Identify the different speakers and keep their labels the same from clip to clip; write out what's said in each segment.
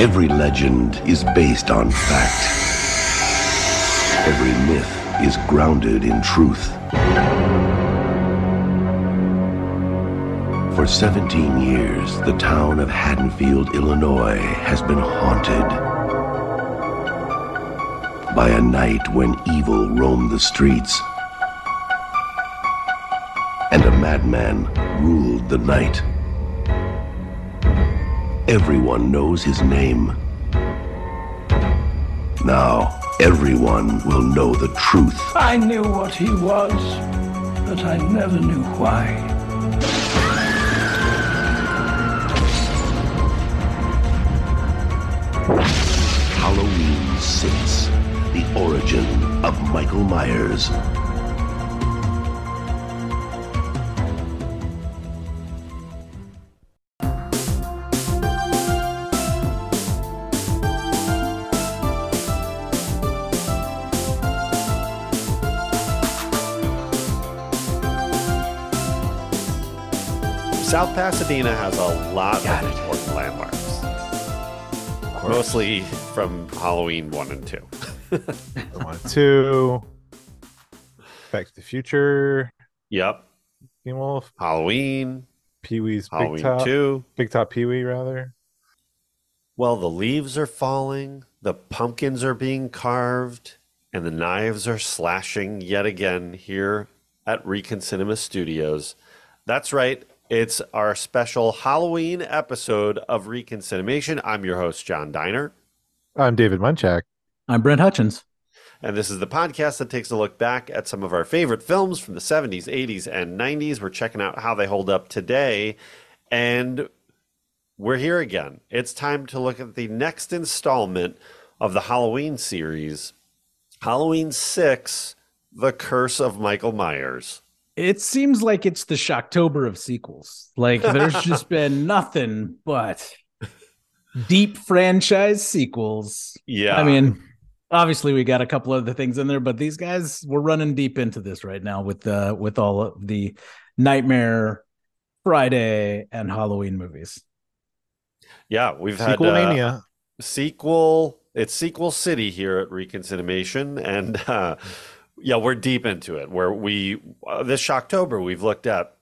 Speaker 1: Every legend is based on fact. Every myth is grounded in truth. For 17 years, the town of Haddonfield, Illinois has been haunted by a night when evil roamed the streets and a madman ruled the night. Everyone knows his name. Now, everyone will know the truth.
Speaker 2: I knew what he was, but I never knew why.
Speaker 1: Halloween 6 The Origin of Michael Myers.
Speaker 3: Pasadena has a lot of important landmarks, mostly from Halloween 1 and 2.
Speaker 4: One, two. Back to the Future.
Speaker 3: Yep.
Speaker 4: Teen Wolf.
Speaker 3: Halloween,
Speaker 4: Pee Wee's Big
Speaker 3: Halloween
Speaker 4: Top.
Speaker 3: 2.
Speaker 4: Big Top Pee Wee, rather.
Speaker 3: Well, the leaves are falling, the pumpkins are being carved, and the knives are slashing yet again here at Recon Cinema Studios. That's right. It's our special Halloween episode of Recon Cinemation. I'm your host, Jon Diner.
Speaker 4: I'm David Munchak.
Speaker 5: I'm Brent Hutchins.
Speaker 3: And this is the podcast that takes a look back at some of our favorite films from the 70s, 80s, and 90s. We're checking out how they hold up today. And we're here again. It's time to look at the next installment of the Halloween series Halloween 6 The Curse of Michael Myers.
Speaker 5: It seems like it's the Shocktober of sequels. Like there's just been nothing but deep franchise sequels.
Speaker 3: Yeah.
Speaker 5: I mean, obviously we got a couple other things in there, but these guys we're running deep into this right now with the with all of the Nightmare, Friday, and Halloween movies.
Speaker 3: yeah, we've had
Speaker 4: Sequel
Speaker 3: uh,
Speaker 4: Mania.
Speaker 3: sequel it's sequel city here at recon cinemation and uh yeah we're deep into it. Where we uh, this October we've looked at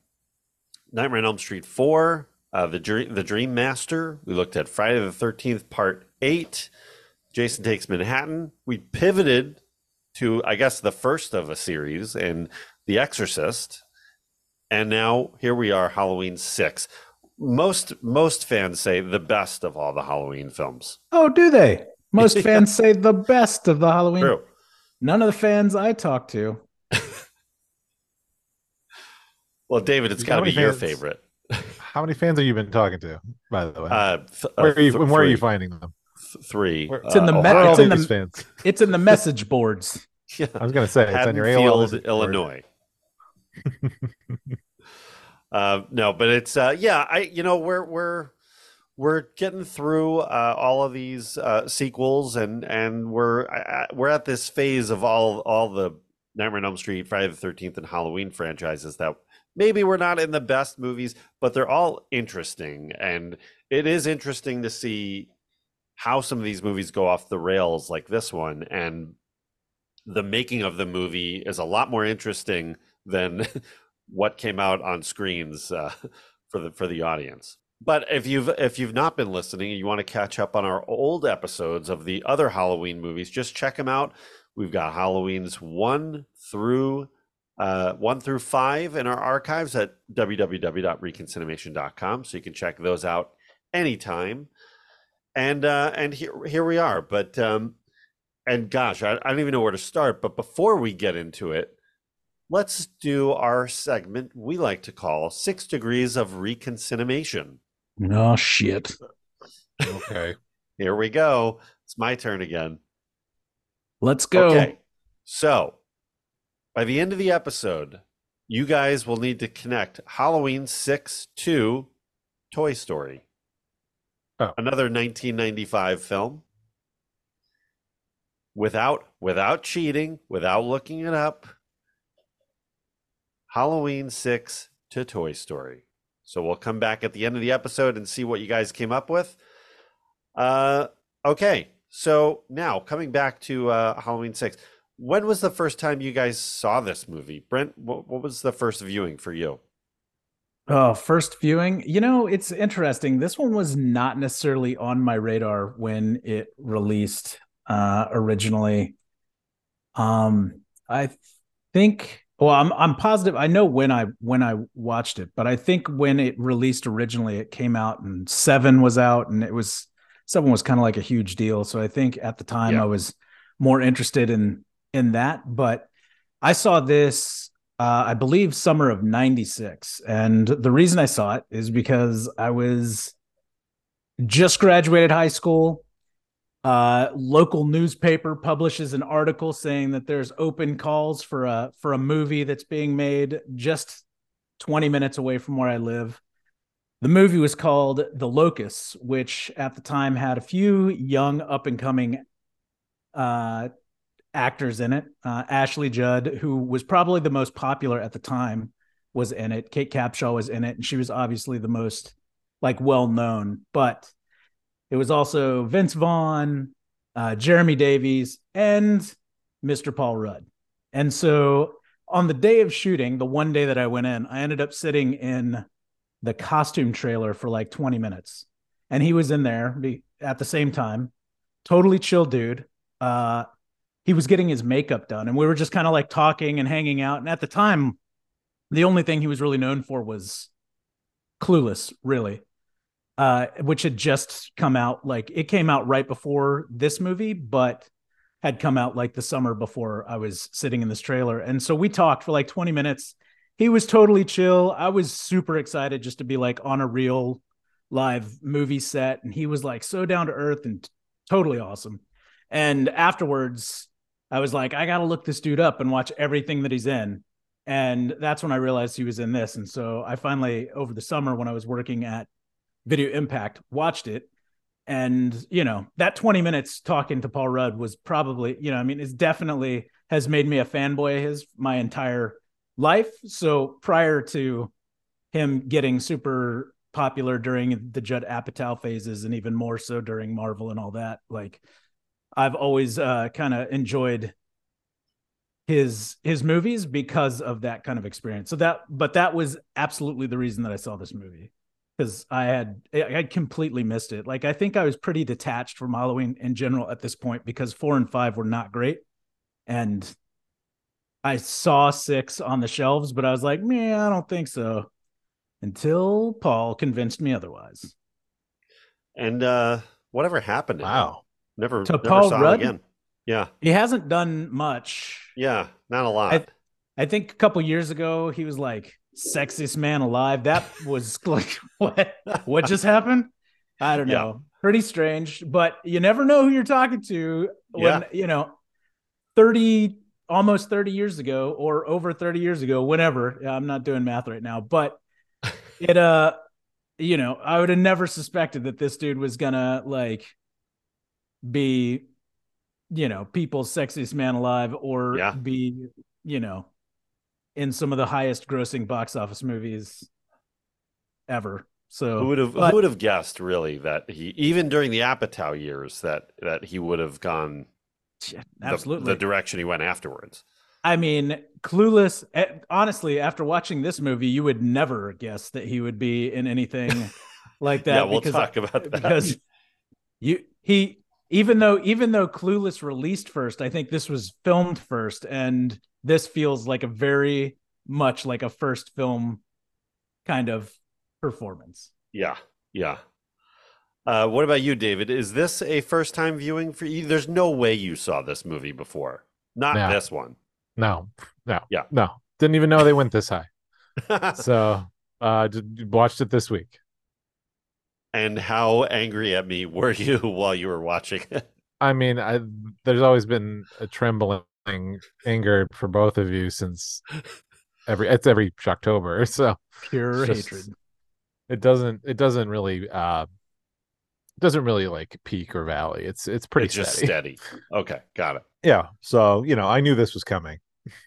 Speaker 3: nightmare on elm street 4 uh the dream the dream master. We looked at friday the 13th part 8 jason takes manhattan. We pivoted to i guess the first of a series and the exorcist. And now here we are halloween 6 most most fans say the best of all the halloween films.
Speaker 5: Oh, do they? Most fans say the best of the Halloween.
Speaker 3: True.
Speaker 5: None of the fans I talk to.
Speaker 3: Well, David, it's got to be
Speaker 4: many
Speaker 3: your favorite.
Speaker 4: How many fans have you been talking to, by the way?
Speaker 3: Uh, th- uh,
Speaker 4: where, are you,
Speaker 3: th-
Speaker 4: where are you finding them?
Speaker 3: Th- Three.
Speaker 5: It's in the
Speaker 3: Uh,
Speaker 5: me- it's in the-
Speaker 4: fans?
Speaker 5: It's in the message boards.
Speaker 3: yeah.
Speaker 4: I was going to say, it's on your AOL.
Speaker 3: Haddonfield,
Speaker 4: message board.
Speaker 3: Illinois. uh, no, but it's uh, yeah. I you know we're we're we're getting through uh, all of these uh, sequels, and and we're uh, we're at this phase of all all the Nightmare on Elm Street, Friday the Thirteenth, and Halloween franchises that maybe we're not in the best movies, but they're all interesting, and it is interesting to see how some of these movies go off the rails, like this one, and the making of the movie is a lot more interesting than what came out on screens uh, for the for the audience. But if you've if you've not been listening and you want to catch up on our old episodes of the other Halloween movies, just check them out. We've got Halloween's one through uh, one through five in our archives at www.reconcinemation.com, so you can check those out anytime. And uh, and here here we are. But um, and gosh, I, I don't even know where to start. But before we get into it, let's do our segment we like to call Six Degrees of ReconCinemation.
Speaker 5: Oh shit.
Speaker 4: Okay.
Speaker 3: Here we go. It's my turn again.
Speaker 5: Let's go.
Speaker 3: Okay. So by the end of the episode, you guys will need to connect Halloween 6 to Toy Story.
Speaker 4: Oh.
Speaker 3: Another 1995 film. Without without cheating, without looking it up. Halloween 6 to Toy Story. So we'll come back at the end of the episode and see what you guys came up with. Uh, okay, so now coming back to uh, Halloween Six, when was the first time you guys saw this movie? Brent, what, what was the first viewing for you?
Speaker 5: Oh, first viewing. You know, it's interesting. This one was not necessarily on my radar when it released uh originally. Um I think well, I'm I'm positive I know when I when I watched it, but I think when it released originally it came out and 7 was out and it was 7 was kind of like a huge deal. So I think at the time
Speaker 3: Yeah.
Speaker 5: I was more interested in in that, but I saw this uh, I believe summer of 96. And the reason I saw it is because I was just graduated high school. Uh, local newspaper publishes an article saying that there's open calls for a for a movie that's being made just 20 minutes away from where I live. The movie was called The Locusts, which at the time had a few young up and coming uh actors in it. Uh, Ashley Judd, who was probably the most popular at the time, was in it. Kate Capshaw was in it, and she was obviously the most like well known. But it was also Vince Vaughn, uh, Jeremy Davies, and Mr. Paul Rudd. And so on the day of shooting, the one day that I went in, I ended up sitting in the costume trailer for like 20 minutes. And he was in there at the same time. Totally chill dude. Uh, he was getting his makeup done and we were just kind of like talking and hanging out and at the time the only thing he was really known for was clueless really uh which had just come out like it came out right before this movie but had come out like the summer before i was sitting in this trailer. And so we talked for like 20 minutes. He was totally chill. I was super excited just to be like on a real live movie set. And he was like so down to earth and t- totally awesome. And afterwards I was like, I got to look this dude up and watch everything that he's in. And that's when I realized he was in this. And so I finally, over the summer, when I was working at Video Impact, watched it. And, you know, that 20 minutes talking to Paul Rudd was probably, you know, I mean, it's definitely has made me a fanboy of his my entire life. So prior to him getting super popular during the Judd Apatow phases and even more so during Marvel and all that, like, I've always uh, kind of enjoyed his his movies because of that kind of experience. So that, but that was absolutely the reason that I saw this movie because I had I completely missed it. Like I think I was pretty detached from Halloween in general at this point because four and five were not great, and I saw six on the shelves, but I was like, man, I don't think so. Until Paul convinced me otherwise.
Speaker 3: And uh, whatever happened?
Speaker 4: Wow.
Speaker 3: Never,
Speaker 5: To
Speaker 3: never
Speaker 5: Paul
Speaker 3: saw
Speaker 5: Rudd?
Speaker 3: again. Yeah,
Speaker 5: He hasn't done much.
Speaker 3: yeah, not a lot.
Speaker 5: I- I think a couple years ago he was like sexiest man alive. That was like what what just happened? I don't
Speaker 3: Yeah.
Speaker 5: know. Pretty strange, but you never know who you're talking to when
Speaker 3: Yeah.
Speaker 5: you know 30 almost 30 years ago or over 30 years ago, whenever. I'm not doing math right now, but it uh you know, I would have never suspected that this dude was gonna like be you know, people's sexiest man alive or
Speaker 3: Yeah.
Speaker 5: be, you know, in some of the highest grossing box office movies ever. So
Speaker 3: who would have
Speaker 5: but-
Speaker 3: who would have guessed really that he even during the Apatow years that that he would have gone
Speaker 5: Yeah,
Speaker 3: the-
Speaker 5: absolutely.
Speaker 3: the, direction he went afterwards.
Speaker 5: I mean, Clueless. eh, Honestly, after watching this movie, you would never guess that he would be in anything like that.
Speaker 3: yeah, we'll
Speaker 5: because
Speaker 3: talk about that.
Speaker 5: because you he even though even though Clueless released first, I think this was filmed first, and this feels like a very much like a first film kind of performance.
Speaker 3: yeah, yeah. Uh, what about you, David? Is this a first time viewing for you? There's no way you saw this movie before. Not
Speaker 4: No.
Speaker 3: this one.
Speaker 4: No, no,
Speaker 3: Yeah.
Speaker 4: no. Didn't even know they went this high. So, uh, watched it this week.
Speaker 3: and how angry at me were you while you were watching it?
Speaker 4: I mean, I there's always been a trembling anger for both of you since every it's every October. So
Speaker 5: Pure
Speaker 4: just-
Speaker 5: hatred.
Speaker 4: it doesn't it doesn't really uh doesn't really like peak or valley. It's it's pretty
Speaker 3: it's just
Speaker 4: steady.
Speaker 3: steady. Okay, got it.
Speaker 4: Yeah. So you know, I knew this was coming.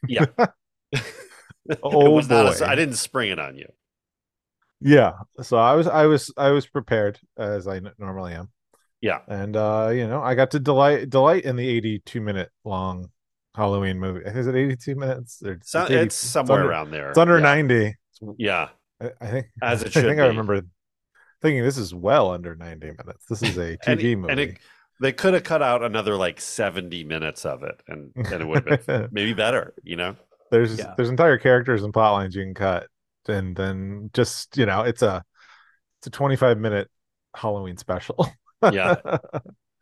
Speaker 3: Yeah. it
Speaker 4: Oh,
Speaker 3: was not a-
Speaker 4: boy.
Speaker 3: I didn't spring it on you.
Speaker 4: Yeah. So I was I was I was prepared as I n- normally am.
Speaker 3: Yeah.
Speaker 4: and uh, you know, I got to delight delight in the 82 minute long Halloween movie. Is it 82 minutes? Or 80
Speaker 3: it's somewhere
Speaker 4: under,
Speaker 3: around there.
Speaker 4: It's under
Speaker 3: yeah.
Speaker 4: 90.
Speaker 3: Yeah.
Speaker 4: I, I think
Speaker 3: As it should I
Speaker 4: think I remember thinking this is well under 90 minutes. This is a
Speaker 3: And-
Speaker 4: TV movie.
Speaker 3: and it- They could have cut out another like 70 minutes of it and, and it would have been maybe better, you know?
Speaker 4: there's
Speaker 5: Yeah.
Speaker 4: there's entire characters and plot lines you can cut and then just you know it's a it's a 25 minute halloween special
Speaker 3: Yeah.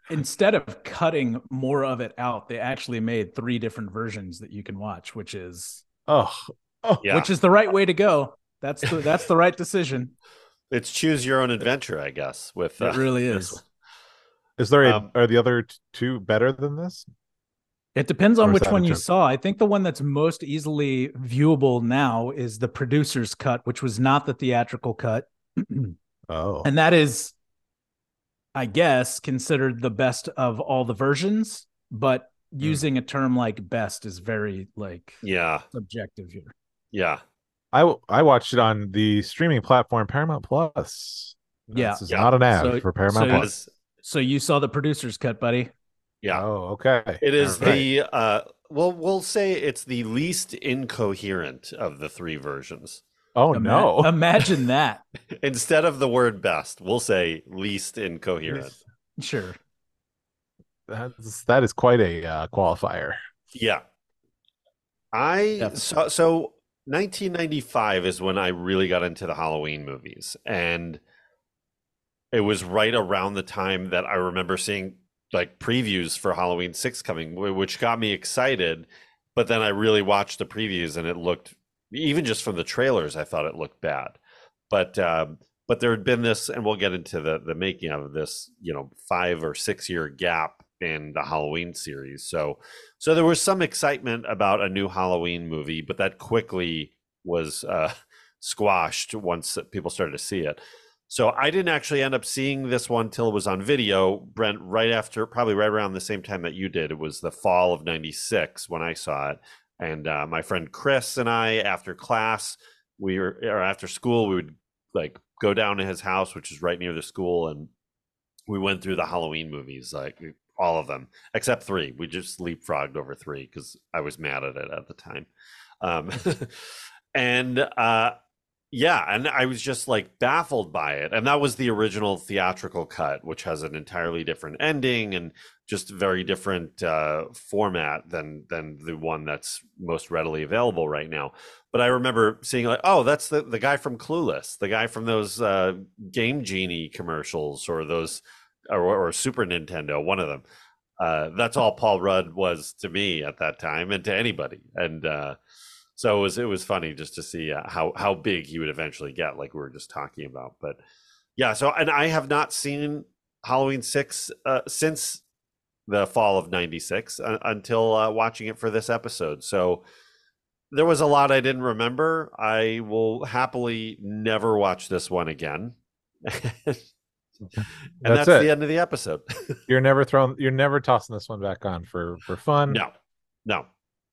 Speaker 5: Instead of cutting more of it out, they actually made three different versions that you can watch, which is
Speaker 4: oh oh
Speaker 3: Yeah.
Speaker 5: which is the right way to go. That's the that's the right decision.
Speaker 3: It's choose your own adventure, I guess, with
Speaker 5: It
Speaker 3: uh,
Speaker 5: really is.
Speaker 4: is there a
Speaker 3: Um,
Speaker 4: are the other two better than this
Speaker 5: It depends on which one you saw. I think the one that's most easily viewable now is the producer's cut, which was not the theatrical cut.
Speaker 4: oh
Speaker 5: and that is i guess considered the best of all the versions but
Speaker 3: Hmm.
Speaker 5: using a term like best is very like
Speaker 3: Yeah.
Speaker 5: subjective here
Speaker 3: Yeah.
Speaker 4: i w- i watched it on the streaming platform paramount plus
Speaker 5: Yeah.
Speaker 4: this is
Speaker 3: Yeah.
Speaker 4: not an ad
Speaker 5: So-
Speaker 4: for paramount
Speaker 5: so-
Speaker 4: plus
Speaker 3: is,
Speaker 5: so you saw the producer's cut buddy
Speaker 3: yeah.
Speaker 4: oh okay
Speaker 3: It is
Speaker 4: All right.
Speaker 3: the uh well we'll say it's the least incoherent of the three versions.
Speaker 4: Oh
Speaker 5: Ima-
Speaker 4: no
Speaker 5: imagine that
Speaker 3: Instead of the word best, we'll say least incoherent.
Speaker 5: sure
Speaker 4: That's, that is quite a uh, qualifier
Speaker 3: Yeah. I
Speaker 5: Definitely.
Speaker 3: so, so 1995 is when I really got into the Halloween movies and it was right around the time that I remember seeing like previews for Halloween 6 coming which got me excited but then I really watched the previews and it looked even just from the trailers I thought it looked bad. But um but there had been this and we'll get into the the making of this, you know, 5 or 6 year gap in the Halloween series. So so there was some excitement about a new Halloween movie, but that quickly was uh, squashed once people started to see it. So I didn't actually end up seeing this one till it was on video, Brent, right after, probably right around the same time that you did. It was the fall of 96 when I saw it. And uh, my friend Chris and I, after class, we were, or after school, we would like go down to his house, which is right near the school. And we went through the Halloween movies, like all of them except three. We just leapfrogged over three because I was mad at it at the time. Um, and uh, yeah, and I was just like baffled by it. And that was the original theatrical cut, which has an entirely different ending and just very different uh, format than than the one that's most readily available right now. But I remember seeing like, oh, that's the the guy from Clueless, the guy from those uh, Game Genie commercials or those or, or Super Nintendo, one of them. Uh, that's all Paul Rudd was to me at that time, and to anybody. And uh, so it was it was funny just to see uh, how how big he would eventually get, like we were just talking about. But yeah, so and I have not seen Halloween six uh, since the fall of '96 uh, until uh, watching it for this episode. So there was a lot I didn't remember. I will happily never watch this one again. and that's,
Speaker 4: That's
Speaker 3: the end of the episode.
Speaker 4: You're never throwing. You're never tossing this one back on for for fun,
Speaker 3: no, no.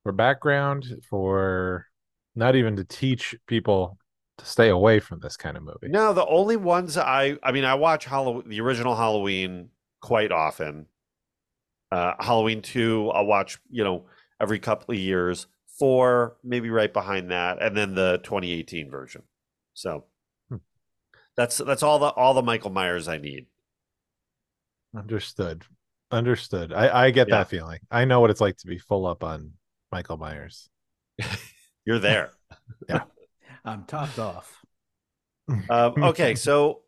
Speaker 4: For background, for not even to teach people to stay away from this kind of movie.
Speaker 3: No, the only ones I I mean I watch Halloween the original Halloween quite often. Uh Halloween 2 I'll watch, you know, every couple of years. 4 maybe right behind that and then the 2018 version. So
Speaker 4: Hmm.
Speaker 3: that's that's all the all the Michael Myers I need.
Speaker 4: Understood. Understood. I I get
Speaker 3: Yeah.
Speaker 4: that feeling. I know what it's like to be full up on Michael Myers.
Speaker 3: You're there. Yeah.
Speaker 5: I'm topped off
Speaker 3: um, okay, so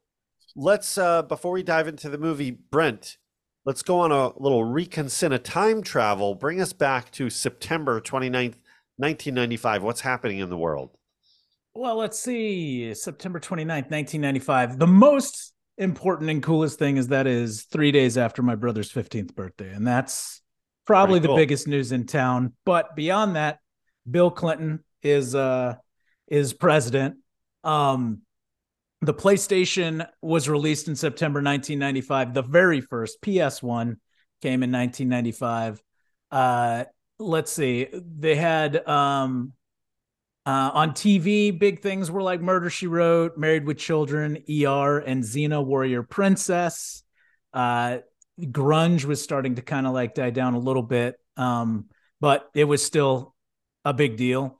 Speaker 3: let's uh before we dive into the movie, Brent, let's go on a little reconsider time travel. Bring us back to September 29th, 1995. What's happening in the world?
Speaker 5: well let's see september 29th 1995 the most important and coolest thing is that is three days after my brother's 15th birthday and that's probably
Speaker 3: Pretty
Speaker 5: the biggest news in town. But beyond that bill clinton is uh is president. Um the playstation was released in september 1995 the very first ps1 came in 1995 uh let's see. They had um uh, on TV, big things were like Murder She Wrote, Married with Children, ER, and Xena Warrior Princess. Uh, grunge was starting to kind of like die down a little bit. Um, but it was still a big deal.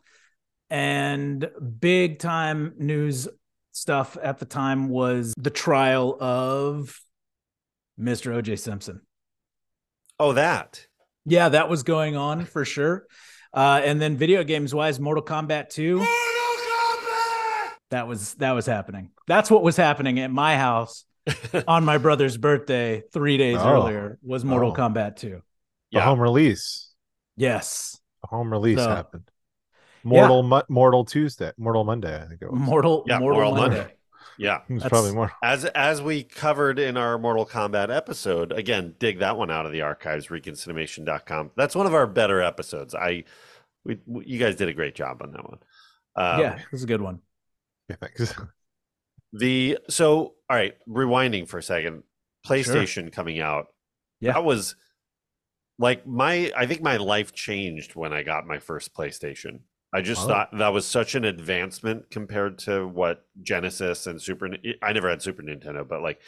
Speaker 5: And big time news stuff at the time was the trial of Mr. OJ Simpson.
Speaker 3: Oh, that.
Speaker 5: Yeah, that was going on for sure. Uh, and then video games wise, Mortal Kombat 2. That was that was happening. That's what was happening at my house on my brother's birthday three days
Speaker 4: Oh.
Speaker 5: earlier was Mortal
Speaker 4: Oh.
Speaker 5: Kombat 2.
Speaker 4: The
Speaker 3: Yeah.
Speaker 4: home release.
Speaker 5: Yes.
Speaker 4: The home release
Speaker 5: So-
Speaker 4: happened. Mortal Mo- Mortal Tuesday, Mortal Monday, I think it was.
Speaker 5: Mortal
Speaker 3: Yeah,
Speaker 5: Mortal,
Speaker 3: Mortal
Speaker 5: Monday.
Speaker 3: Monday. Yeah.
Speaker 4: It was
Speaker 5: That's-
Speaker 4: probably more.
Speaker 3: As as we covered in our Mortal Kombat episode, again, dig that one out of the archives, reconcinemation.com. That's one of our better episodes. I we, we- you guys did a great job on that one. Um,
Speaker 5: yeah, it was a good one.
Speaker 4: Yeah, thanks.
Speaker 3: The so all right, rewinding for a second. PlayStation coming out.
Speaker 5: Yeah.
Speaker 3: That was like my I think my life changed when I got my first PlayStation. I just
Speaker 4: Oh.
Speaker 3: thought that was such an advancement compared to what Genesis and Super I never had Super Nintendo, but like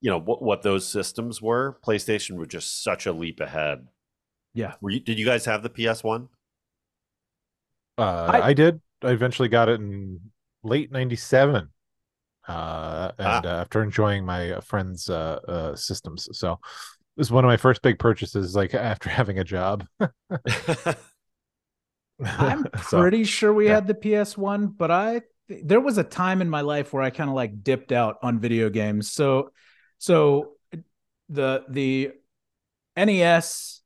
Speaker 3: you know what what those systems were, PlayStation was just such a leap ahead.
Speaker 5: Yeah.
Speaker 3: Were you, did you guys have the PS1?
Speaker 4: Uh,
Speaker 5: I-
Speaker 4: I, did. I eventually got it in late '97, uh, and
Speaker 3: Ah.
Speaker 4: uh, after enjoying my friends' uh, uh, systems, so it was one of my first big purchases. Like after having a job.
Speaker 5: I'm
Speaker 4: So,
Speaker 5: pretty sure we
Speaker 4: yeah.
Speaker 5: had the PS1, but I there was a time in my life where I kind of like dipped out on video games. So so the the NES,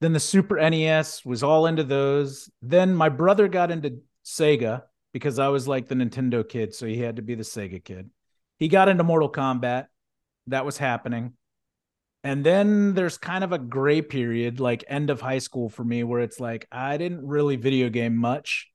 Speaker 5: then the Super NES was all into those. Then my brother got into Sega because I was like the Nintendo kid, so he had to be the Sega kid. He got into Mortal Kombat. That was happening. And then there's kind of a gray period, like end of high school for me, where it's like I didn't really video game much,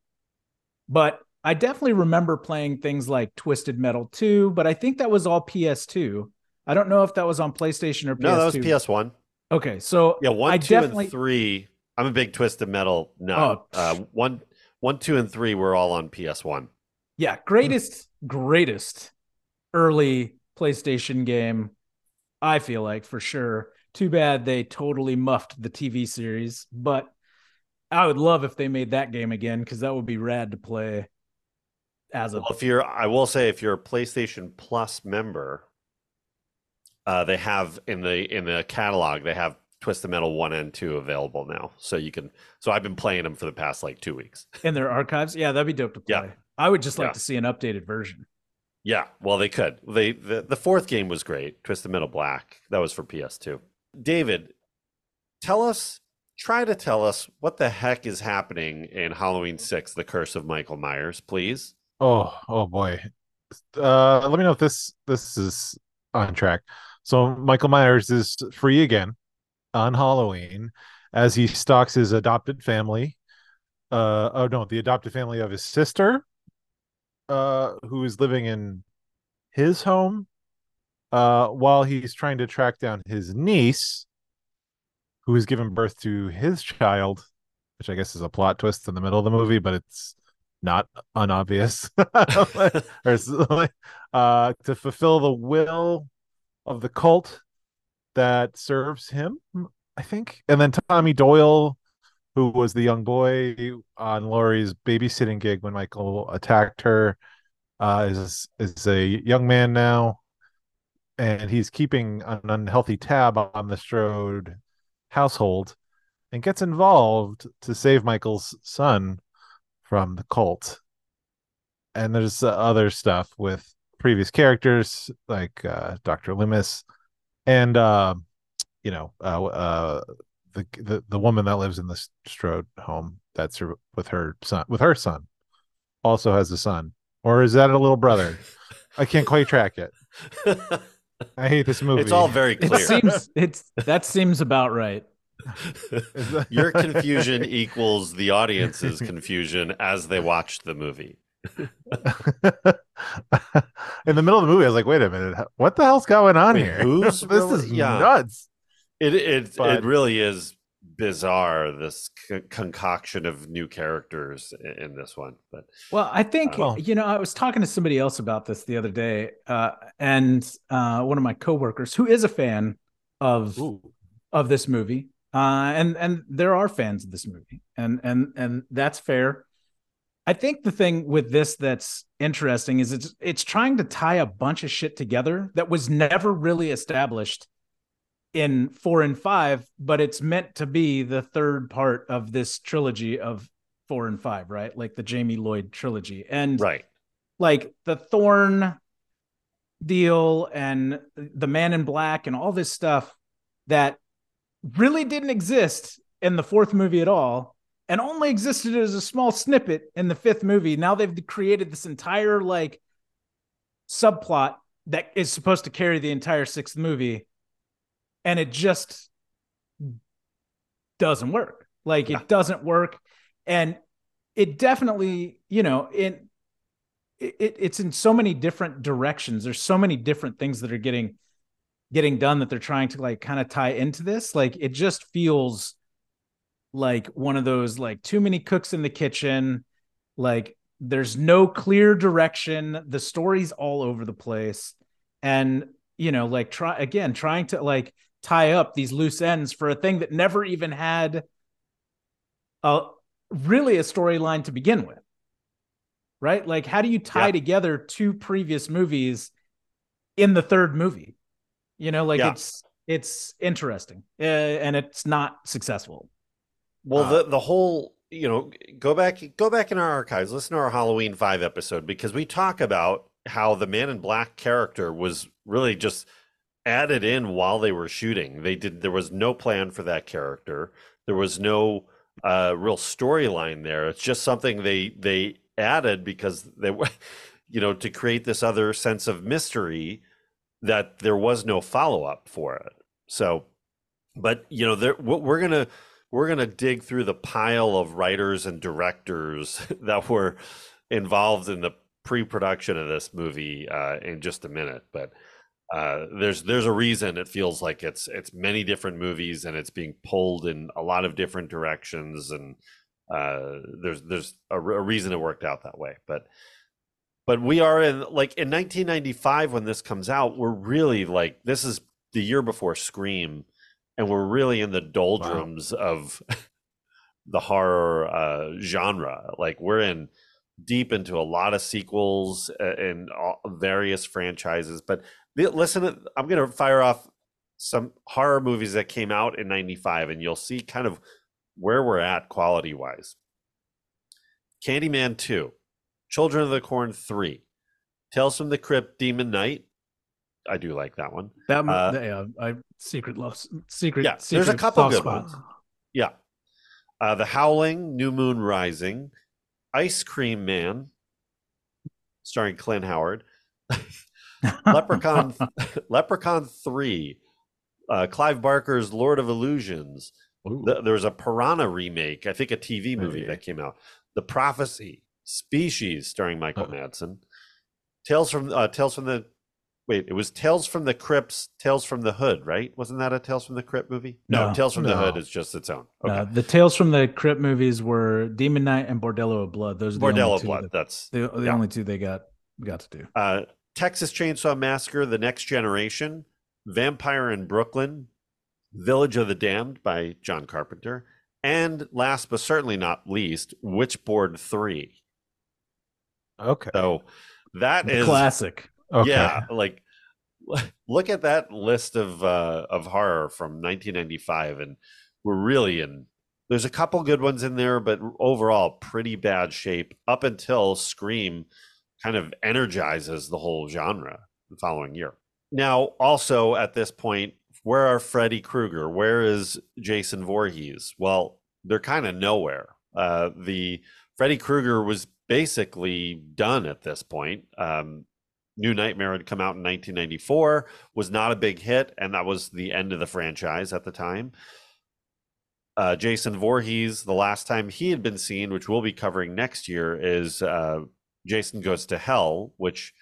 Speaker 5: but I definitely remember playing things like Twisted Metal 2, but I think that was all PS2. I don't know if that was on PlayStation or PS2.
Speaker 3: no, that was PS1.
Speaker 5: Okay, so
Speaker 3: Yeah, one,
Speaker 5: I
Speaker 3: two,
Speaker 5: definitely
Speaker 3: and three. I'm a big Twisted Metal nut.
Speaker 5: Oh,
Speaker 3: uh, one, one, two, and three were all on PS1.
Speaker 5: yeah, greatest greatest early PlayStation game I feel like for sure. Too bad they totally muffed the TV series, but I would love if they made that game again cuz that would be rad to play as a
Speaker 3: Well, if you're, I will say, if you're a PlayStation Plus member, uh, they have in the in the catalog they have Twisted Metal one and two available now, so you can. So I've been playing them for the past like two weeks.
Speaker 5: in their archives. Yeah, that'd be dope to play.
Speaker 3: Yeah.
Speaker 5: I would just like
Speaker 3: Yeah.
Speaker 5: to see an updated version.
Speaker 3: Yeah, well, they could. They the, the fourth game was great, Twisted Metal Black. That was for PS2. David, tell us, try to tell us what the heck is happening in Halloween Six: The Curse of Michael Myers, please.
Speaker 4: Oh, oh boy. Uh, let me know if this this is on track. So Michael Myers is free again on Halloween as he stalks his adopted family. Uh, oh no, the adopted family of his sister, uh, who is living in his home, uh, while he's trying to track down his niece, who has given birth to his child, which I guess is a plot twist in the middle of the movie, but it's not unobvious. or uh, to fulfill the will of the cult that serves him, I think. And then Tommy Doyle, who was the young boy on Laurie's babysitting gig when Michael attacked her, uh, is is a young man now, and he's keeping an unhealthy tab on the Strode household, and gets involved to save Michael's son from the cult. And there's uh, other stuff with previous characters like uh, Dr. Loomis and uh, you know uh, uh, the, the the woman that lives in the Strode home that's her, with her son with her son also has a son or is that a little brother? I can't quite track it. I hate this movie.
Speaker 3: It's all very clear.
Speaker 5: It seems it's that seems about right.
Speaker 3: Your confusion equals the audience's confusion as they watched the movie.
Speaker 4: In the middle of the movie. I was like, wait a minute, what the hell's going on
Speaker 3: Wait,
Speaker 4: here? this
Speaker 3: really-
Speaker 4: is
Speaker 3: yeah.
Speaker 4: nuts.
Speaker 3: It it
Speaker 4: But-
Speaker 3: it really is bizarre this c- concoction of new characters i- in this one. But
Speaker 5: Well, I think
Speaker 3: Uh,
Speaker 5: you know I was talking to somebody else about this the other day, uh, and uh, one of my coworkers who is a fan of
Speaker 4: Ooh.
Speaker 5: of this movie. Uh, and and there are fans of this movie, and and and that's fair. I think the thing with this that's interesting is it's it's trying to tie a bunch of shit together that was never really established in four and five, but it's meant to be the third part of this trilogy of four and five, right? Like the Jamie Lloyd trilogy. And
Speaker 3: Right.
Speaker 5: like the Thorn deal and the Man in Black and all this stuff that really didn't exist in the fourth movie at all and only existed as a small snippet in the fifth movie. Now they've created this entire like subplot that is supposed to carry the entire sixth movie and it just doesn't work. Like
Speaker 3: Yeah.
Speaker 5: it doesn't work and it definitely, you know, in it, it's in so many different directions. There's so many different things that are getting getting done that they're trying to like kind of tie into this. Like it just feels like one of those like too many cooks in the kitchen. Like there's no clear direction. The story's all over the place. And you know, like try again, trying to like tie up these loose ends for a thing that never even had a really a storyline to begin with. Right? Like how do you tie
Speaker 3: Yeah.
Speaker 5: together two previous movies in the third movie? You know, like
Speaker 3: Yeah.
Speaker 5: it's it's interesting uh, and it's not successful.
Speaker 3: Well,
Speaker 4: Uh,
Speaker 3: the the whole you know go back go back in our archives, listen to our Halloween five episode because we talk about how the Man in Black character was really just added in while they were shooting. They did there was no plan for that character. There was no uh, real storyline there. It's just something they they added because they were you know to create this other sense of mystery that there was no follow up for it. So, but you know, there what we're gonna we're gonna dig through the pile of writers and directors that were involved in the pre-production of this movie uh, in just a minute. But uh, there's there's a reason it feels like it's it's many different movies and it's being pulled in a lot of different directions and uh, there's there's a, a reason it worked out that way. But but we are in like in 1995 when this comes out we're really like this is the year before scream and we're really in the doldrums of the horror uh, genre like we're in deep into a lot of sequels and various franchises but listen to, i'm going to fire off some horror movies that came out in 95 and you'll see kind of where we're at quality wise candyman 2 Children of the Corn 3, Tales from the Crypt, Demon Knight. I do like that one.
Speaker 5: That
Speaker 3: Uh,
Speaker 5: yeah, I secret love secret.
Speaker 3: Yeah, there's a couple good
Speaker 5: spot.
Speaker 3: ones. Yeah. Uh, the Howling, New Moon Rising, Ice Cream Man, starring Clint Howard, Leprechaun, Leprechaun 3, uh, Clive Barker's Lord of Illusions. The, there was a Piranha remake, I think a TV movie
Speaker 4: Hey.
Speaker 3: that came out. The Prophecy, Species, starring Michael
Speaker 4: Uh.
Speaker 3: Madsen. Tales from uh, Tales from the wait, it was Tales from the Crypts, Tales from the Hood, right? Wasn't that a Tales from the Crypt movie? No,
Speaker 5: No.
Speaker 3: Tales from the Hood is just its own. Okay.
Speaker 5: Uh, the tales from the Crypt movies were Demon Knight and Bordello of Blood. Those are the
Speaker 3: Bordello of Blood.
Speaker 5: that-
Speaker 3: That's
Speaker 5: the, the
Speaker 3: yeah.
Speaker 5: only two they got got to do.
Speaker 3: uh, Texas Chainsaw Massacre: The Next Generation, Vampire in Brooklyn, Village of the Damned by John Carpenter, and last but certainly not least, Witchboard Three.
Speaker 4: Okay.
Speaker 3: So that
Speaker 5: The
Speaker 3: is
Speaker 5: classic.
Speaker 4: Okay.
Speaker 3: yeah, like look at that list of uh, of horror from 1995, and we're really in. There's a couple good ones in there, but overall pretty bad shape up until Scream kind of energizes the whole genre the following year. Now, also at this point, where are Freddy Krueger? Where is Jason Voorhees? Well, they're kind of nowhere. Uh, the Freddy Krueger was basically done at this point. Um, New Nightmare had come out in 1994, was not a big hit, and that was the end of the franchise at the time. Uh, Jason Voorhees, the last time he had been seen, which we'll be covering next year, is uh, Jason Goes to Hell, which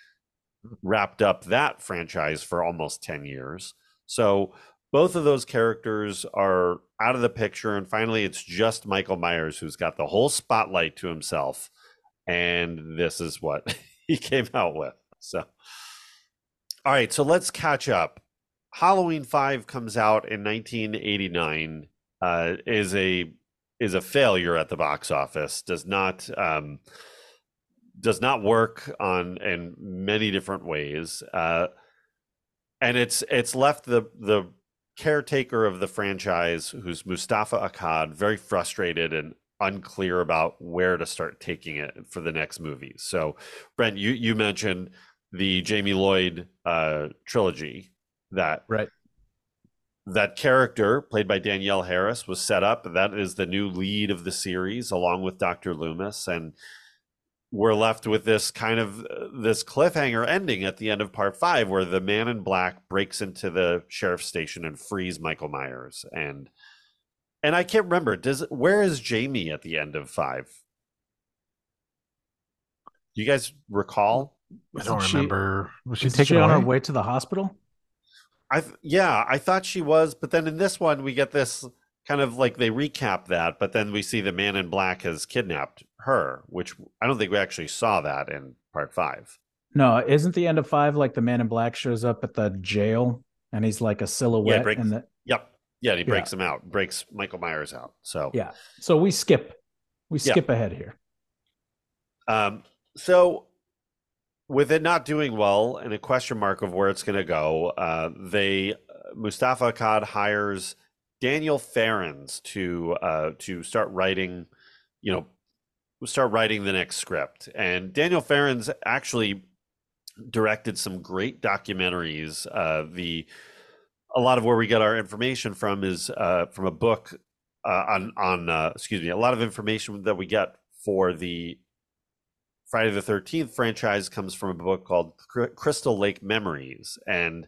Speaker 3: wrapped up that franchise for almost 10 years. So both of those characters are out of the picture. And finally, it's just Michael Myers who's got the whole spotlight to himself. And this is what he came out with. So, all right. So let's catch up. Halloween Five comes out in 1989. Uh, is a is a failure at the box office. Does not um, does not work on in many different ways. Uh, and it's it's left the the caretaker of the franchise, who's Moustapha Akkad, very frustrated and unclear about where to start taking it for the next movie. So, Brent, you you mentioned the Jamie Lloyd uh, trilogy that
Speaker 5: right
Speaker 3: that character played by Danielle Harris was set up. That is the new lead of the series, along with Dr. Loomis, and we're left with this kind of uh, this cliffhanger ending at the end of part five, where the man in black breaks into the sheriff's station and frees Michael Myers, and and I can't remember. Does where is Jamie at the end of five? Do you guys recall?
Speaker 4: I don't
Speaker 5: Isn't she-
Speaker 4: remember. Was she taken
Speaker 5: she on
Speaker 4: away?
Speaker 5: her way to the hospital?
Speaker 3: I th- yeah, I thought she was, but then in this one we get this kind of like they recap that, but then we see the man in black has kidnapped her, which I don't think we actually saw that in part five.
Speaker 5: No, isn't the end of five like the man in black shows up at the jail and he's like a silhouette
Speaker 3: break-
Speaker 5: and the
Speaker 3: Yep. Yeah, and he
Speaker 5: Yeah.
Speaker 3: breaks him out, breaks Michael Myers out. So
Speaker 5: yeah. So we skip we
Speaker 3: Yeah.
Speaker 5: skip ahead here.
Speaker 3: Um, so with it not doing well and a question mark of where it's going to go, uh, they Moustapha Akkad hires Daniel Farrands to uh, to start writing, you know, start writing the next script. And Daniel Farrands actually directed some great documentaries. Uh, the a lot of where we get our information from is uh, from a book uh, on on uh, excuse me. A lot of information that we get for the Friday the Thirteenth franchise comes from a book called Crystal Lake Memories, and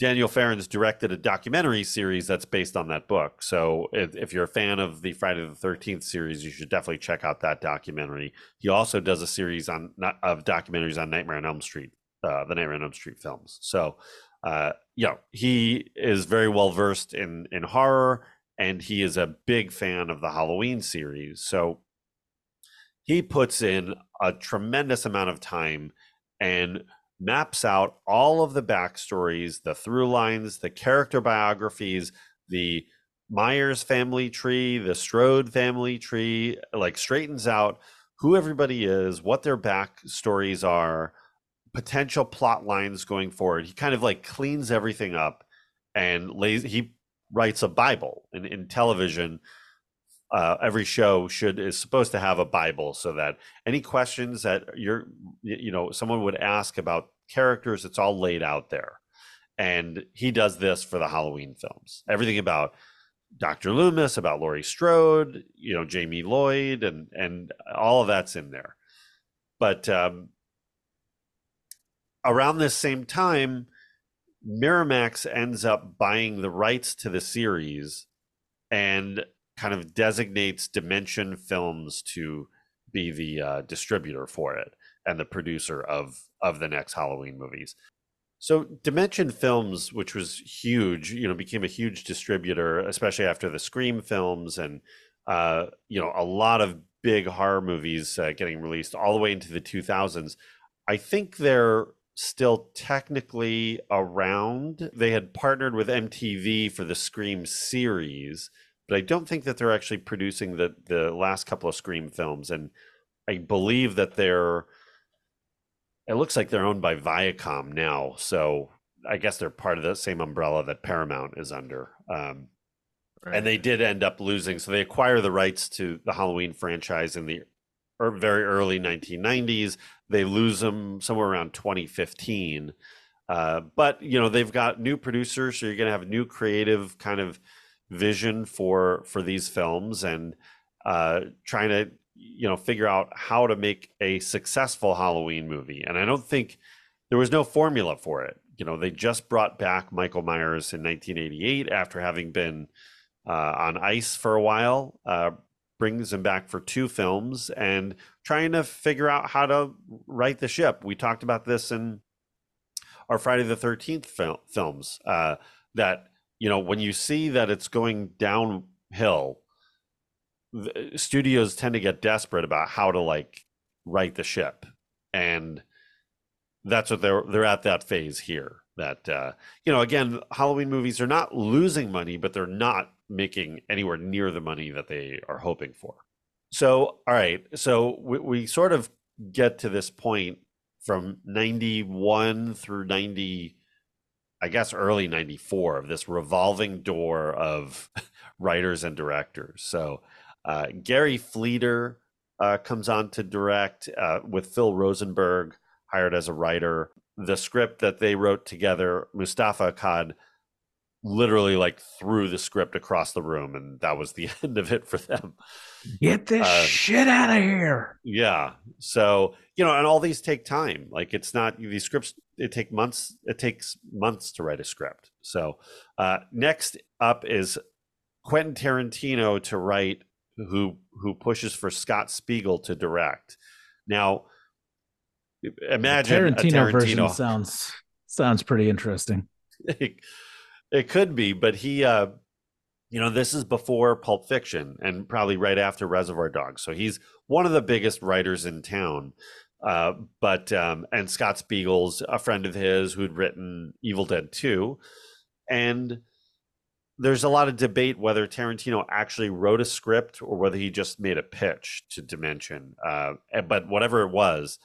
Speaker 3: Daniel Farrands directed a documentary series that's based on that book. So if, if you're a fan of the Friday the Thirteenth series, you should definitely check out that documentary. He also does a series on of documentaries on Nightmare on Elm Street, uh, the Nightmare on Elm Street films. So, uh, you know, he is very well versed in in horror, and he is a big fan of the Halloween series. So he puts in a tremendous amount of time and maps out all of the backstories, the through lines, the character biographies, the Myers family tree, the Strode family tree, like straightens out who everybody is, what their backstories are, potential plot lines going forward. He kind of like cleans everything up and lays he writes a Bible in, in television uh, every show should is supposed to have a bible so that any questions that you're you know someone would ask about characters it's all laid out there. And he does this for the halloween films. Everything about dr loomis about laurie strode you know jamie lloyd and and all of that's in there. But um around this same time miramax ends up buying the rights to the series and kind of designates Dimension Films to be the uh, distributor for it and the producer of of the next Halloween movies. So Dimension Films, which was huge, you know, became a huge distributor, especially after the Scream films and uh, you know a lot of big horror movies uh, getting released all the way into the 2000s. I think they're still technically around. They had partnered with MTV for the Scream series but I don't think that they're actually producing the the last couple of Scream films, and I believe that they're. It looks like they're owned by Viacom now, so I guess they're part of the same umbrella that Paramount is under. Um, And they did end up losing, so they acquire the rights to the Halloween franchise in the er, very early 1990s. They lose them somewhere around 2015. Uh, but you know they've got new producers, so you're going to have new creative kind of vision for for these films and uh trying to you know figure out how to make a successful halloween movie. And i don't think there was no formula for it. You know they just brought back michael myers in 1988 after having been uh, on ice for a while uh, brings him back for two films and trying to figure out how to right the ship. We talked about this in our friday the 13th fil- films uh, that you know when you see that it's going downhill studios tend to get desperate about how to like right the ship. And that's what they're they're at that phase here that uh, you know again halloween movies are not losing money but they're not making anywhere near the money that they are hoping for. So all right so we, we sort of get to this point from 91 through 90 i guess early 94 of this revolving door of writers and directors. So uh, Gary Fleder uh, comes on to direct uh, with phil rosenberg hired as a writer. The script that they wrote together, Moustapha Akkad literally like threw the script across the room, and that was the end of it for them.
Speaker 5: Get this uh, shit out of here.
Speaker 3: Yeah. So, you know, and all these take time. Like it's not these scripts, it take months, it takes months to write a script. So uh next up is Quentin Tarantino to write who who pushes for Scott Spiegel to direct. Now, imagine
Speaker 5: the Tarantino, Tarantino, version sounds sounds pretty interesting.
Speaker 3: It, could be, but he, uh, you know, this is before Pulp Fiction and probably right after Reservoir Dogs. So he's one of the biggest writers in town. Uh, but um, and Scott Spiegel's a friend of his who'd written Evil Dead 2. And there's a lot of debate whether Tarantino actually wrote a script or whether he just made a pitch to Dimension. Uh, but whatever it was,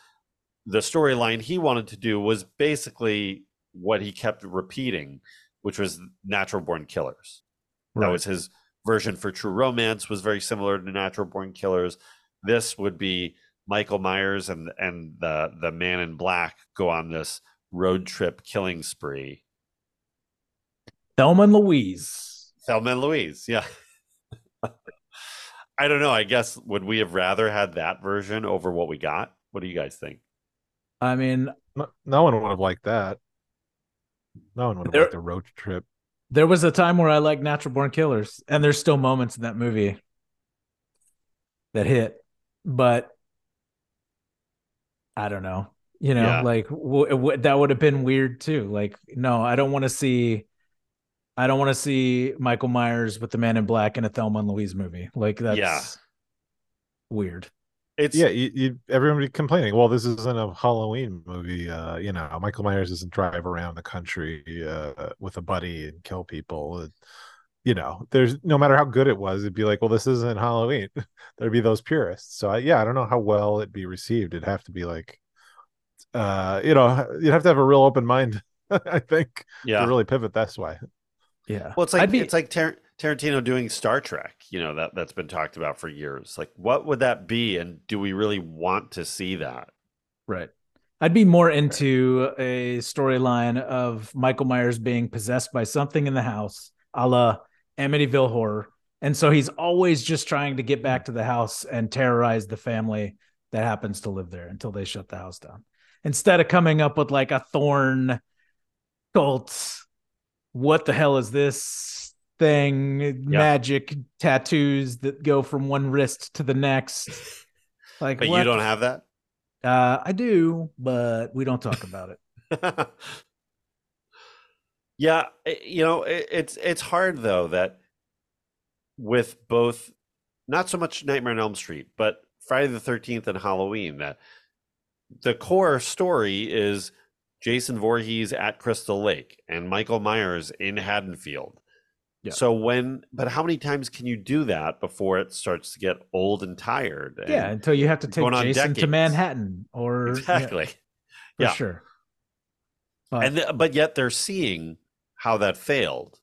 Speaker 3: the storyline he wanted to do was basically what he kept repeating, which was natural born killers. Right. That was his version for True Romance was very similar to Natural Born Killers. This would be Michael Myers and and the the man in black go on this road trip killing spree.
Speaker 5: Thelma and Louise.
Speaker 3: Thelma and Louise, yeah. I don't know. I guess would we have rather had that version over what we got? What do you guys think?
Speaker 5: I mean,
Speaker 4: no, no one would have liked that. No one would have there, liked a road trip.
Speaker 5: There was a time where I liked Natural Born Killers, and there's still moments in that movie that hit, but I don't know. You know, yeah. like w- w- that would have been weird too. Like, no, I don't want to see. I don't want to see Michael Myers with the Man in Black in a Thelma and Louise movie. Like that's yeah. weird.
Speaker 4: It's yeah, you, you, everybody complaining. Well, this isn't a Halloween movie. Uh, you know, Michael Myers doesn't drive around the country uh, with a buddy and kill people. you know, there's no matter how good it was, it'd be like, well, this isn't Halloween. There'd be those purists. So I, yeah, I don't know how well it'd be received. It'd have to be like, uh, you know, you'd have to have a real open mind. I think, yeah, to really pivot this way.
Speaker 5: Yeah.
Speaker 3: Well, it's like be... it's like Tar- Tarantino doing Star Trek. You know that that's been talked about for years. Like, what would that be, and do we really want to see that?
Speaker 5: Right. I'd be more into a storyline of Michael Myers being possessed by something in the house, a la Amityville Horror, and so he's always just trying to get back to the house and terrorize the family that happens to live there until they shut the house down. Instead of coming up with like a thorn cult what the hell is this thing? Magic tattoos that go from one wrist to the next.
Speaker 3: Like, but what? you don't have that.
Speaker 5: Uh, I do, but we don't talk about it.
Speaker 3: yeah, you know, it, it's it's hard though that with both, not so much Nightmare on Elm Street, but Friday the Thirteenth and Halloween, that the core story is Jason Voorhees at Crystal Lake and Michael Myers in Haddonfield. Yeah. So when, but how many times can you do that before it starts to get old and tired? And
Speaker 5: yeah, until you have to take Jason to Manhattan or
Speaker 3: exactly,
Speaker 5: yeah, yeah. sure.
Speaker 3: But, and the, but yet they're seeing how that failed.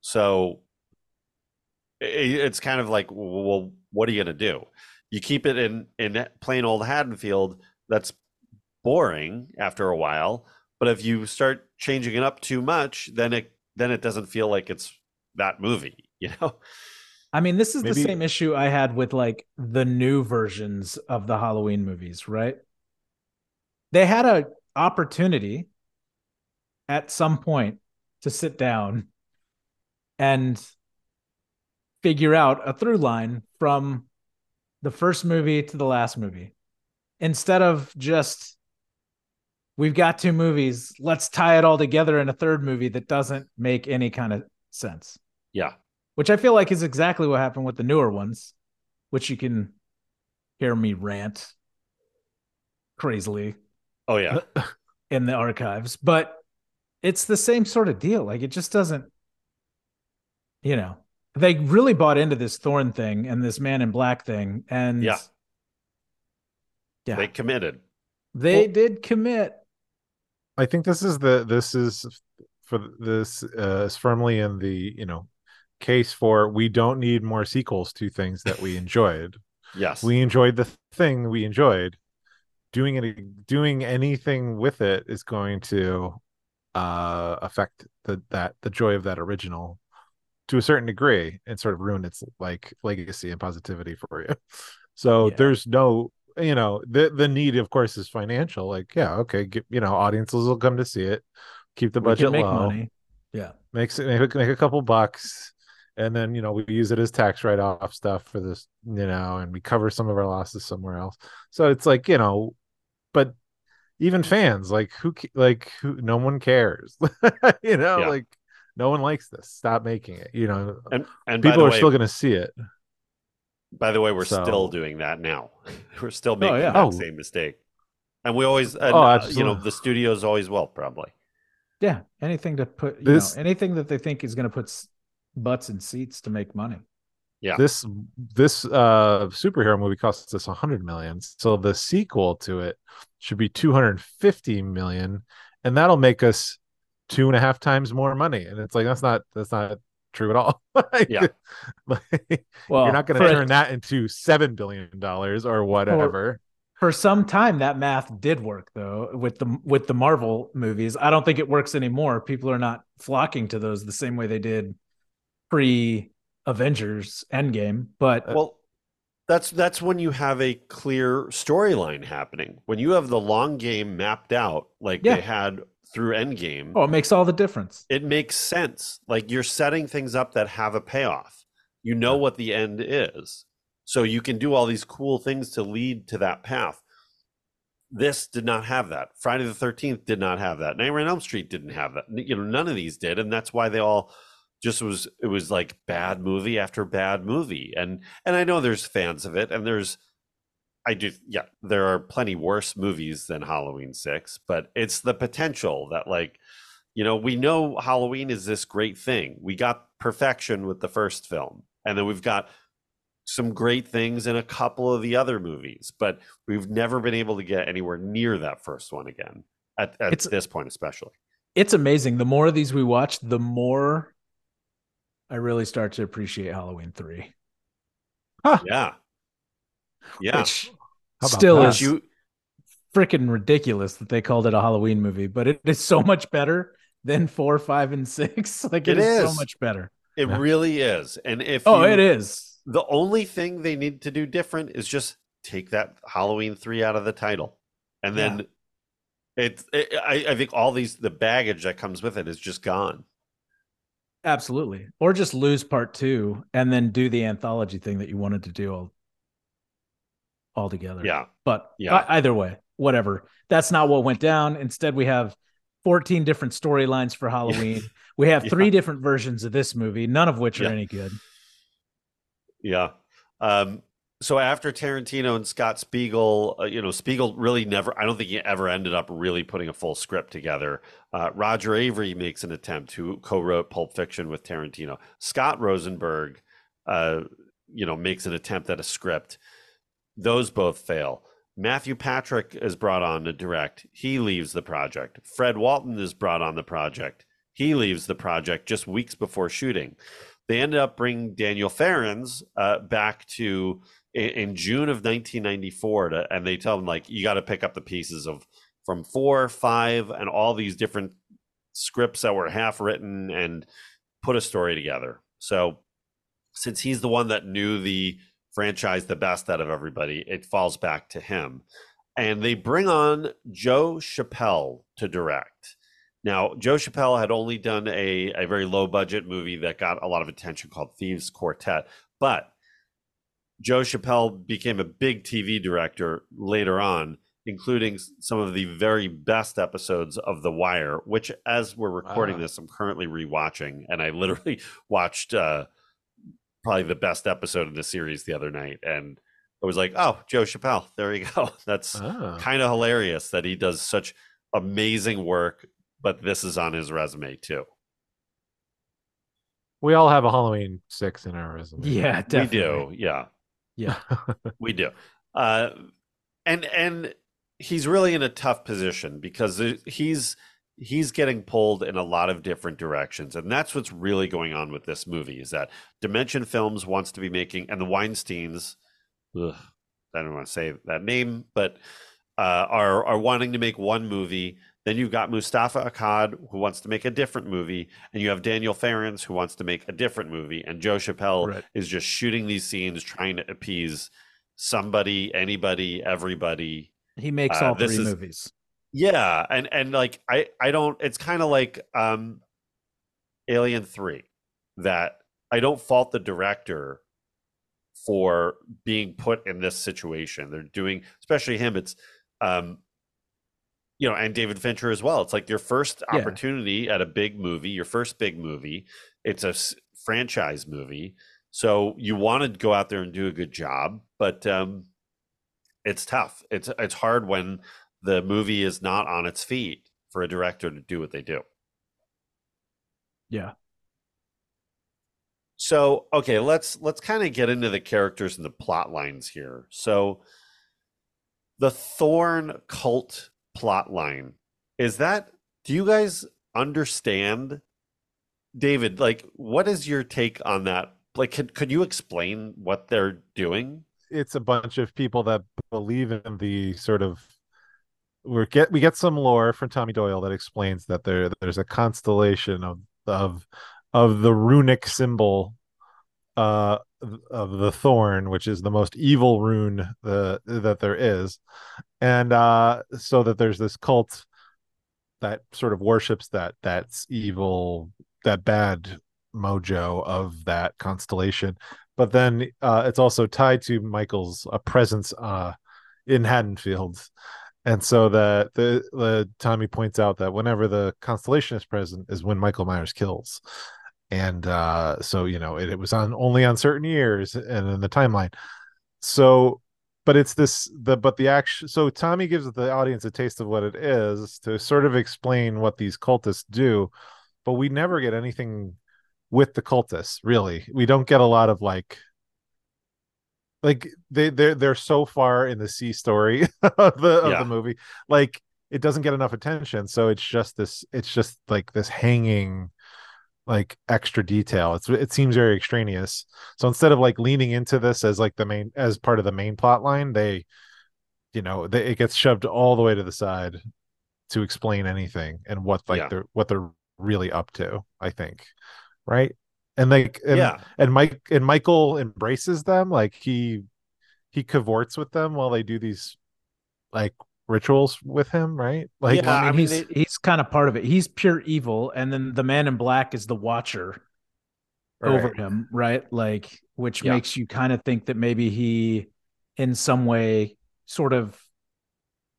Speaker 3: So it, it's kind of like, well, what are you going to do? You keep it in in plain old Haddonfield. That's boring after a while. But if you start changing it up too much, then it then it doesn't feel like it's that movie, you know?
Speaker 5: I mean, this is Maybe... the same issue I had with like the new versions of the Halloween movies, right? They had a opportunity at some point to sit down and figure out a through line from the first movie to the last movie instead of just we've got two movies. Let's tie it all together in a third movie that doesn't make any kind of sense.
Speaker 3: Yeah.
Speaker 5: Which I feel like is exactly what happened with the newer ones, which you can hear me rant crazily.
Speaker 3: Oh, yeah.
Speaker 5: In the archives. But it's the same sort of deal. Like it just doesn't, you know, they really bought into this Thorn thing and this Man in Black thing, and
Speaker 3: Yeah.
Speaker 5: yeah,
Speaker 3: They committed.
Speaker 5: they,
Speaker 3: committed.
Speaker 5: did commit.
Speaker 4: I think this is the this is for this uh, is firmly in the you know case for we don't need more sequels to things that we enjoyed.
Speaker 3: Yes.
Speaker 4: we enjoyed the thing we enjoyed. Doing it, doing anything with it is going to uh affect the that the joy of that original to a certain degree and sort of ruin its like legacy and positivity for you. So
Speaker 5: Yeah.
Speaker 4: there's no you know the the need of course is financial like yeah okay get, you know audiences will come to see it keep the budget
Speaker 5: make
Speaker 4: low
Speaker 5: money. Yeah,
Speaker 4: makes it make, make a couple bucks and then you know we use it as tax write-off stuff for this you know and we cover some of our losses somewhere else so it's like you know but even fans like who like who no one cares you know
Speaker 3: Yeah.
Speaker 4: like no one likes this stop making it you know
Speaker 3: and and
Speaker 4: people are
Speaker 3: way,
Speaker 4: still going to see it
Speaker 3: by the way, we're
Speaker 4: So-
Speaker 3: still doing that now. we're still making
Speaker 5: yeah.
Speaker 3: that
Speaker 4: Oh.
Speaker 3: same mistake. And we always, and,
Speaker 4: Oh,
Speaker 3: uh, you know, the studios always will probably.
Speaker 5: yeah. Anything to put, you
Speaker 4: This-
Speaker 5: know, anything that they think is going to put s- butts and seats to make money.
Speaker 3: Yeah.
Speaker 4: this this uh superhero movie costs us 100 million so the sequel to it should be 250 million and that'll make us two and a half times more money and it's like that's not that's not true at all Like,
Speaker 3: Yeah.
Speaker 4: like,
Speaker 5: Well,
Speaker 4: you're not going
Speaker 5: for
Speaker 4: to
Speaker 5: a-
Speaker 4: turn that into seven billion dollars or whatever
Speaker 5: for some time that math did work though with the with the Marvel movies. I don't think it works anymore. People are not flocking to those the same way they did pre Avengers Endgame. But uh,
Speaker 3: Well, that's that's when you have a clear storyline happening. When you have the long game mapped out, like
Speaker 5: Yeah.
Speaker 3: they had through Endgame,
Speaker 5: oh, it makes all the difference.
Speaker 3: it makes sense. Like you're setting things up that have a payoff. You know what the end is. So you can do all these cool things to lead to that path. This did not have that. Friday the 13th did not have that. Nightmare on Elm Street didn't have that. You know, none of these did. And that's why they all just was it was like bad movie after bad movie. And and I know there's fans of it and there's I do yeah, there are plenty worse movies than Halloween 6, but it's the potential that like you know, we know Halloween is this great thing. We got perfection with the first film, and then we've got some great things in a couple of the other movies, but we've never been able to get anywhere near that first one again at, at
Speaker 5: It's-
Speaker 3: this point, especially.
Speaker 5: It's amazing. The more of these we watch, the more I really start to appreciate Halloween three.
Speaker 3: Yeah. Yeah.
Speaker 5: Which still
Speaker 4: that?
Speaker 5: is
Speaker 3: you,
Speaker 5: freaking ridiculous that they called it a Halloween movie, but it is so much better than four, five, and six. Like
Speaker 3: It
Speaker 5: it is, so much better.
Speaker 3: it
Speaker 4: Yeah.
Speaker 3: really is. And if
Speaker 5: Oh,
Speaker 3: you-
Speaker 5: it is.
Speaker 3: the only thing they need to do different is just take that Halloween three out of the title, and then it's. It, I, I think all these the baggage that comes with it is just gone.
Speaker 5: Absolutely. Or just lose part two and then do the anthology thing that you wanted to do all, all together.
Speaker 3: Yeah,
Speaker 5: But
Speaker 3: Yeah.
Speaker 5: either way, whatever. That's not what went down. Instead, we have 14 different storylines for Halloween. We have
Speaker 3: Yeah.
Speaker 5: three different versions of this movie, none of which are
Speaker 3: Yeah.
Speaker 5: any good.
Speaker 3: yeah. Um, so after Tarantino and Scott Spiegel, uh, you know, Spiegel really never. I don't think he ever ended up really putting a full script together. Uh, Roger Avary makes an attempt who co-wrote Pulp Fiction with Tarantino. Scott Rosenberg, uh, you know, makes an attempt at a script. Those both fail. Matthew Patrick is brought on to direct. He leaves the project. Fred Walton is brought on the project. He leaves the project just weeks before shooting. They ended up bringing Daniel Farrands uh, back to in, in June of 1994, to, and they tell him like you got to pick up the pieces of from four, five, and all these different scripts that were half written and put a story together. So since he's the one that knew the franchise the best out of everybody, it falls back to him. And they bring on Joe Chappelle to direct. Now, Joe Chappelle had only done a, a very low budget movie that got a lot of attention called Thieves Quartet, but Joe Chappelle became a big TV director later on, including some of the very best episodes of The Wire, which, as we're recording
Speaker 4: Wow.
Speaker 3: this, I'm currently rewatching. And I literally watched uh, probably the best episode in the series the other night. And I was like, oh, Joe Chappelle, there you go. That's
Speaker 4: Ah.
Speaker 3: kind of hilarious that he does such amazing work but this is on his resume too.
Speaker 4: We all have a Halloween six in our resume.
Speaker 5: Yeah, definitely.
Speaker 3: We do, yeah,
Speaker 5: Yeah.
Speaker 3: we do. Uh, and and he's really in a tough position because he's he's getting pulled in a lot of different directions and that's what's really going on with this movie is that dimension films wants to be making and the weinsteins ugh, i don't want to say that name but uh, are are wanting to make one movie then you've got moustapha akkad who wants to make a different movie and you have daniel farrands who wants to make a different movie and joe chappelle
Speaker 5: Right.
Speaker 3: is just shooting these scenes trying to appease somebody anybody everybody
Speaker 5: He makes
Speaker 3: Uh,
Speaker 5: all three
Speaker 3: is-
Speaker 5: movies.
Speaker 3: yeah, and and like I I don't. It's kind of like um, Alien Three, that I don't fault the director for being put in this situation. They're doing, especially him. It's um, you know, and David Fincher as well. It's like your first
Speaker 5: Yeah.
Speaker 3: opportunity at a big movie, your first big movie. It's a s- franchise movie, so you want to go out there and do a good job, but um, it's tough. It's it's hard when the movie is not on its feet for a director to do what they do.
Speaker 5: Yeah.
Speaker 3: So, okay, let's let's kind of get into the characters and the plot lines here. So, the Thorn cult plot line is that do you guys understand David, like what is your take on that? Like could could you explain what they're doing?
Speaker 4: it's a bunch of people that believe in the sort of we get we get some lore from Tommy Doyle that explains that there there's a constellation of of of the runic symbol uh of the thorn which is the most evil rune the that there is. And uh so that there's this cult that sort of worships that that's evil that bad mojo of that constellation. But then uh, it's also tied to Michael's uh, presence uh, in Haddonfield, and so that the the Tommy points out that whenever the constellation is present is when Michael Myers kills, and uh, so you know it, it was on only on certain years and in the timeline. So, but it's this the but the action. So Tommy gives the audience a taste of what it is to sort of explain what these cultists do, but we never get anything with the cultists really we don't get a lot of like like they they're they're so far in the c story of the of
Speaker 3: Yeah.
Speaker 4: the movie like it doesn't get enough attention so it's just this it's just like this hanging like extra detail it's it seems very extraneous so instead of like leaning into this as like the main as part of the main plot line they you know they, it gets shoved all the way to the side to explain anything and what like
Speaker 3: Yeah.
Speaker 4: they're what they're really up to i think right and like and,
Speaker 3: yeah.
Speaker 4: and mike and michael embraces them like he he cavorts with them while they do these like rituals with him right like
Speaker 3: Yeah.
Speaker 5: I mean,
Speaker 3: I
Speaker 5: he's
Speaker 3: it-
Speaker 5: he's kind of part of it. He's pure evil, and then the man in black is the watcher over him, right? Like, which
Speaker 3: Yeah.
Speaker 5: makes you kind of think that maybe he, in some way, sort of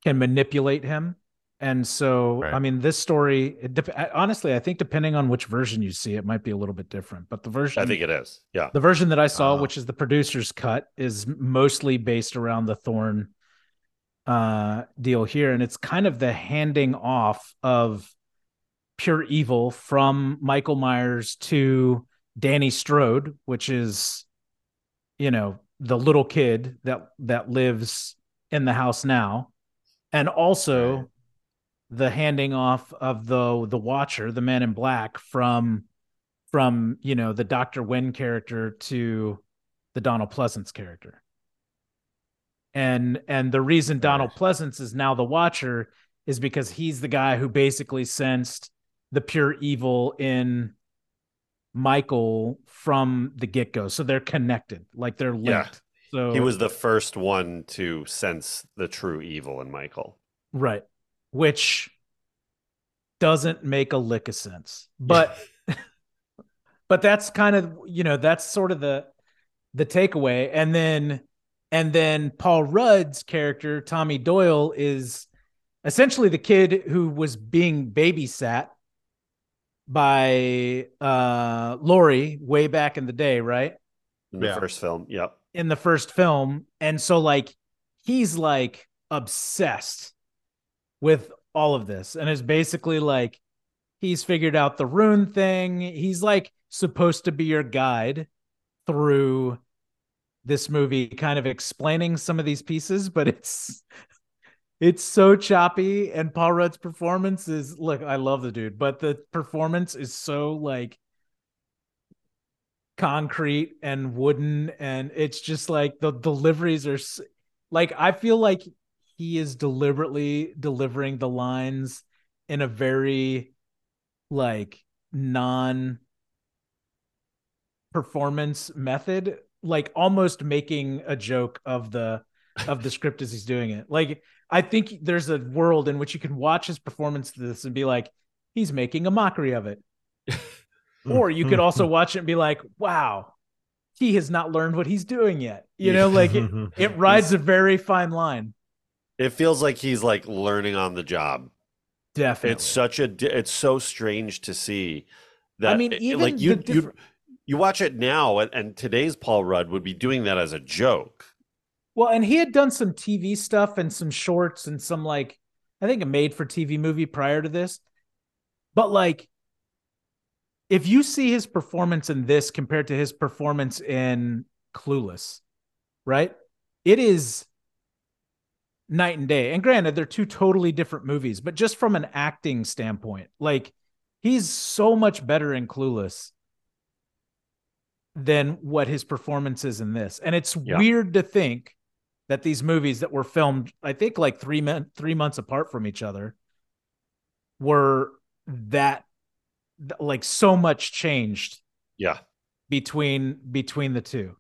Speaker 5: can manipulate him. And so,
Speaker 4: Right.
Speaker 5: I mean, this story, it dep- honestly, I think depending on which version you see, it might be a little bit different. But the version
Speaker 3: I think it is. Yeah.
Speaker 5: the version that I saw,
Speaker 4: Uh,
Speaker 5: which is the producer's cut, is mostly based around the Thorn uh, deal here, and it's kind of the handing off of pure evil from Michael Myers to Danny Strode, which is, you know, the little kid that that lives in the house now, and also the handing off of the the Watcher, the Man in Black, from from you know the Doctor Wynn character to the Donald Pleasence character. And and the reason Donald
Speaker 4: Right.
Speaker 5: Pleasence is now the Watcher is because he's the guy who basically sensed the pure evil in Michael from the get go. So they're connected, like they're linked.
Speaker 3: Yeah.
Speaker 5: So
Speaker 3: He was the first one to sense the true evil in Michael.
Speaker 5: right, which doesn't make a lick of sense, but but that's kind of you know that's sort of the the takeaway, and then and then Paul Rudd's character Tommy Doyle is essentially the kid who was being babysat by uh Laurie way back in the day, right?
Speaker 3: in the
Speaker 4: Yeah.
Speaker 3: first film. Yep.
Speaker 5: in the first film and so like he's like obsessed with all of this and is basically like He's figured out the rune thing. He's like supposed to be your guide through this movie, kind of explaining some of these pieces, but it's it's so choppy. And Paul Rudd's performance is look, I love the dude, but the performance is so like concrete and wooden, and it's just like the deliveries are like I feel like he is deliberately delivering the lines in a very like non performance method like almost making a joke of the of the script as he's doing it. Like i think there's a world in which you can watch his performance of this and be like he's making a mockery of it. Or you could also watch it and be like wow he has not learned what he's doing yet. You know like it, it rides a very fine line.
Speaker 3: It feels like he's like learning on the job.
Speaker 5: definitely.
Speaker 3: It's such a it's so strange to see that I
Speaker 5: mean,
Speaker 3: it-
Speaker 5: even
Speaker 3: like you
Speaker 5: the
Speaker 3: you
Speaker 5: differ-
Speaker 3: you watch it now and, and today's Paul Rudd would be doing that as a joke.
Speaker 5: Well, and he had done some TV stuff and some shorts and some like I think a made for TV movie prior to this. But like if you see his performance in this compared to his performance in Clueless, right? It is night and day. And granted, they're two totally different movies, but just from an acting standpoint, like he's so much better in Clueless than what his performance is in this. And it's
Speaker 3: Yeah.
Speaker 5: weird to think that these movies that were filmed, I think like three men, three months apart from each other, were that like so much changed
Speaker 3: Yeah.
Speaker 5: between between the two.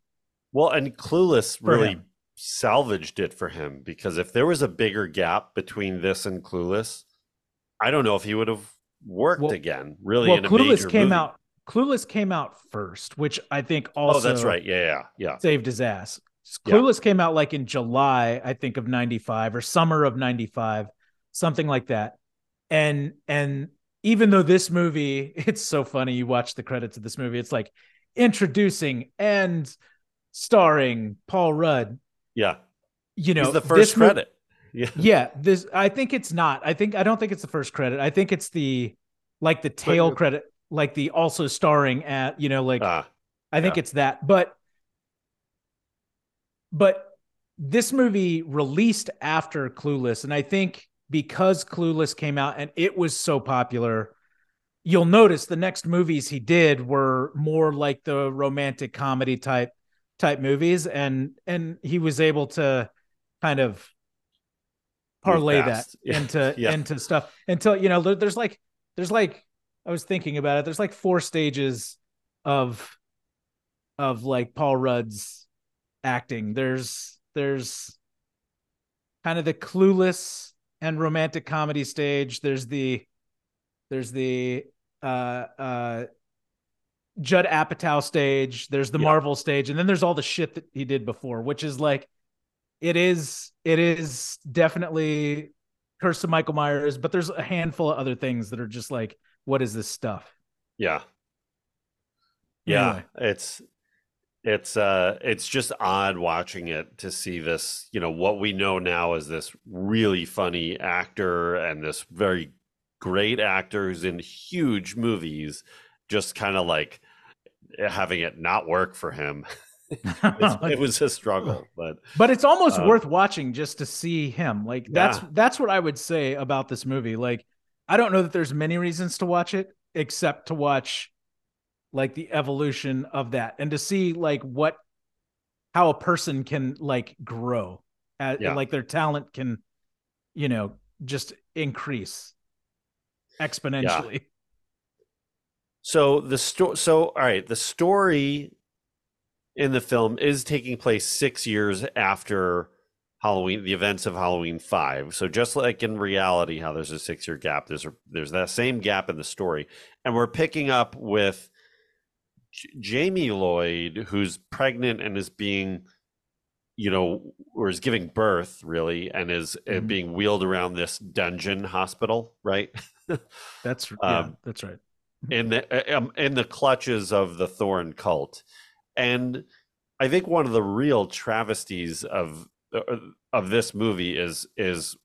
Speaker 3: Well, and Clueless
Speaker 5: For
Speaker 3: really
Speaker 5: him.
Speaker 3: salvaged it for him because if there was a bigger gap between this and Clueless, I don't know if he would have worked
Speaker 5: Well-
Speaker 3: again. Really,
Speaker 5: well,
Speaker 3: in a
Speaker 5: Clueless came
Speaker 3: movie.
Speaker 5: out. Clueless came out first, which I think also
Speaker 3: Oh, that's right. Yeah, yeah, yeah.
Speaker 5: saved his ass.
Speaker 3: Yeah.
Speaker 5: Clueless came out like in July, I think, of '95 or summer of '95, something like that. And and even though this movie, it's so funny. You watch the credits of this movie. It's like introducing and starring Paul Rudd.
Speaker 3: Yeah.
Speaker 5: You know,
Speaker 3: He's the first
Speaker 5: mo-
Speaker 3: credit. Yeah.
Speaker 5: yeah, this I think it's not. I think I don't think it's the first credit. I think it's the like the tail
Speaker 3: But-
Speaker 5: credit, like the also starring at, you know, like
Speaker 3: Ah,
Speaker 5: I think
Speaker 3: yeah.
Speaker 5: it's that. But but this movie released after Clueless, and I think because Clueless came out and it was so popular, you'll notice the next movies he did were more like the romantic comedy type type movies, and and he was able to kind of parlay that.
Speaker 3: Yeah.
Speaker 5: into
Speaker 3: Yeah.
Speaker 5: into stuff until you know there's like there's like I was thinking about it. There's like four stages of of like Paul Rudd's acting. There's there's kind of the clueless and romantic comedy stage. There's the there's the uh uh Judd Apatow stage. There's the
Speaker 3: Yeah.
Speaker 5: Marvel stage, and then there's all the shit that he did before, which is like it is it is definitely Curse of Michael Myers, but there's a handful of other things that are just like, what is this stuff?
Speaker 3: yeah. Yeah.
Speaker 5: Anyway.
Speaker 3: It's it's uh it's just odd watching it to see this, you know, what we know now as this really funny actor and this very great actor who's in huge movies just kind of like having it not work for him. It was a struggle, but
Speaker 5: but it's almost
Speaker 3: Uh,
Speaker 5: worth watching just to see him. Like that's
Speaker 3: Yeah.
Speaker 5: that's what I would say about this movie. Like I don't know that there's many reasons to watch it except to watch like the evolution of that and to see like what how a person can like grow uh, at,
Speaker 3: Yeah.
Speaker 5: like their talent can you know just increase exponentially. yeah.
Speaker 3: So the story. So all right, the story in the film is taking place six years after Halloween, the events of Halloween Five. So just like in reality, how there's a six-year gap, there's a, there's that same gap in the story, and we're picking up with J- Jamie Lloyd, who's pregnant and is being, you know, or is giving birth really, and is uh,
Speaker 5: Mhm.
Speaker 3: being wheeled around this dungeon hospital, right?
Speaker 5: That's yeah,
Speaker 3: Um,
Speaker 5: that's right.
Speaker 3: in the uh, um, in the clutches of the Thorn cult, and I think one of the real travesties of Uh, uh, of this movie is is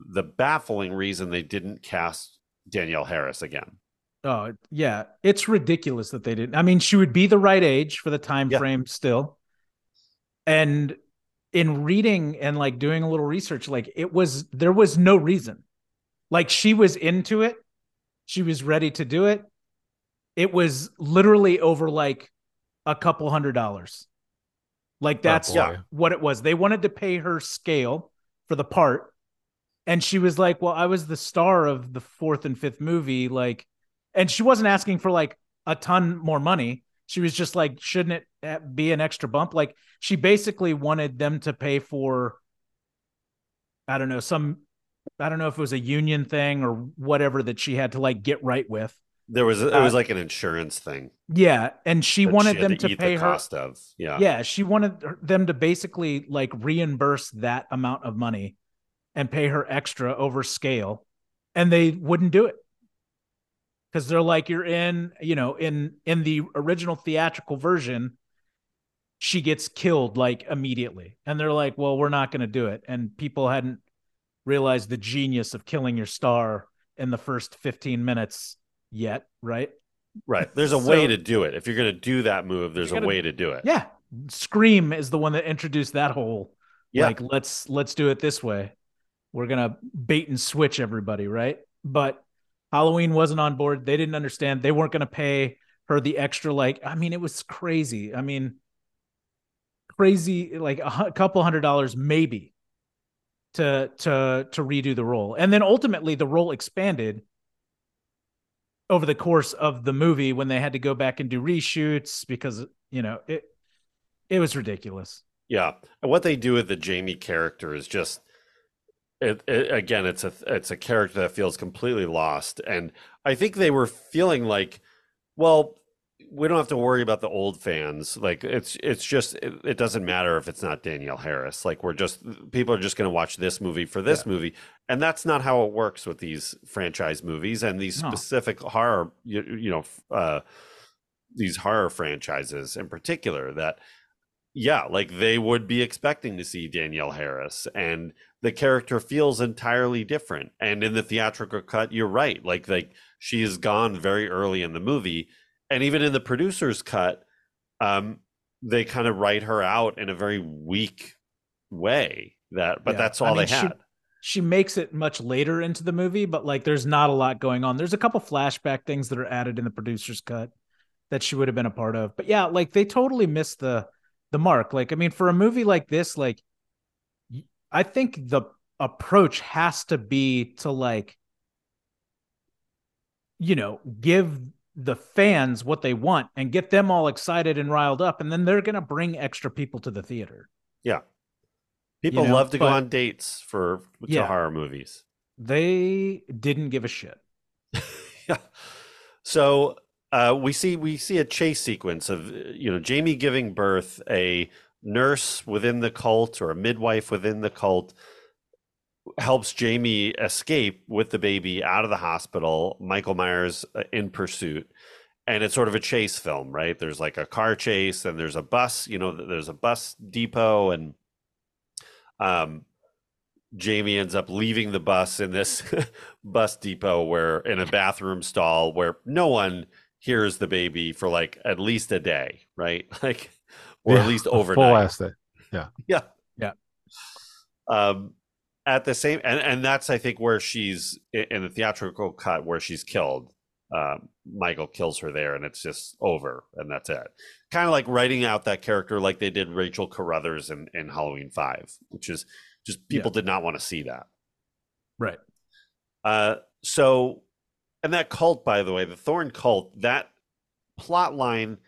Speaker 3: the baffling reason they didn't cast Danielle Harris again.
Speaker 5: Oh yeah, it's ridiculous that they didn't. I mean, she would be the right age for the time
Speaker 3: Yeah.
Speaker 5: frame still. And in reading and like doing a little research, like it was there was no reason. Like she was into it. She was ready to do it. It was literally over like a couple hundred dollars. Like that's
Speaker 4: Oh,
Speaker 5: what it was. They wanted to pay her scale for the part. And she was like, Well, I was the star of the fourth and fifth movie. Like, and she wasn't asking for like a ton more money. She was just like, Shouldn't it uh, be an extra bump? Like, she basically wanted them to pay for, I don't know, some, I don't know if it was a union thing or whatever that she had to like get right with.
Speaker 3: There was it
Speaker 5: Uh,
Speaker 3: was like an insurance thing.
Speaker 5: Yeah. And she wanted
Speaker 3: had
Speaker 5: them to,
Speaker 3: eat
Speaker 5: pay
Speaker 3: the
Speaker 5: her.
Speaker 3: cost of. Yeah.
Speaker 5: Yeah, she wanted them to basically like reimburse that amount of money and pay her extra over scale, and they wouldn't do it because they're like, you're in, you know, in in the original theatrical version, she gets killed like immediately, and they're like, well, we're not going to do it, and people hadn't realized the genius of killing your star in the first 15 minutes yet, right?
Speaker 3: Right. There's a
Speaker 5: So-
Speaker 3: way to do it. If you're going to do that move, there's a way to do it.
Speaker 5: Yeah. Scream is the one that introduced that whole
Speaker 3: Yeah.
Speaker 5: like let's let's do it this way. We're gonna bait and switch everybody, right? But Halloween wasn't on board. They didn't understand. They weren't gonna pay her the extra. Like, I mean, it was crazy. I mean, crazy, like a couple hundred dollars maybe to to to redo the role. And then ultimately the role expanded over the course of the movie when they had to go back and do reshoots because you know it it was ridiculous.
Speaker 3: Yeah, and what they do with the Jamie character is just it, it again. It's a it's a character that feels completely lost, and I think they were feeling like, well, we don't have to worry about the old fans. Like it's it's just it, it doesn't matter if it's not Danielle Harris. Like we're just people are just going to watch this movie for this movie, and that's not how it works with these franchise movies and these
Speaker 5: No.
Speaker 3: specific horror. You, you know, uh, these horror franchises in particular that yeah, like they would be expecting to see Danielle Harris, and the character feels entirely different. And in the theatrical cut, you're right. Like like she is gone very early in the movie, and even in the producer's cut, um, they kind of write her out in a very weak way. That, but
Speaker 5: Yeah.
Speaker 3: that's
Speaker 5: I
Speaker 3: all
Speaker 5: mean,
Speaker 3: they
Speaker 5: she-
Speaker 3: had.
Speaker 5: she makes it much later into the movie, but like there's not a lot going on. There's a couple flashback things that are added in the producer's cut that she would have been a part of. But yeah, like they totally missed the the mark. Like I mean, for a movie like this, like I think the approach has to be to like you know, give the fans what they want and get them all excited and riled up and then they're going to bring extra people to the theater.
Speaker 3: Yeah, people
Speaker 5: know,
Speaker 3: love to go on dates for to
Speaker 5: Yeah.
Speaker 3: horror movies.
Speaker 5: They didn't give a shit.
Speaker 3: yeah. So uh, we see we see a chase sequence of you know Jamie giving birth, a nurse within the cult or a midwife within the cult helps Jamie escape with the baby out of the hospital. Michael Myers uh, in pursuit. And it's sort of a chase film, right? There's like a car chase, and there's a bus. You know, there's a bus depot, and um, Jamie ends up leaving the bus in this bus depot where in a bathroom stall where no one hears the baby for like at least a day, right? Like or at least
Speaker 4: a
Speaker 3: overnight.
Speaker 4: Full last day.
Speaker 3: Yeah.
Speaker 5: Yeah.
Speaker 3: Um at the same and and that's I think where she's in the theatrical cut where she's killed. Um, Michael kills her there, and it's just over, and that's it. Kind of like writing out that character, like they did Rachel Carruthers in, in Halloween Five, which is just people did not want to see that.
Speaker 5: Right.
Speaker 3: Uh, so, and that cult, by the way, the Thorn cult, that plot line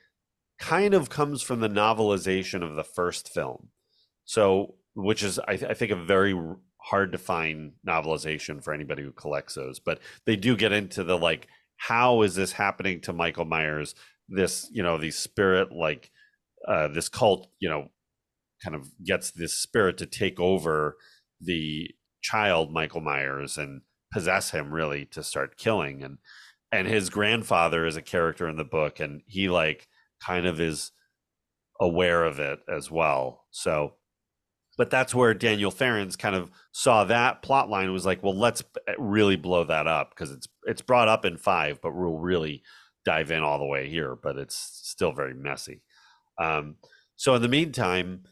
Speaker 3: kind of comes from the novelization of the first film. So, which is, I, th- I think, a very hard to find novelization for anybody who collects those. But they do get into the like, how is this happening to Michael Myers? This, you know, the spirit, like, uh, this cult, you know, kind of gets this spirit to take over the child Michael Myers and possess him really to start killing and and his grandfather is a character in the book and he like kind of is aware of it as well so but that's where Daniel Farrands kind of saw that plot line was like, well, let's really blow that up because it's it's brought up in five, but we'll really dive in all the way here. But it's still very messy. Um, so in the meantime,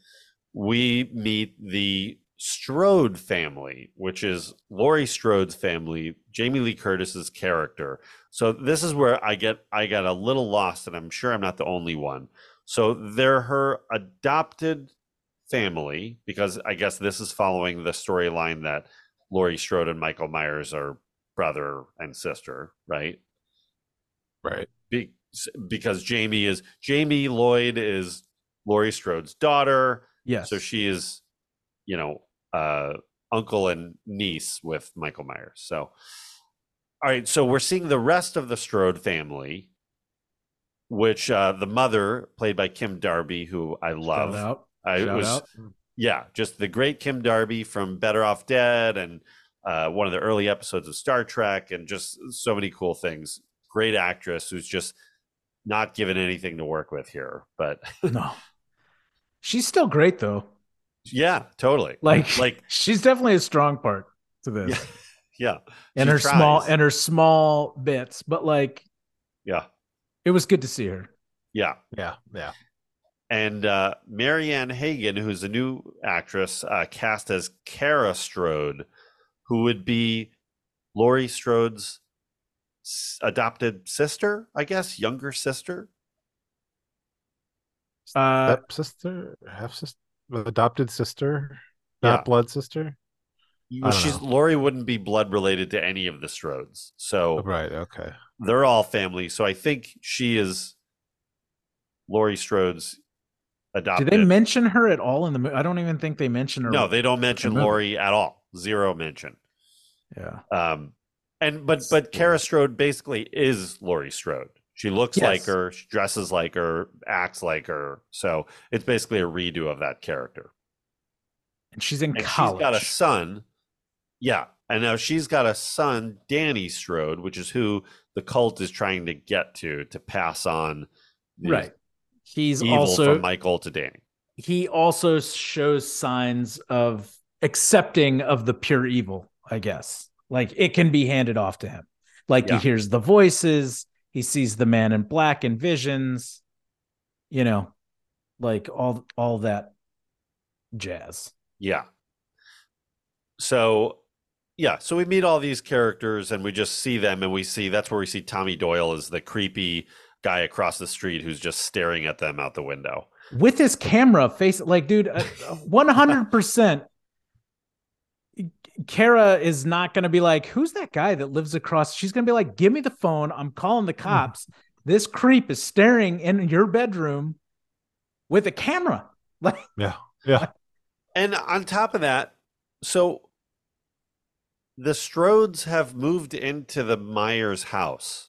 Speaker 3: we meet the Strode family, which is Laurie Strode's family, Jamie Lee Curtis's character. So this is where I get I get a little lost, and I'm sure I'm not the only one. So they're her adopted family because I guess this is following the storyline that Laurie Strode and Michael Myers are brother and sister, right?
Speaker 4: Right.
Speaker 3: Be- because Jamie is Jamie Lloyd is Laurie Strode's daughter.
Speaker 5: Yes.
Speaker 3: So she is, you know, uh, uncle and niece with Michael Myers. So, all right. So we're seeing the rest of the Strode family, which uh, the mother, played by Kim Darby, who I love.
Speaker 5: Shout out.
Speaker 3: I
Speaker 5: Shout
Speaker 3: was,
Speaker 5: out.
Speaker 3: yeah, just the great Kim Darby from Better Off Dead and uh, one of the early episodes of Star Trek, and just so many cool things. Great actress who's just not given anything to work with here, but
Speaker 5: No. She's still great though.
Speaker 3: yeah, totally.
Speaker 5: Like,
Speaker 3: like
Speaker 5: she's definitely a strong part to this.
Speaker 3: Yeah, yeah,
Speaker 5: and
Speaker 3: she
Speaker 5: her small
Speaker 3: tries.
Speaker 5: and her small bits, but like
Speaker 3: yeah,
Speaker 5: it was good to see her.
Speaker 3: yeah.
Speaker 4: Yeah. Yeah.
Speaker 3: And uh, Marianne Hagan, who's a new actress, uh, cast as Kara Strode, who would be Laurie Strode's adopted sister, I guess, younger sister.
Speaker 5: Uh
Speaker 4: Step sister, half sister, adopted sister, not
Speaker 3: Yeah.
Speaker 4: blood sister.
Speaker 3: Well, she's
Speaker 4: know.
Speaker 3: Laurie wouldn't be blood related to any of the Strodes, so
Speaker 4: Right. Okay.
Speaker 3: they're all family. So I think she is Laurie Strode's
Speaker 5: did
Speaker 3: adopted.
Speaker 5: they mention her at all in the movie? I don't even think they mention her.
Speaker 3: no, they don't mention
Speaker 5: movie.
Speaker 3: Laurie at all. Zero mention.
Speaker 5: Yeah.
Speaker 3: Um, and but but Kara Strode basically is Laurie Strode. She looks
Speaker 5: Yes.
Speaker 3: like her, she dresses like her, acts like her. So it's basically a redo of that character.
Speaker 5: And she's in
Speaker 3: And
Speaker 5: college.
Speaker 3: she's got a son. Yeah, and now she's got a son, Danny Strode, which is who the cult is trying to get to to pass on the
Speaker 5: right. He's
Speaker 3: evil
Speaker 5: also
Speaker 3: from Michael to Danny.
Speaker 5: he also shows signs of accepting of the pure evil, I guess. Like it can be handed off to him. Like
Speaker 3: Yeah.
Speaker 5: he hears the voices, he sees the man in black in visions, you know, like all all that jazz.
Speaker 3: Yeah. So, yeah, so we meet all these characters and we just see them, and we see that's where we see Tommy Doyle as the creepy guy across the street who's just staring at them out the window.
Speaker 5: With his camera face like dude, uh, 100% Kara is not going to be like, who's that guy that lives across? She's going to be like, give me the phone. I'm calling the cops. This creep is staring in your bedroom with a camera. Like,
Speaker 4: Yeah. Yeah.
Speaker 3: And on top of that, so the Strodes have moved into the Myers house.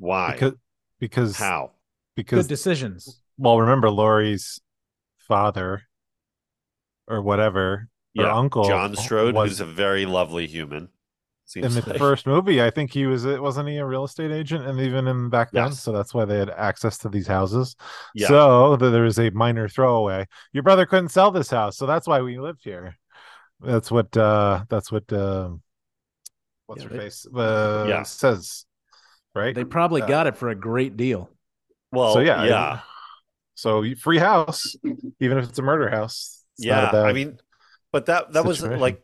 Speaker 3: Why?
Speaker 4: Because because
Speaker 3: How?
Speaker 5: good
Speaker 4: because
Speaker 5: decisions.
Speaker 4: well, remember Laurie's father or whatever or
Speaker 3: Yeah,
Speaker 4: uncle
Speaker 3: John Strode,
Speaker 4: was
Speaker 3: who's a very lovely human.
Speaker 4: in
Speaker 3: Seems
Speaker 4: the
Speaker 3: like.
Speaker 4: first movie. I think he was wasn't he a real estate agent and even in back then,
Speaker 3: Yes.
Speaker 4: so that's why they had access to these houses.
Speaker 3: Yeah.
Speaker 4: So th- there was a minor throwaway. Your brother couldn't sell this house, so that's why we lived here. That's what uh that's what um what's
Speaker 5: Yeah,
Speaker 4: her
Speaker 5: they-
Speaker 4: face uh
Speaker 3: Yeah.
Speaker 4: says. Right?
Speaker 5: They probably
Speaker 4: Uh,
Speaker 5: got it for a great deal.
Speaker 3: well,
Speaker 4: so yeah,
Speaker 3: yeah.
Speaker 4: So free house, even if it's a murder house. It's not a
Speaker 3: yeah i mean but that that was like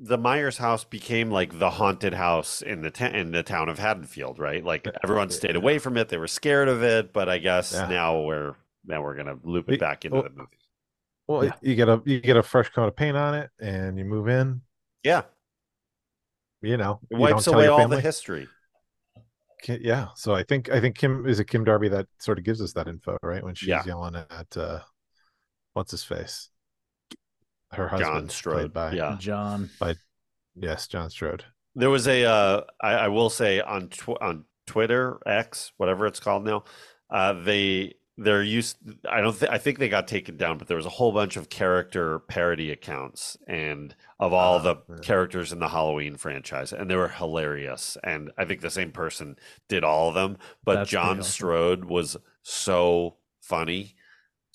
Speaker 3: the myers house became like the haunted house in the ta- in the town of haddonfield right like everyone stayed away from it they were scared of it but i guess
Speaker 4: Yeah.
Speaker 3: now we're now we're gonna loop it back into
Speaker 4: oh,
Speaker 3: the movie
Speaker 4: well,
Speaker 5: yeah.
Speaker 4: you get a you get a fresh coat of paint on it, and you move in.
Speaker 3: yeah
Speaker 4: You know,
Speaker 3: it
Speaker 4: you
Speaker 3: wipes
Speaker 4: don't tell
Speaker 3: away all the history
Speaker 4: Ki- yeah so i think i think kim is it kim darby that sort of gives us that info right when she's
Speaker 3: Yeah.
Speaker 4: yelling at uh what's his face her
Speaker 3: john
Speaker 4: husband
Speaker 3: strode
Speaker 4: played by
Speaker 3: yeah
Speaker 5: John.
Speaker 4: By yes john strode
Speaker 3: there was a uh I, I will say on tw- on twitter x whatever it's called now uh they they're used i don't think i think they got taken down but there was a whole bunch of character parody accounts and of all
Speaker 4: Ah,
Speaker 3: the
Speaker 4: yeah.
Speaker 3: characters in the halloween franchise and they were hilarious and i think the same person did all of them but
Speaker 5: That's
Speaker 3: john
Speaker 5: awesome.
Speaker 3: strode was so funny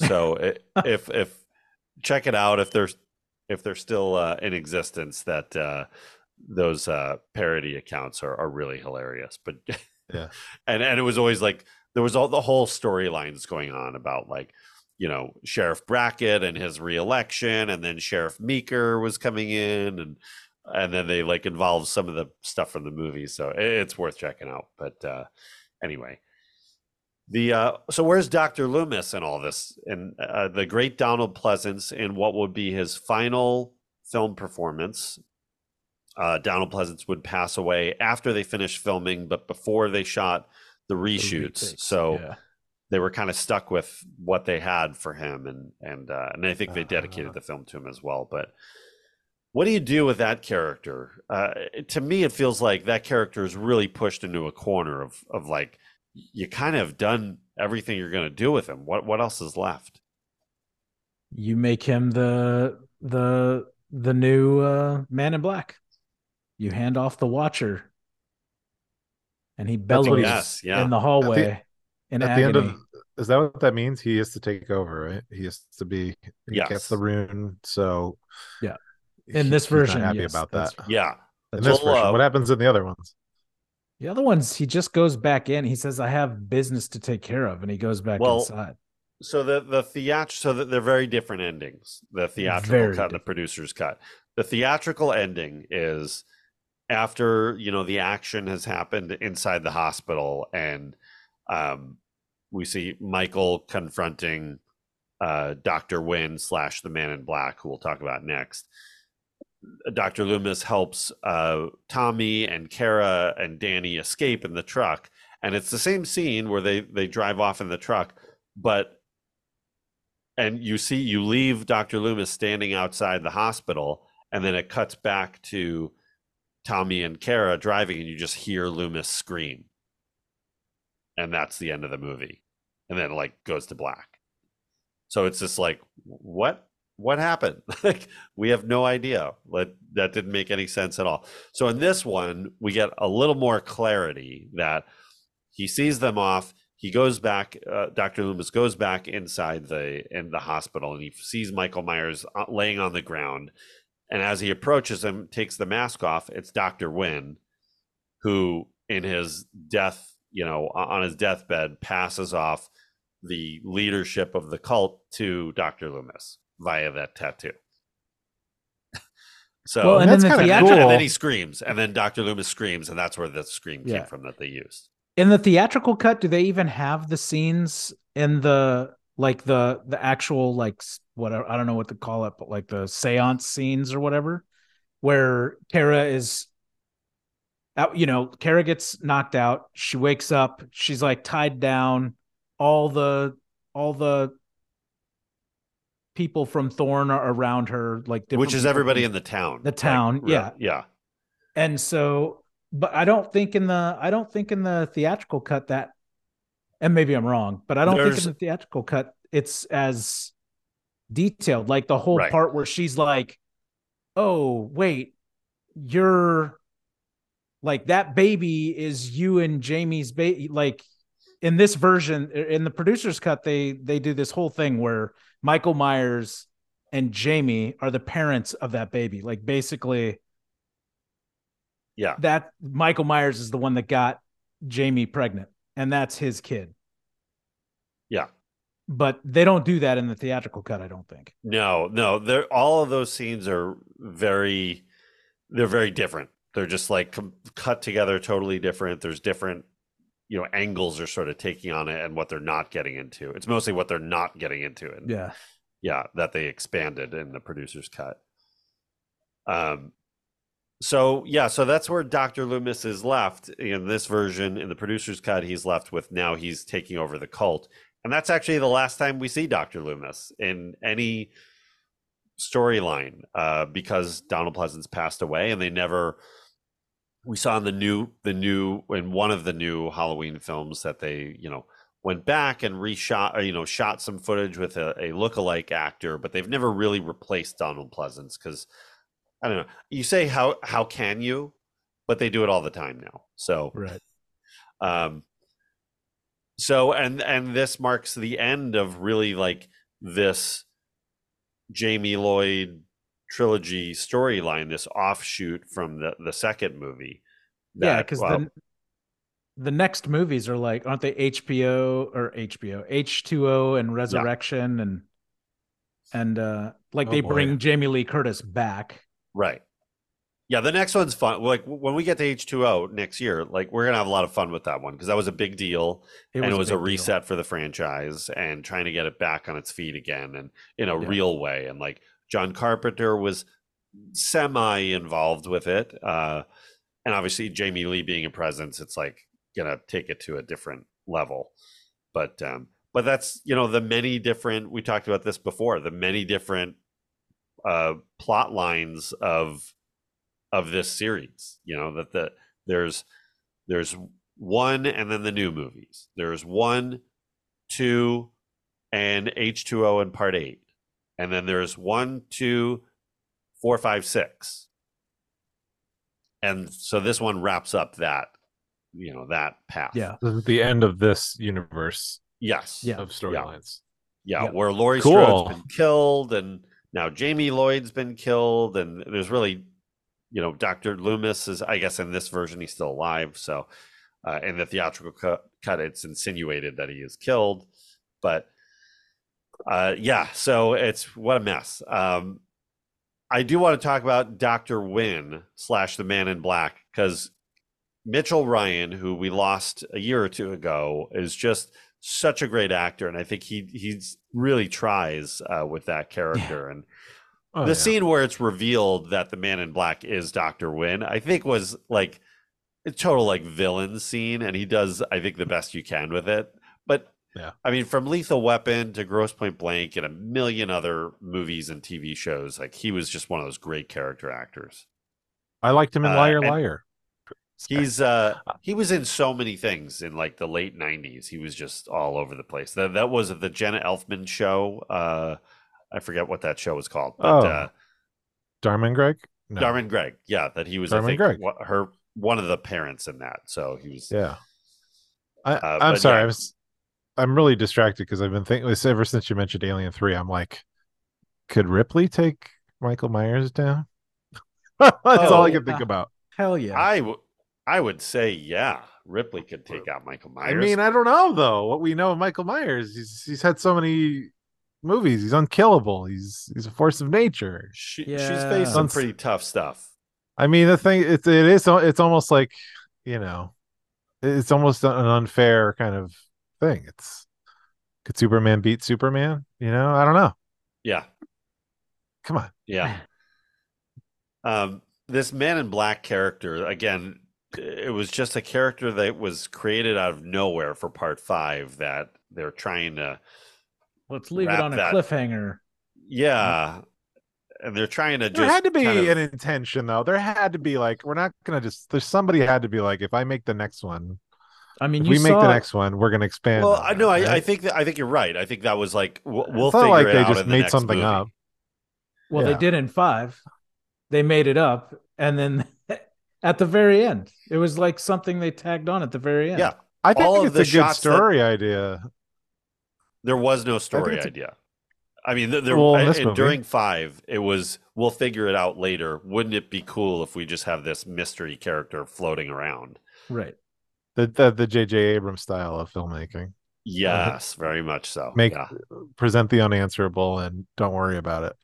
Speaker 3: so it, if if check it out if there's if they're still uh, in existence. That uh, those uh, parody accounts are, are really hilarious. But
Speaker 4: Yeah.
Speaker 3: and and it was always like there was all the whole storylines going on about like you know Sheriff Brackett and his reelection, and then Sheriff Meeker was coming in, and and then they like involved some of the stuff from the movie, so it- it's worth checking out. But uh, anyway, the uh, so where's Doctor Loomis in all this? And uh, the great Donald Pleasence in what would be his final film performance. Uh, Donald Pleasence would pass away after they finished filming, but before they shot the
Speaker 5: The
Speaker 3: reshoots.
Speaker 5: retakes,
Speaker 3: so
Speaker 5: yeah.
Speaker 3: they were kind of stuck with what they had for him, and and uh, and I think they dedicated
Speaker 4: Uh.
Speaker 3: the film to him as well. But what do you do with that character? Uh, to me, it feels like that character is really pushed into a corner of of like you kind of done everything you're going to do with him. What what else is left?
Speaker 5: you make him the the the new uh, man in black. You hand off the watcher, and he
Speaker 4: That's what
Speaker 5: bellows
Speaker 3: Yes, yeah.
Speaker 5: in the hallway in
Speaker 4: At
Speaker 5: agony.
Speaker 4: the end of is that what that means? He has to take over, right? He has to be he
Speaker 3: Yes.
Speaker 4: gets the rune, so
Speaker 5: Yeah. In
Speaker 4: he-
Speaker 5: this
Speaker 4: he's not
Speaker 5: version,
Speaker 4: happy
Speaker 5: yes,
Speaker 4: about
Speaker 5: that's
Speaker 4: that.
Speaker 3: Yeah,
Speaker 4: In this
Speaker 3: Well,
Speaker 4: version,
Speaker 3: uh,
Speaker 4: what happens in the other ones?
Speaker 5: the other ones, he just goes back in. He says, "I have business to take care of," and he goes back
Speaker 3: Well,
Speaker 5: inside.
Speaker 3: So the the theat so that they're very different endings. The theatrical
Speaker 5: Very
Speaker 3: cut, and the producer's cut. The theatrical ending is after you know the action has happened inside the hospital, and um, we see Michael confronting uh, Doctor Wynn slash the Man in Black, who we'll talk about next. Dr. Loomis helps uh, Tommy and Kara and Danny escape in the truck, and it's the same scene where they they drive off in the truck, but and you see you leave Dr. Loomis standing outside the hospital, and then it cuts back to Tommy and Kara driving, and you just hear Loomis scream, and that's the end of the movie, and then it like goes to black. So it's just like what what happened? like we have no idea. Like that didn't make any sense at all. So in this one, we get a little more clarity that he sees them off. He goes back. Uh, Dr. Loomis goes back inside the in the hospital, and he sees Michael Myers uh, laying on the ground. And as he approaches him, takes the mask off. It's Dr. Wynn, who in his death, you know, on his deathbed, passes off the leadership of the cult to Dr. Loomis via that tattoo. so
Speaker 5: Well, and
Speaker 4: that's
Speaker 5: then the
Speaker 4: kinda
Speaker 5: theatrical
Speaker 3: and then he screams, and then Dr. Loomis screams, and that's where the scream came from that they used.
Speaker 5: in the theatrical cut, do they even have the scenes in the like the the actual like whatever I don't know what to call it, but like the seance scenes or whatever, where Kara is out, you know, Kara gets knocked out, she wakes up, she's like tied down, all the all the people from Thorn are around her, like different
Speaker 3: Which is everybody in the town.
Speaker 5: The town,
Speaker 3: re-
Speaker 5: yeah.
Speaker 3: Yeah.
Speaker 5: and so but i don't think in the i don't think in the theatrical cut that and maybe i'm wrong but i don't think
Speaker 3: There's-
Speaker 5: in the theatrical cut it's as detailed like the whole
Speaker 3: Right.
Speaker 5: part where she's like oh wait you're like that baby is you and jamie's baby like in this version in the producer's cut they they do this whole thing where michael myers and jamie are the parents of that baby like basically
Speaker 3: Yeah.
Speaker 5: that Michael Myers is the one that got Jamie pregnant, and that's his kid.
Speaker 3: Yeah.
Speaker 5: But they don't do that in the theatrical cut, I don't think.
Speaker 3: No, no. They're all of those scenes are very they're very different. They're just like com- cut together totally different. There's different you know angles are sort of taking on it and what they're not getting into. It's mostly what they're not getting into and
Speaker 5: Yeah.
Speaker 3: yeah that they expanded in the producer's cut um so yeah so that's where dr loomis is left in this version in the producer's cut he's left with now he's taking over the cult. And that's actually the last time we see dr loomis in any storyline uh because donald pleasence passed away and they never we saw in the new the new in one of the new halloween films that they you know went back and reshot or you know shot some footage with a, a look-alike actor but they've never really replaced donald pleasence because i don't know you say how how can you but they do it all the time now so
Speaker 5: Right.
Speaker 3: um so and and this marks the end of really like this Jamie Lloyd trilogy storyline, this offshoot from the the second movie.
Speaker 5: yeah, because
Speaker 3: well,
Speaker 5: the the next movies are like, aren't they HBO or HBO H two O and Resurrection and and uh like
Speaker 4: Oh,
Speaker 5: they
Speaker 4: boy.
Speaker 5: bring Jamie Lee Curtis back.
Speaker 3: Right. Yeah, the next one's fun. Like when we get to H2O next year, like we're gonna have a lot of fun with that one because that was a big deal and it was a,
Speaker 5: deal.
Speaker 3: reset for the franchise and trying to get it back on its feet again and in a
Speaker 5: Yeah.
Speaker 3: real way. And like John Carpenter was semi involved with it. Uh and obviously Jamie Lee being a presence, it's like gonna take it to a different level. But um but that's you know the many different we talked about this before, the many different uh plot lines of of this series you know that the there's there's one and then the new movies there's one two and h2o and part eight and then there's one two four five six and so this one wraps up that you know that path
Speaker 5: Yeah.
Speaker 4: This is the end of this universe
Speaker 3: yes
Speaker 5: Yeah.
Speaker 4: of storylines.
Speaker 3: yeah,
Speaker 5: Yeah.
Speaker 3: where Laurie
Speaker 4: Cool.
Speaker 3: Strode's been killed, and now Jamie Lloyd's been killed, and there's really, you know, Doctor Loomis is, I guess, in this version he's still alive. So, uh, in the theatrical cut, cut, it's insinuated that he is killed, but, uh, yeah. So it's what a mess. Um, I do want to talk about Doctor Wynn slash the Man in Black because Mitchell Ryan, who we lost a year or two ago, is just such a great actor, and I think he he's really tries uh, with that character. And
Speaker 4: Oh,
Speaker 3: the
Speaker 4: yeah.
Speaker 3: scene where it's revealed that the Man in Black is Doctor Wynn, I think was like a total like villain scene, and he does I think the best you can with it. But
Speaker 4: Yeah.
Speaker 3: I mean, from Lethal Weapon to Grosse Pointe Blank and a million other movies and TV shows, like he was just one of those great character actors.
Speaker 4: I liked him in
Speaker 3: uh,
Speaker 4: Liar
Speaker 3: and-
Speaker 4: Liar.
Speaker 3: He's uh he was in so many things in like the late nineties. He was just all over the place. That that was the Jenna Elfman show. Uh I forget what that show was called. But
Speaker 4: Oh,
Speaker 3: uh
Speaker 4: Dharma and Greg. No.
Speaker 3: Darman Greg. Yeah, that he was
Speaker 4: Darman
Speaker 3: I think
Speaker 4: Greg.
Speaker 3: wha- her one of the parents in that. So he was
Speaker 4: Yeah. I,
Speaker 3: Uh,
Speaker 4: I'm sorry.
Speaker 3: yeah.
Speaker 4: I was, I'm really distracted because I've been thinking this ever since you mentioned Alien Three. I'm like, could Ripley take Michael Myers down? That's all I
Speaker 5: Oh,
Speaker 4: can think about.
Speaker 5: Hell yeah.
Speaker 3: I w- I would say yeah, Ripley could take out Michael Myers.
Speaker 4: I mean, I don't know though. What we know of Michael Myers, he's he's had so many movies. He's unkillable. He's he's a force of nature.
Speaker 3: she, she's faced some pretty tough stuff.
Speaker 4: I mean, the thing it's it is it's almost like you know, it's almost an unfair kind of thing. It's could Superman beat Superman? You know, I don't know.
Speaker 3: Yeah.
Speaker 4: Come on.
Speaker 3: Yeah. Um, this Man in Black character, again, it was just a character that was created out of nowhere for part five that they're trying to,
Speaker 5: Let's leave it
Speaker 3: wrap
Speaker 5: on a
Speaker 3: that-
Speaker 5: cliffhanger.
Speaker 3: yeah. And they're trying to
Speaker 4: There
Speaker 3: just
Speaker 4: had to be
Speaker 3: kind of-
Speaker 4: an intention though. There had to be like we're not gonna just there's somebody had to be like if I make the next one,
Speaker 5: I mean,
Speaker 4: if
Speaker 5: you
Speaker 4: we make the next one, we're gonna expand.
Speaker 3: well, I
Speaker 4: that,
Speaker 3: know. I, I think that I think you're right. I think that was like we'll, we'll figure
Speaker 4: like
Speaker 3: it
Speaker 4: they
Speaker 3: out
Speaker 4: just
Speaker 3: in
Speaker 4: made
Speaker 3: next
Speaker 4: something
Speaker 3: movie.
Speaker 4: up.
Speaker 5: Well,
Speaker 4: Yeah.
Speaker 5: they did in five. They made it up, and then at the very end, it was like something they tagged on at the very end.
Speaker 3: Yeah,
Speaker 4: I think
Speaker 3: all of
Speaker 4: it's
Speaker 3: the
Speaker 4: a good
Speaker 3: shots that-
Speaker 4: story idea.
Speaker 3: there was no story
Speaker 4: it's a-
Speaker 3: idea. I mean, th- there
Speaker 4: Well, in this
Speaker 3: and during five, it was we'll figure it out later. Wouldn't it be cool if we just have this mystery character floating around?
Speaker 5: right.
Speaker 4: The the the J.J. Abrams style of filmmaking.
Speaker 3: Yes, very much so.
Speaker 4: Make
Speaker 3: yeah.
Speaker 4: present the unanswerable and don't worry about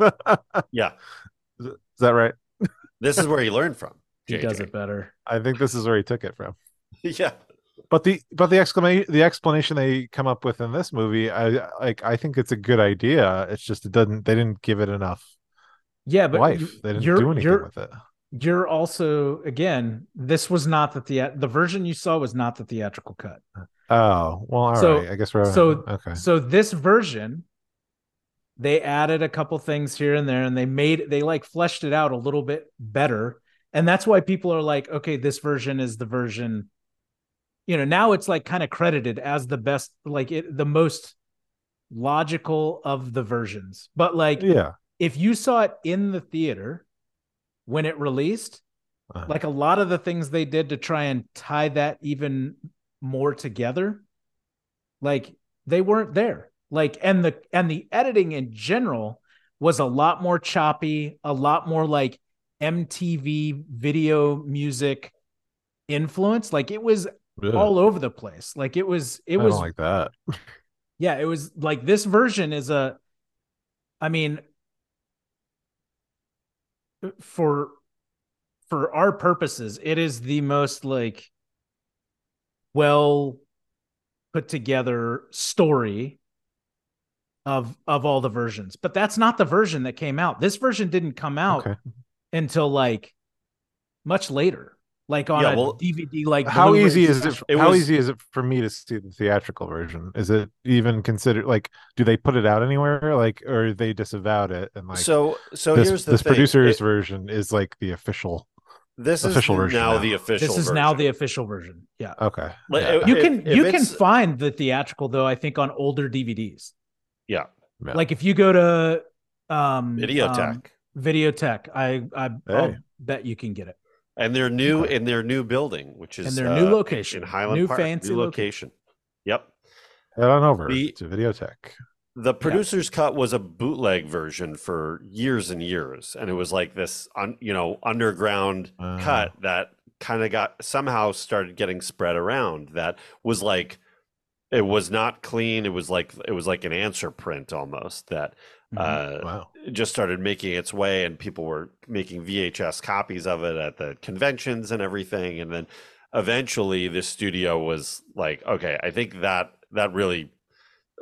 Speaker 4: it.
Speaker 3: yeah,
Speaker 4: Is that right?
Speaker 3: this is where he learned from.
Speaker 5: He
Speaker 3: JJ.
Speaker 5: does it better.
Speaker 4: I think this is where he took it from.
Speaker 3: yeah,
Speaker 4: But the but the exclamation the explanation they come up with in this movie, I like I think it's a good idea. It's just it doesn't they didn't give it enough
Speaker 5: Yeah, but
Speaker 4: life.
Speaker 5: you-
Speaker 4: They didn't
Speaker 5: you're,
Speaker 4: do anything
Speaker 5: you're,
Speaker 4: with it.
Speaker 5: You're also again. This was not the thea- the version you saw was not the theatrical cut.
Speaker 4: Oh well, all right.
Speaker 5: So-
Speaker 4: I guess we're
Speaker 5: so-
Speaker 4: okay.
Speaker 5: So this version, they added a couple things here and there, and they made they like fleshed it out a little bit better, and that's why people are like, okay, this version is the version. You know, now it's like kind of credited as the best, like it, the most logical of the versions. But like,
Speaker 4: Yeah,
Speaker 5: if you saw it in the theater when it released,
Speaker 4: Uh-huh.
Speaker 5: like a lot of the things they did to try and tie that even more together, like they weren't there. Like and the and the editing in general was a lot more choppy, a lot more like MTV video music influence. Like it was
Speaker 4: Ugh,
Speaker 5: all over the place. Like it was, it
Speaker 4: I
Speaker 5: was
Speaker 4: like that.
Speaker 5: yeah, it was like this version is a I mean for for our purposes, it is the most like well put together story of of all the versions. But that's not the version that came out. This version didn't come out
Speaker 4: Okay.
Speaker 5: Until like much later. Like on
Speaker 3: Yeah,
Speaker 5: a
Speaker 3: well,
Speaker 5: DVD like
Speaker 4: How
Speaker 5: Blu-ray
Speaker 4: easy is it?
Speaker 5: special.
Speaker 3: It
Speaker 4: how
Speaker 3: was-
Speaker 4: easy is it for me to see the theatrical version? Is it even considered like? Do they put it out anywhere? Like, or they disavowed it and like
Speaker 3: so so
Speaker 4: this,
Speaker 3: here's the
Speaker 4: this
Speaker 3: thing.
Speaker 4: producer's
Speaker 3: It-
Speaker 4: version is like the official.
Speaker 3: this
Speaker 4: official
Speaker 3: is
Speaker 4: version
Speaker 3: now
Speaker 4: now.
Speaker 3: the official.
Speaker 5: This is now
Speaker 3: version.
Speaker 5: the official version. Yeah.
Speaker 4: Okay, Yeah.
Speaker 5: you can
Speaker 3: if
Speaker 5: you can find the theatrical though i think on older dvds
Speaker 3: yeah
Speaker 4: Yeah.
Speaker 5: like if you go to um
Speaker 3: Videotech.
Speaker 5: um, videotech Tech. i I'll
Speaker 4: Hey.
Speaker 5: bet you can get it
Speaker 3: and their new
Speaker 4: Okay.
Speaker 3: in their new building, which is
Speaker 5: and their new
Speaker 3: uh,
Speaker 5: location
Speaker 3: in Highland
Speaker 5: new
Speaker 3: Park,
Speaker 5: fancy
Speaker 3: new
Speaker 5: location
Speaker 3: location. Yep.
Speaker 4: head on over
Speaker 3: The-
Speaker 4: to Video Tech.
Speaker 3: The producer's cut was a bootleg version for years and years, and it was like this, un, you know, underground
Speaker 4: Uh.
Speaker 3: cut that kind of got somehow started getting spread around. That was like, it was not clean. It was like it was like an answer print almost that. Uh,
Speaker 4: Wow.
Speaker 3: it just started making its way, and people were making VHS copies of it at the conventions and everything, and then eventually the studio was like, okay, I think that that really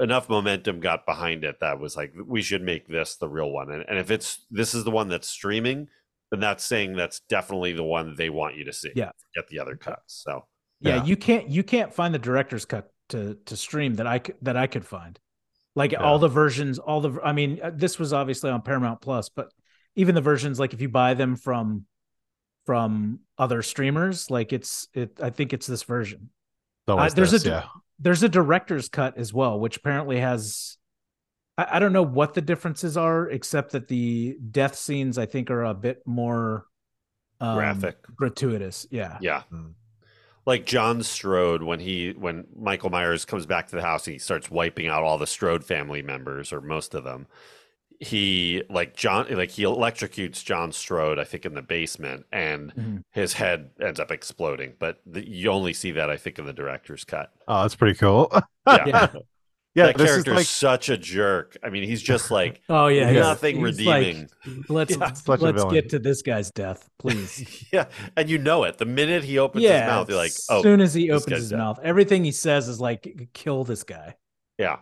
Speaker 3: enough momentum got behind it that was like we should make this the real one and, and if it's this is the one that's streaming then that's saying that's definitely the one they want you to see
Speaker 5: Yeah.
Speaker 3: get the other cuts so
Speaker 5: yeah,
Speaker 4: Yeah.
Speaker 5: you can't you can't find the director's cut to to stream that i that i could find like
Speaker 4: Yeah.
Speaker 5: all the versions all the i mean uh, this was obviously on paramount plus but even the versions like if you buy them from from other streamers like it's it i think it's this version
Speaker 4: It's always
Speaker 5: Uh, there's
Speaker 4: this,
Speaker 5: a
Speaker 4: yeah.
Speaker 5: there's a director's cut as well, which apparently has I, I don't know what the differences are, except that the death scenes I think are a bit more um,
Speaker 3: Graphic.
Speaker 5: gratuitous. Yeah.
Speaker 3: yeah
Speaker 4: Mm.
Speaker 3: Like john strode when he when michael myers comes back to the house and he starts wiping out all the strode family members or most of them he like john like he electrocutes john strode i think in the basement and
Speaker 5: Mhm.
Speaker 3: his head ends up exploding but the, you only see that i think in the director's cut
Speaker 4: Oh, that's pretty cool.
Speaker 3: Yeah.
Speaker 5: Yeah.
Speaker 4: Yeah,
Speaker 3: that
Speaker 4: this is like
Speaker 3: such a jerk. I mean, he's just like
Speaker 5: Oh yeah. he's-
Speaker 3: nothing
Speaker 5: he's like,
Speaker 3: redeeming.
Speaker 5: let's
Speaker 3: Yeah.
Speaker 5: Let's get to this guy's death, please.
Speaker 3: yeah, and you know it the minute he opens
Speaker 5: yeah.
Speaker 3: his mouth. You're like,
Speaker 5: as
Speaker 3: oh,
Speaker 5: soon as he opens his
Speaker 3: dead.
Speaker 5: mouth, everything he says is like, kill this guy.
Speaker 3: yeah,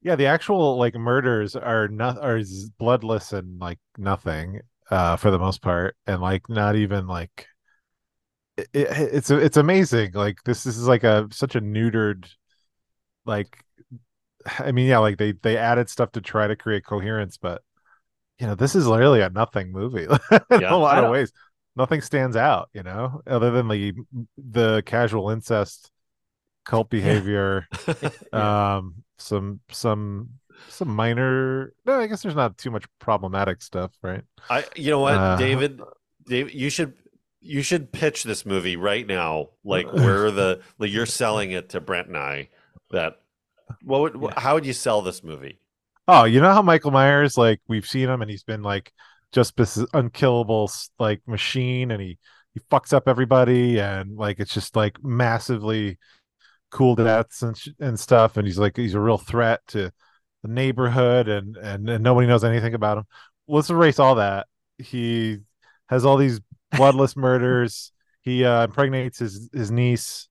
Speaker 4: yeah, the actual like murders are not are bloodless and like nothing uh for the most part, and like not even like it, it, it's it's amazing. Like this is like a such a neutered like I mean, yeah, like they they added stuff to try to create coherence, but you know, this is really a nothing movie in
Speaker 3: Yeah.
Speaker 4: a lot of ways. Nothing stands out, you know, other than the the casual incest cult behavior um some some some minor no i guess there's not too much problematic stuff right
Speaker 3: I. You know what,
Speaker 4: Uh,
Speaker 3: David? David, you should you should pitch this movie right now. Like where the like you're selling it to Brent and I. That what would
Speaker 5: Yeah.
Speaker 3: how would you sell this movie?
Speaker 4: oh you know how michael myers like we've seen him and he's been like just this unkillable like machine and he he fucks up everybody and like it's just like massively cool deaths and sh- and stuff and he's like he's a real threat to the neighborhood and and, and nobody knows anything about him let's erase all that he has all these bloodless murders he uh impregnates his his niece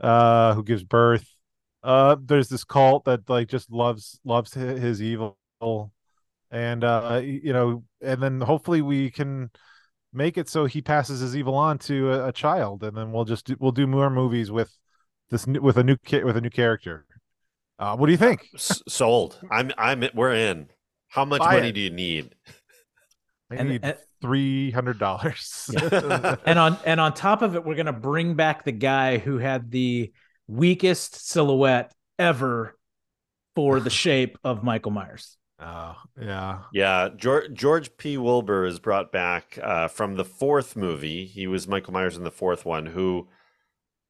Speaker 4: uh who gives birth uh there's this cult that like just loves loves his evil and uh you know and then hopefully we can make it so he passes his evil on to a, a child and then we'll just do, we'll do more movies with this new- with a new kid with a new character uh what do you think
Speaker 3: S- sold. I'm I'm we're in. How much
Speaker 4: Buy
Speaker 3: money
Speaker 4: it.
Speaker 3: do you need?
Speaker 4: i
Speaker 5: And-
Speaker 4: need three hundred dollars
Speaker 5: and on and on top of it, we're gonna bring back the guy who had the weakest silhouette ever for the shape of Michael Myers.
Speaker 4: oh yeah
Speaker 3: Yeah, George, George P. Wilbur is brought back uh, from the fourth movie. He was Michael Myers in the fourth one, who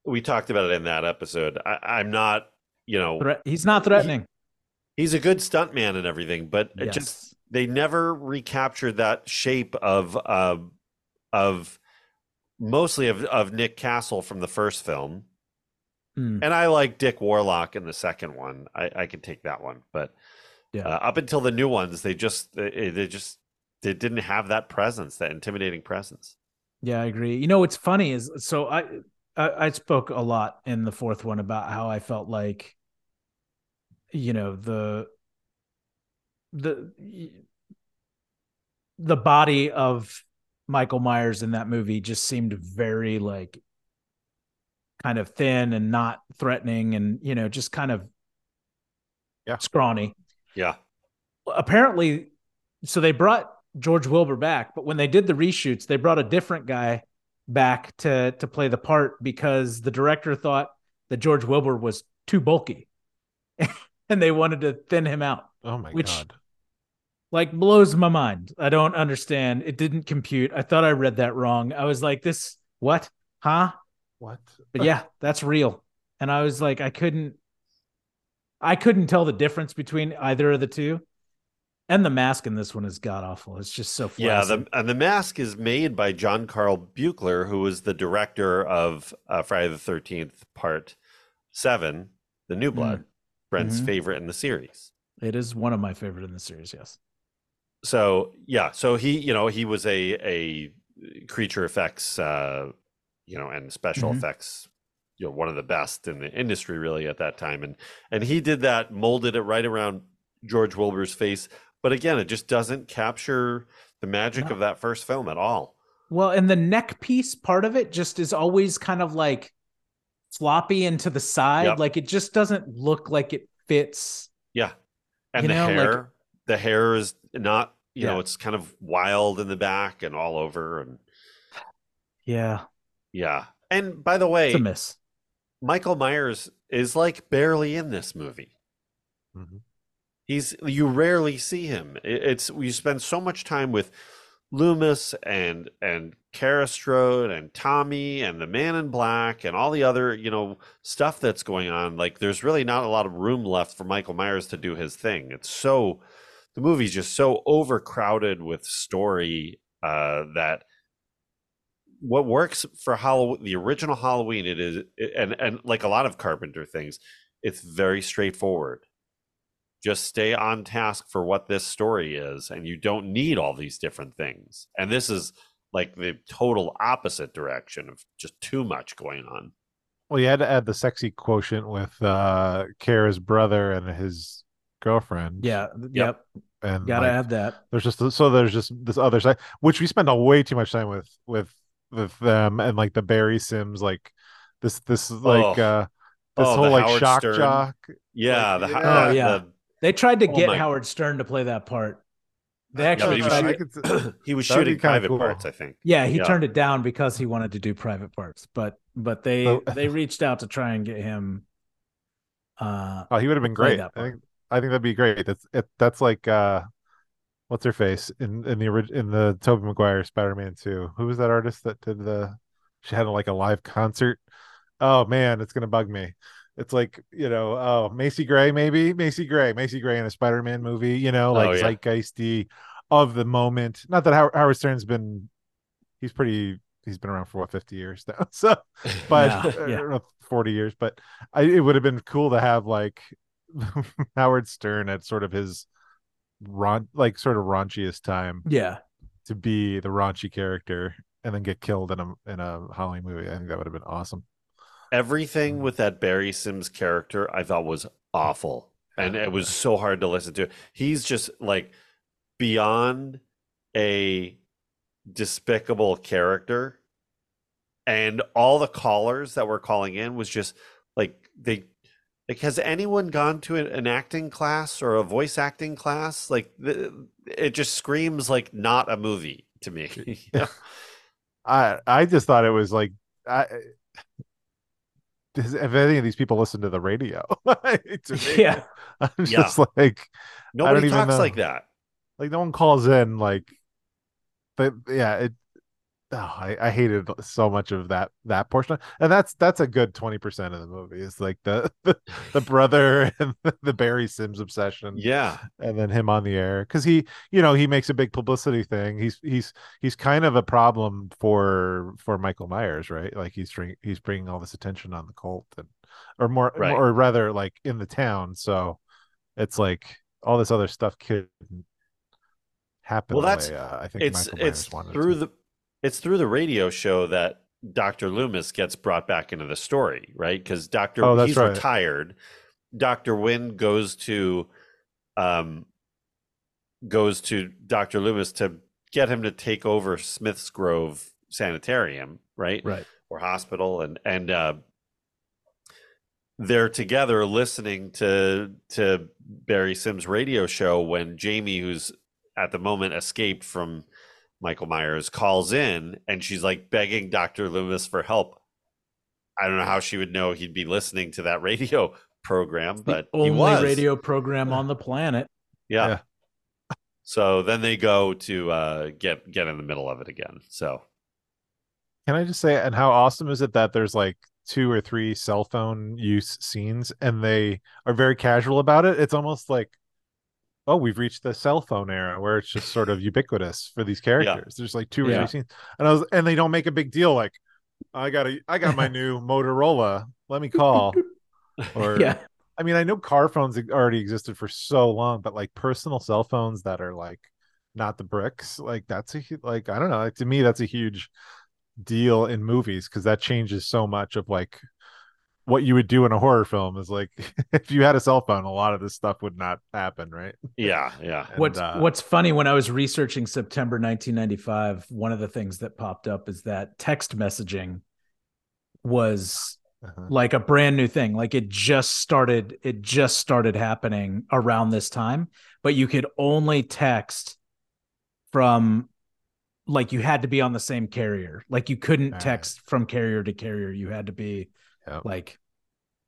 Speaker 3: we talked about it in that episode. I, I'm not, you know,
Speaker 5: Threat- he's not threatening.
Speaker 3: he's a good stuntman and everything, but it
Speaker 5: Yes.
Speaker 3: just they never recaptured that shape of uh, of mostly of, of Nick Castle from the first film.
Speaker 5: Hmm.
Speaker 3: And I like Dick Warlock in the second one. I, I can take that one, but
Speaker 5: Yeah.
Speaker 3: uh, up until the new ones, they just they, they just they didn't have that presence, that intimidating presence.
Speaker 5: Yeah, I agree. You know, what's funny is so I, I I spoke a lot in the fourth one about how I felt like, you know, the the the body of Michael Myers in that movie just seemed very like kind of thin and not threatening and you know just kind of
Speaker 4: Yeah.
Speaker 5: scrawny
Speaker 3: Yeah,
Speaker 5: apparently so they brought George Wilbur back, but when they did the reshoots, they brought a different guy back to to play the part because the director thought that George Wilbur was too bulky. and they wanted to thin him out.
Speaker 4: Oh my
Speaker 5: Which-
Speaker 4: god.
Speaker 5: Like blows my mind. I don't understand. It didn't compute. I thought I read that wrong. I was like this what? Huh?
Speaker 4: What?
Speaker 5: But yeah, that's real. And I was like, I couldn't, I couldn't tell the difference between either of the two. And the mask in this one is god awful. It's just so
Speaker 3: yeah. The and the mask is made by John Carl Buechler, who was the director of uh, Friday the Thirteenth Part Seven, The New Blood, Brent's
Speaker 5: Mhm.
Speaker 3: favorite in the series.
Speaker 5: it is one of my favorite in the series. Yes.
Speaker 3: so yeah so he you know he was a a creature effects uh you know and special
Speaker 5: Mhm.
Speaker 3: effects you know one of the best in the industry really at that time and and he did that molded it right around george wilbur's face but again it just doesn't capture the magic
Speaker 5: No.
Speaker 3: of that first film at all
Speaker 5: Well, and the neck piece part of it just is always kind of like floppy and to the side.
Speaker 3: Yep.
Speaker 5: Like it just doesn't look like it fits.
Speaker 3: yeah and the
Speaker 5: know, like-
Speaker 3: hair the hair is not you know it's kind of wild in the back and all over and
Speaker 5: Yeah.
Speaker 3: Yeah and by the way
Speaker 5: It's a miss.
Speaker 3: michael myers is like barely in this movie
Speaker 4: Mhm.
Speaker 3: He's you rarely see him. It's you spend so much time with Loomis and and Kara Strode and Tommy and the Man in Black and all the other you know stuff that's going on. Like there's really not a lot of room left for Michael Myers to do his thing. It's so the movie's just so overcrowded with story uh, that what works for Halloween, the original Halloween, it is, and and like a lot of Carpenter things, it's very straightforward just stay on task for what this story is and you don't need all these different things and this is like the total opposite direction of just too much going on
Speaker 4: Well, you had to add the sexy quotient with uh Kara's brother and his girlfriend.
Speaker 5: Yeah. Yep.
Speaker 4: And
Speaker 5: Gotta
Speaker 4: like,
Speaker 5: add that.
Speaker 4: there's just so there's just this other side which we spend a way too much time with with with them and like the Barry Simms like this this is like
Speaker 3: Oh.
Speaker 4: uh this
Speaker 3: Oh,
Speaker 4: whole like
Speaker 3: Howard
Speaker 4: shock
Speaker 3: Stern.
Speaker 4: jock
Speaker 3: yeah
Speaker 4: Like,
Speaker 3: the,
Speaker 4: yeah.
Speaker 5: Oh, yeah.
Speaker 3: the-
Speaker 5: They tried to
Speaker 3: Oh
Speaker 5: get
Speaker 3: my-
Speaker 5: Howard Stern to play that part. They actually
Speaker 3: but
Speaker 5: tried
Speaker 3: he
Speaker 5: to,
Speaker 3: was,
Speaker 4: I could
Speaker 3: he was shooting
Speaker 4: kinda
Speaker 3: private
Speaker 4: cool.
Speaker 3: parts i think
Speaker 5: Yeah, he
Speaker 3: Yeah.
Speaker 5: turned it down because he wanted to do private parts, but but they
Speaker 4: So-
Speaker 5: they reached out to try and get him. Uh,
Speaker 4: Oh, he would have been great. I think I think that'd be great. That's it, that's like uh what's her face in in the in the Tobey Maguire Spider-Man 2. Who was that artist that did the she had like a live concert? Oh man, it's gonna bug me. It's like, you know, oh Macy Gray, maybe Macy Gray, Macy Gray in a Spider-Man movie, you know, like
Speaker 3: Oh, yeah.
Speaker 4: zeitgeisty of the moment. Not that Howard, Howard Stern's been he's pretty he's been around for what 50 years now. So but
Speaker 5: Yeah, yeah.
Speaker 4: uh, 40 years but I, it would have been cool to have like howard stern at sort of his ron like sort of raunchiest time
Speaker 5: yeah,
Speaker 4: to be the raunchy character and then get killed in a in a halloween movie. I think that would have been awesome.
Speaker 3: Everything mm. with that barry simms character i thought was awful. And it was so hard to listen to. He's just like beyond a despicable character. And all the callers that were calling in was just like they like has anyone gone to an, an acting class or a voice acting class like the, it just screams like not a movie to me Yeah.
Speaker 4: i i just thought it was like i does, if any of these people listen to the radio to me,
Speaker 5: Yeah.
Speaker 4: i'm
Speaker 3: Yeah.
Speaker 4: just like
Speaker 3: nobody
Speaker 4: even
Speaker 3: talks
Speaker 4: know.
Speaker 3: like that
Speaker 4: like no one calls in like but yeah it oh, I, I hated so much of that that portion, and that's that's a good twenty percent of the movie. Is like the, the the brother and the Barry Simms obsession,
Speaker 3: Yeah,
Speaker 4: and then him on the air because he, you know, he makes a big publicity thing. He's he's he's kind of a problem for for Michael Myers, right? Like he's bring, he's bringing all this attention on the cult and or more
Speaker 3: Right.
Speaker 4: or rather like in the town. So it's like all this other stuff could happen.
Speaker 3: Well, that's-
Speaker 4: way, uh, I think
Speaker 3: it's
Speaker 4: Michael
Speaker 3: it's
Speaker 4: wanted
Speaker 3: through
Speaker 4: to.
Speaker 3: the it's through the radio show that Dr. Loomis gets brought back into the story, right? Because Dr.
Speaker 4: Oh,
Speaker 3: he's
Speaker 4: right.
Speaker 3: retired. Dr. Wynn goes to um goes to Dr. Loomis to get him to take over Smith's Grove Sanitarium, right?
Speaker 5: Right.
Speaker 3: Or hospital and and uh they're together listening to to Barry Simms radio show when Jamie, who's at the moment escaped from Michael Myers, calls in and she's like begging Dr. Loomis for help. I don't know how she would know he'd be listening to that radio program, but
Speaker 5: the
Speaker 3: he
Speaker 5: only
Speaker 3: was.
Speaker 5: radio program on the planet.
Speaker 3: Yeah.
Speaker 4: Yeah.
Speaker 3: So then they go to uh, get get in the middle of it again. So
Speaker 4: Can I just say, and how awesome is it that there's like two or three cell phone use scenes and they are very casual about it? It's almost like, oh, we've reached the cell phone era where it's just sort of ubiquitous for these characters. There's like two or
Speaker 5: Yeah.
Speaker 4: three scenes, and I was, and they don't make a big deal like, I got a, I got my new Motorola. Let me call. Or
Speaker 5: yeah.
Speaker 4: I mean, I know car phones already existed for so long, but like personal cell phones that are like not the bricks, like that's a like I don't know. Like, to me, that's a huge deal in movies because that changes so much of like what you would do in a horror film. Is like if you had a cell phone, a lot of this stuff would not happen, right?
Speaker 3: yeah, yeah.
Speaker 4: And,
Speaker 5: What's
Speaker 4: uh,
Speaker 5: What's funny when I was researching September 1995, one of the things that popped up is that text messaging was
Speaker 4: uh-huh.
Speaker 5: like a brand new thing. Like it just started. It just started happening around this time, but you could only text from like you had to be on the same carrier. Like you couldn't
Speaker 4: Right.
Speaker 5: text from carrier to carrier. You had to be
Speaker 4: Yep.
Speaker 5: like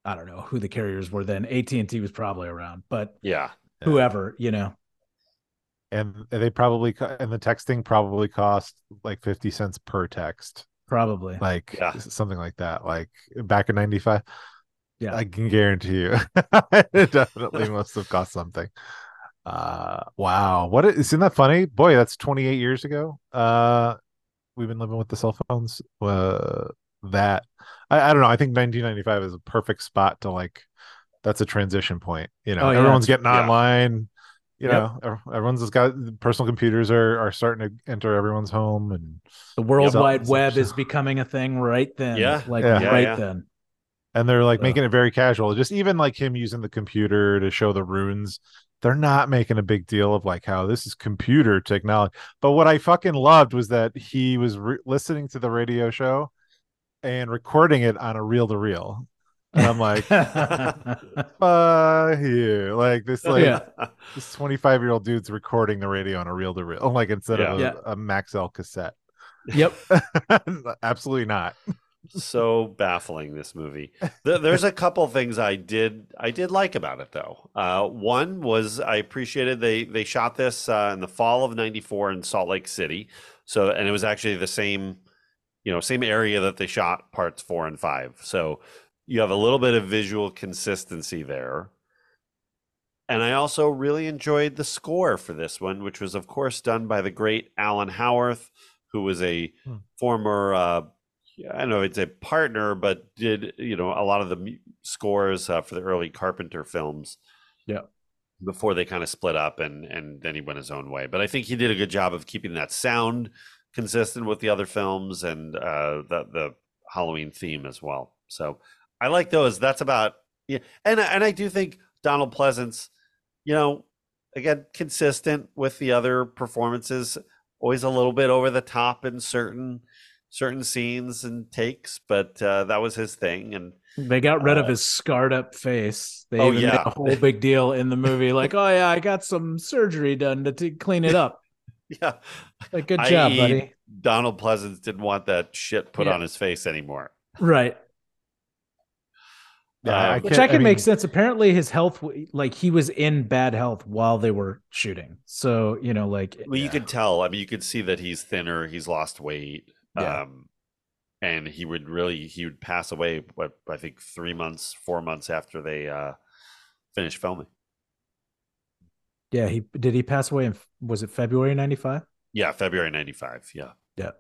Speaker 5: I don't know who the carriers were then. AT and T was probably around, but
Speaker 3: Yeah.
Speaker 4: Yeah.
Speaker 5: whoever you know.
Speaker 4: and they probably and the texting probably cost like 50 cents per text
Speaker 5: Probably.
Speaker 4: like
Speaker 3: Yeah.
Speaker 4: something like that like back in 95
Speaker 5: Yeah.
Speaker 4: i can guarantee you it definitely must have cost something uh wow what is, isn't that funny boy that's 28 years ago uh we've been living with the cell phones uh that i, I don't know i think 1995 is a perfect spot to like that's a transition point you know
Speaker 5: Oh, yeah.
Speaker 4: everyone's getting
Speaker 3: Yeah.
Speaker 4: online you know ev- everyone's just got personal computers are are starting to enter everyone's home and
Speaker 5: The World
Speaker 4: Yeah.
Speaker 5: Wide
Speaker 4: So-
Speaker 5: Web
Speaker 4: so-
Speaker 5: is becoming a thing right then.
Speaker 3: Yeah.
Speaker 5: Like
Speaker 4: Yeah.
Speaker 3: Yeah,
Speaker 5: right
Speaker 3: yeah.
Speaker 5: then.
Speaker 4: and they're like
Speaker 5: Ugh.
Speaker 4: making it very casual just even like him using the computer to show the runes they're not making a big deal of like how this is computer technology but what i fucking loved was that he was re- listening to the radio show and recording it on a reel to reel. And i'm like uh you. Like this like
Speaker 5: Yeah.
Speaker 4: this 25 year old dude's recording the radio on a reel to reel like instead of a,
Speaker 5: Yeah.
Speaker 4: a maxell cassette.
Speaker 5: Yep.
Speaker 4: absolutely not.
Speaker 3: So baffling this movie. There's a couple things i did i did like about it though. Uh, one was i appreciated they they shot this uh, in the fall of 94 in salt lake city. So and it was actually the same you know same area that they shot parts four and five so you have a little bit of visual consistency there and i also really enjoyed the score for this one which was of course done by the great alan howarth who was a
Speaker 4: Hmm.
Speaker 3: former uh, I don't know it's a partner, but did you know a lot of the scores uh, for the early Carpenter films?
Speaker 5: Yeah.
Speaker 3: Before they kind of split up, and and then he went his own way. But I think he did a good job of keeping that sound consistent with the other films and uh, the the Halloween theme as well. So I like those. That's about yeah, and I- and I do think Donald Pleasence, you know, again consistent with the other performances. Always a little bit over the top in certain certain scenes and takes, but uh, that was his thing. And
Speaker 5: They got rid of
Speaker 3: Uh,
Speaker 5: his scarred up face. They
Speaker 3: Oh,
Speaker 5: even
Speaker 3: yeah.
Speaker 5: made a whole big deal in the movie, like, "Oh yeah, I got some surgery done to t- clean it up."
Speaker 3: yeah,
Speaker 5: Like, good job,
Speaker 3: i.e.
Speaker 5: buddy.
Speaker 3: Donald Pleasence didn't want that shit put
Speaker 5: Yeah.
Speaker 3: on his face anymore.
Speaker 5: Right.
Speaker 4: Yeah,
Speaker 3: Uh,
Speaker 5: Which
Speaker 4: can't-
Speaker 5: I can make sense. Apparently, his health, like he was in bad health while they were shooting. So you know, like,
Speaker 3: Well, you could tell. I mean, you could see that he's thinner. He's lost weight.
Speaker 5: Yeah.
Speaker 3: Um, and he would really he would pass away. What I think three months, four months after they uh, finished filming.
Speaker 5: Yeah, he did he pass away in was it February 95?
Speaker 3: Yeah, February '95. Yeah.
Speaker 5: Yeah.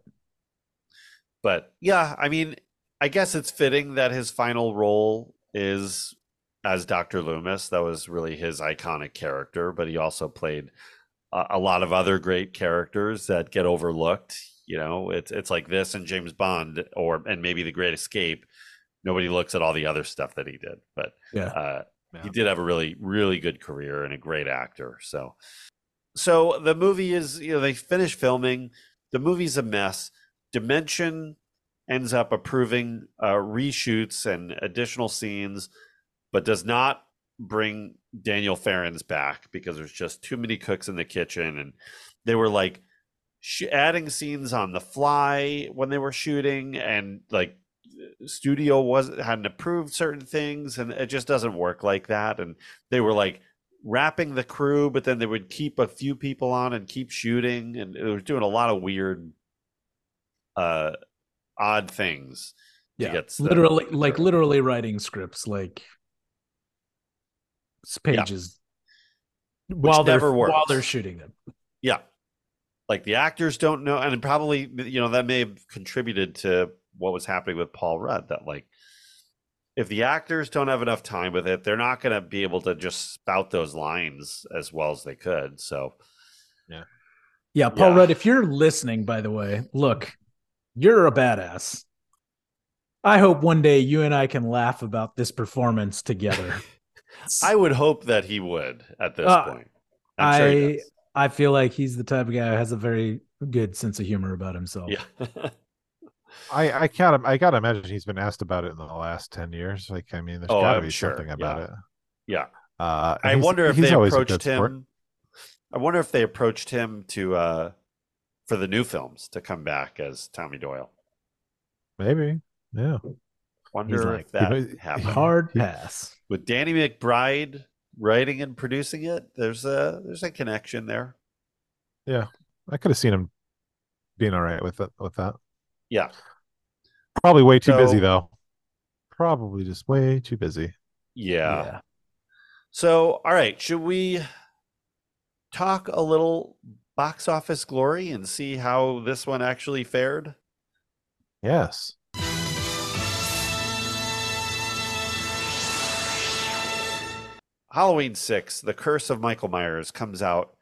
Speaker 3: But yeah, I mean, I guess it's fitting that his final role is as Dr. Loomis. That was really his iconic character, but he also played a, a lot of other great characters that get overlooked. You know, it's it's like this and James Bond, or and maybe The Great Escape. Nobody looks at all the other stuff that he did, but
Speaker 5: Yeah.
Speaker 3: uh, He did have a really really good career and a great actor. So, so the movie is you know they finish filming. The movie's a mess. Dimension ends up approving uh, reshoots and additional scenes, but does not bring Daniel Farrands back because there's just too many cooks in the kitchen, and they were like sh- adding scenes on the fly when they were shooting, and like studio wasn't hadn't approved certain things, and it just doesn't work like that. And they were like wrapping the crew, but then they would keep a few people on and keep shooting, and it was doing a lot of weird, uh, odd things. to
Speaker 5: Yeah.
Speaker 3: get the-
Speaker 5: literally like literally writing scripts like s-
Speaker 3: Yeah.
Speaker 5: pages while they're while they're shooting them.
Speaker 3: Yeah. Like the actors don't know, and probably, you know, that may have contributed to what was happening with Paul Rudd. That, like, if the actors don't have enough time with it, they're not going to be able to just spout those lines as well as they could. So,
Speaker 5: Yeah, Yeah, Paul
Speaker 3: Yeah.
Speaker 5: Rudd, if you're listening, by the way, look, you're a badass. I hope one day you and I can laugh about this performance together.
Speaker 3: I would hope that he would at this
Speaker 5: Uh,
Speaker 3: point. I'm
Speaker 5: I
Speaker 3: does.
Speaker 5: I feel like he's the type of guy who has a very good sense of humor about himself.
Speaker 3: Yeah.
Speaker 4: I I can't I gotta imagine he's been asked about it in the last ten years. Like I mean, there's
Speaker 3: Oh,
Speaker 4: gotta
Speaker 3: I'm
Speaker 4: be
Speaker 3: sure,
Speaker 4: something about
Speaker 3: yeah.
Speaker 4: it.
Speaker 3: yeah.
Speaker 4: Uh,
Speaker 3: I wonder if
Speaker 4: he's
Speaker 3: they approached
Speaker 4: good sport.
Speaker 3: him. I wonder if they approached him to uh for the new films to come back as Tommy Doyle.
Speaker 4: Maybe, yeah.
Speaker 3: Wonder
Speaker 5: like,
Speaker 3: if that
Speaker 4: you know,
Speaker 3: happened.
Speaker 5: Hard pass.
Speaker 3: with Danny McBride writing and producing it. There's a there's a connection there. Yeah.
Speaker 4: I could have seen him being all right with it with that.
Speaker 3: Yeah,
Speaker 4: Probably way too busy though. Probably just way too busy.
Speaker 3: yeah. So, all right, should we talk a little box office glory and see how this one actually fared?
Speaker 4: Yes.
Speaker 3: Halloween 6, The Curse of Michael Myers comes out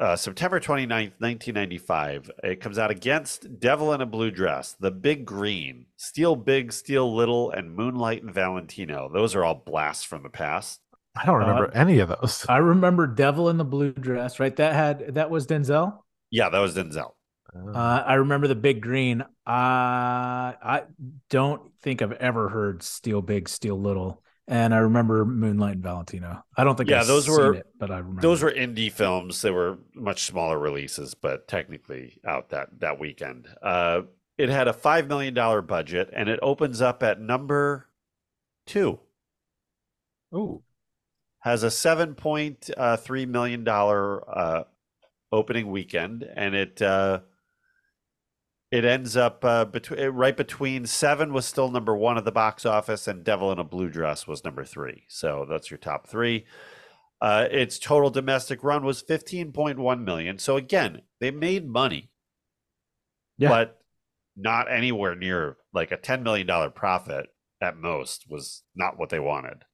Speaker 3: uh, September 29th, 1995. It comes out against Devil in a Blue Dress, The Big Green, Steal Big, Steal Little, and Moonlight and Valentino. Those are all blasts from the past.
Speaker 4: I don't remember
Speaker 5: Uh,
Speaker 4: any of those.
Speaker 5: I remember Devil in the Blue Dress, right? That had that was Denzel.
Speaker 3: Yeah, that was Denzel.
Speaker 4: Uh,
Speaker 5: Uh, I remember the Big Green. Uh, I don't think I've ever heard Steal Big, Steal Little, and I remember Moonlight and Valentino. I don't think
Speaker 3: Yeah,
Speaker 5: I've
Speaker 3: those
Speaker 5: seen
Speaker 3: were-
Speaker 5: it, but I remember
Speaker 3: Those were indie films. They were much smaller releases, but technically out that that weekend. Uh, it had a five million dollar budget, and it opens up at number two.
Speaker 4: Ooh.
Speaker 3: Has a seven point uh, three million dollar uh, opening weekend, and it uh, it ends up uh, between right between seven was still number one at the box office, and Devil in a Blue Dress was number three. So that's your top three. Uh, its total domestic run was 15.1 million. So again, they made money,
Speaker 5: Yeah.
Speaker 3: but not anywhere near like a 10 million dollar profit at most was not what they wanted.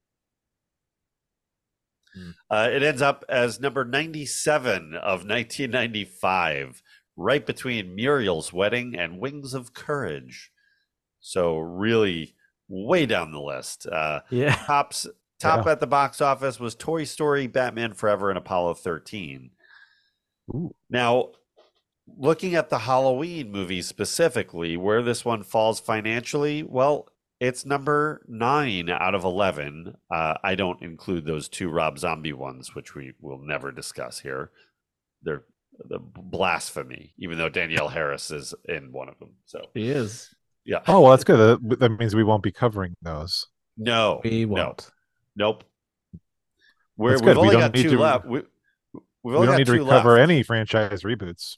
Speaker 4: Hmm.
Speaker 3: Uh, it ends up as number 97 of 1995, right between Muriel's Wedding and Wings of Courage. So really way down the list. Uh,
Speaker 5: yeah.
Speaker 3: tops top
Speaker 4: Yeah.
Speaker 3: at the box office was Toy Story, Batman Forever, and Apollo 13.
Speaker 4: Ooh.
Speaker 3: Now, looking at the Halloween movies specifically, where this one falls financially, well, it's number nine out of 11. Uh, I don't include those two Rob Zombie ones, which we will never discuss here. They're the blasphemy, even though Danielle Harris is in one of them. So,
Speaker 5: He is.
Speaker 3: yeah.
Speaker 4: Oh well, that's good. That, that means we won't be covering those.
Speaker 3: No,
Speaker 5: We won't.
Speaker 3: Nope. We're,
Speaker 4: That's
Speaker 3: we've
Speaker 4: good. We
Speaker 3: only
Speaker 4: don't
Speaker 3: got
Speaker 4: need
Speaker 3: two
Speaker 4: to-
Speaker 3: left. We, we've
Speaker 4: We don't
Speaker 3: got
Speaker 4: need to recover
Speaker 3: left.
Speaker 4: any franchise reboots.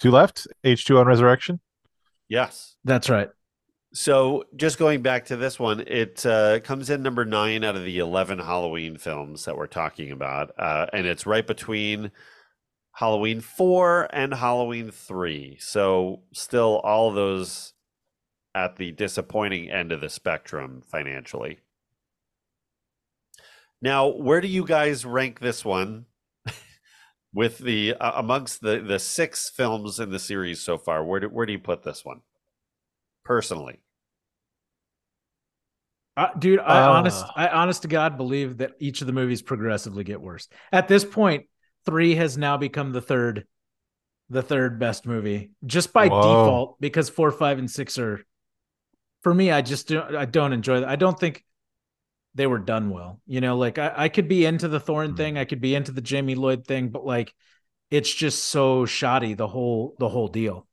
Speaker 4: Two left. H two on Resurrection.
Speaker 3: Yes.
Speaker 5: That's right.
Speaker 3: So just going back to this one, it uh, comes in number nine out of the 11 Halloween films that we're talking about. Uh, and it's right between Halloween 4 and Halloween 3. So still all those at the disappointing end of the spectrum financially. Now, where do you guys rank this one with the uh, amongst the the six films in the series so far? Where do, where do you put this one? Personally.
Speaker 5: Uh, dude, I
Speaker 4: Uh.
Speaker 5: honest, I honest to God believe that each of the movies progressively get worse. At this point, three has now become the third, the third best movie just by
Speaker 4: Whoa.
Speaker 5: default because four, five, and six are, for me, I just don't, I don't enjoy that. I don't think they were done well. You know, like I, I could be into the Thorn
Speaker 4: Hmm.
Speaker 5: thing, I could be into the Jamie Lloyd thing, but like, it's just so shoddy the whole the whole deal.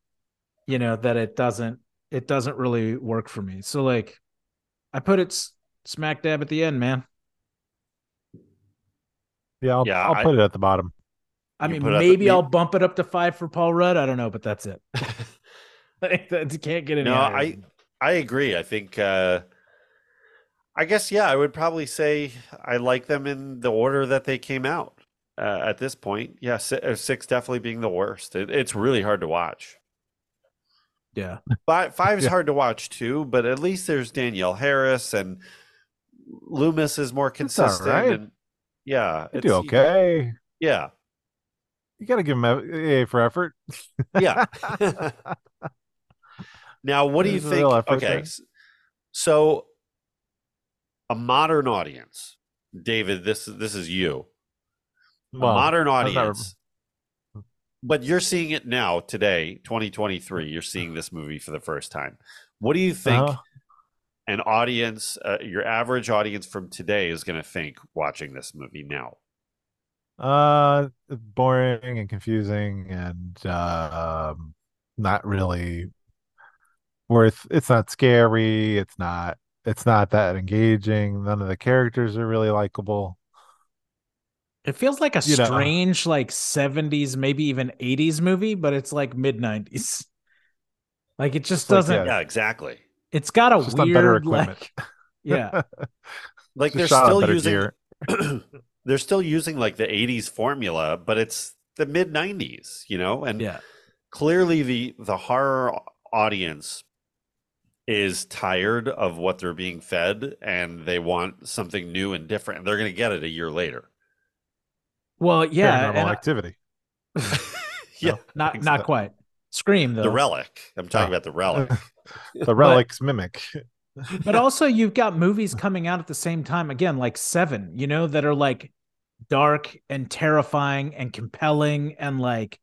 Speaker 5: You know that it doesn't it doesn't really work for me. So like, I put it s- smack dab at the end, man.
Speaker 4: Yeah, I'll,
Speaker 3: Yeah,
Speaker 4: I'll
Speaker 3: I-
Speaker 4: put it at the bottom.
Speaker 5: I mean, maybe I'll bump it up to five for Paul Rudd. I don't know, but that's it. Like, that can't get any
Speaker 3: No,
Speaker 5: higher.
Speaker 3: I I agree. I think uh I guess yeah, I would probably say I like them in the order that they came out. Uh, at this point, yeah, si- uh, six definitely being the worst. It, it's really hard to watch.
Speaker 5: yeah.
Speaker 3: Five is
Speaker 4: Yeah.
Speaker 3: hard to watch too, but at least there's Danielle Harris and Loomis is more consistent.
Speaker 4: right.
Speaker 3: And yeah,
Speaker 4: You
Speaker 3: it's-
Speaker 4: do okay.
Speaker 3: Yeah,
Speaker 4: You got to give him a, a for effort.
Speaker 3: yeah. now, what do you think? Okay,
Speaker 4: there.
Speaker 3: so a modern audience, David. This this is you. a
Speaker 4: Well,
Speaker 3: modern audience. But you're seeing it now, today, 2023. You're seeing this movie for the first time. What do you think
Speaker 4: Uh-huh.
Speaker 3: an audience, uh, your average audience from today, is going to think watching this movie now?
Speaker 4: Uh, boring and confusing and uh, um, not really worth. It's not scary. It's not. It's not that engaging. None of the characters are really likable.
Speaker 5: It feels like a
Speaker 4: You know.
Speaker 5: strange, like 70s, maybe even 80s movie, but it's like mid 90s. Like it just
Speaker 4: It's
Speaker 5: doesn't,
Speaker 4: yeah.
Speaker 3: Yeah, exactly.
Speaker 5: it's got a
Speaker 4: It's
Speaker 5: weird,
Speaker 4: better equipment.
Speaker 5: like, yeah.
Speaker 3: Like
Speaker 4: Just
Speaker 3: they're still using
Speaker 4: gear.
Speaker 3: they're still using like the 80s formula, but it's the mid 90s, you know? And
Speaker 5: Yeah.
Speaker 3: clearly the the horror audience is tired of what they're being fed and they want something new and different. And they're going to get it a year later.
Speaker 5: Well, yeah.
Speaker 4: Paranormal
Speaker 5: and I-
Speaker 4: activity.
Speaker 3: yeah.
Speaker 5: not, not
Speaker 4: though.
Speaker 5: quite. Scream, though.
Speaker 3: The relic. I'm talking
Speaker 4: Oh.
Speaker 3: about the relic.
Speaker 4: The relics mimic.
Speaker 5: but also you've got movies coming out at the same time again like seven you know that are like dark and terrifying and compelling and like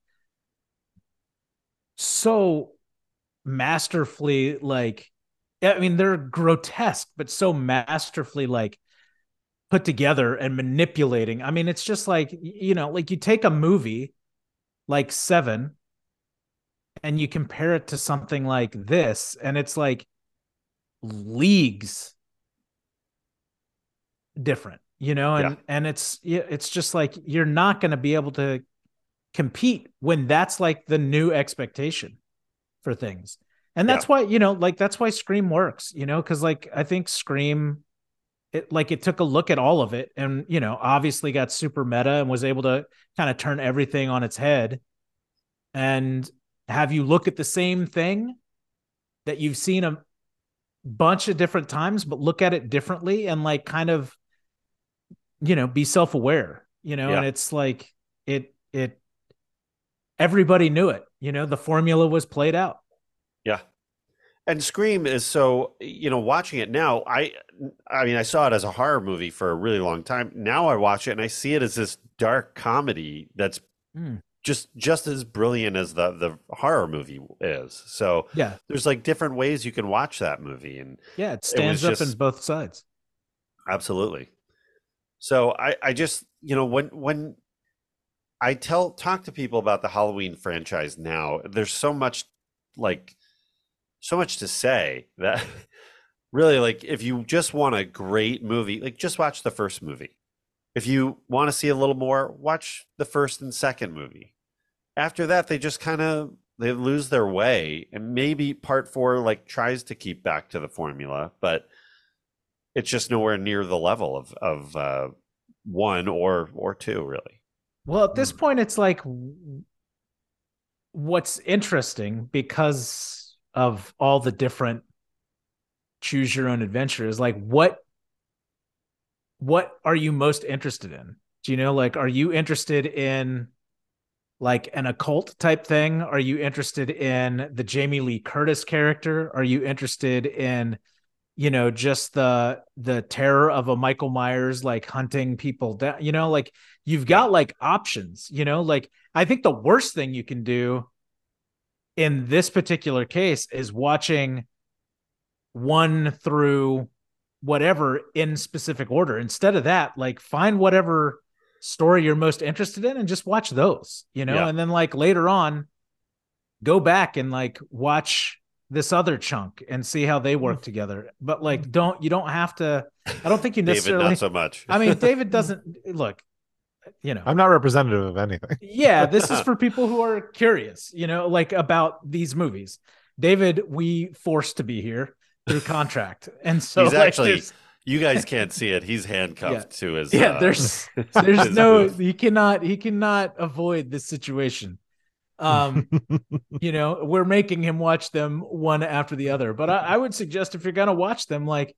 Speaker 5: so masterfully like i mean they're grotesque but so masterfully like put together and manipulating. I mean it's just like you know like you take a movie like seven and you compare it to something like this and it's like leagues different you know and
Speaker 3: Yeah.
Speaker 5: and it's it's just like you're not going to be able to compete when that's like the new expectation for things. And that's why you know like that's why scream works you know because like i think scream it like it took a look at all of it and you know obviously got super meta and was able to kind of turn everything on its head. And have you look at the same thing that you've seen a bunch of different times but look at it differently and like kind of you know be self-aware you know and it's like it it everybody knew it you know the formula was played out
Speaker 3: Yeah. And Scream is so, you know, watching it now, I I mean, I saw it as a horror movie for a really long time. Now I watch it and I see it as this dark comedy that's
Speaker 5: Mm.
Speaker 3: just just as brilliant as the the horror movie is. So
Speaker 5: yeah
Speaker 3: there's like different ways you can watch that movie and
Speaker 5: yeah it stands up
Speaker 3: just-
Speaker 5: in both sides
Speaker 3: Absolutely. So I, I just, you know, when when I tell talk to people about the Halloween franchise now, there's so much like so much to say that really like if you just want a great movie, like just watch the first movie. If you want to see a little more, watch the first and second movie. After that, they just kind of they lose their way, and maybe part four like tries to keep back to the formula, but it's just nowhere near the level of of uh, one or or two, really.
Speaker 5: Well, at this point, it's like what's interesting because of all the different choose your own adventure is like what what are you most interested in? Do you know like are you interested in like an occult type thing? Are you interested in the Jamie Lee Curtis character? Are you interested in you know just the the terror of a Michael Myers like hunting people down? You know, like you've got like options, you know, like I think the worst thing you can do in this particular case is watching one through whatever in specific order. Instead of that, like find whatever story you're most interested in and just watch those, you know,
Speaker 3: Yeah.
Speaker 5: and then like later on go back and like watch this other chunk and see how they work together. But like don't you don't have to I don't think you necessarily.
Speaker 3: David, not so much.
Speaker 5: I mean David doesn't look, you know.
Speaker 4: I'm not representative of anything.
Speaker 5: yeah, this is for people who are curious, you know, like about these movies. David, we forced to be here through contract. And so
Speaker 3: He's
Speaker 5: like,
Speaker 3: actually you guys can't see it. He's handcuffed to his.
Speaker 5: yeah,
Speaker 3: uh,
Speaker 5: there's there's no
Speaker 3: booth.
Speaker 5: he cannot he cannot avoid this situation um you know we're making him watch them one after the other but I, I would suggest if you're gonna watch them like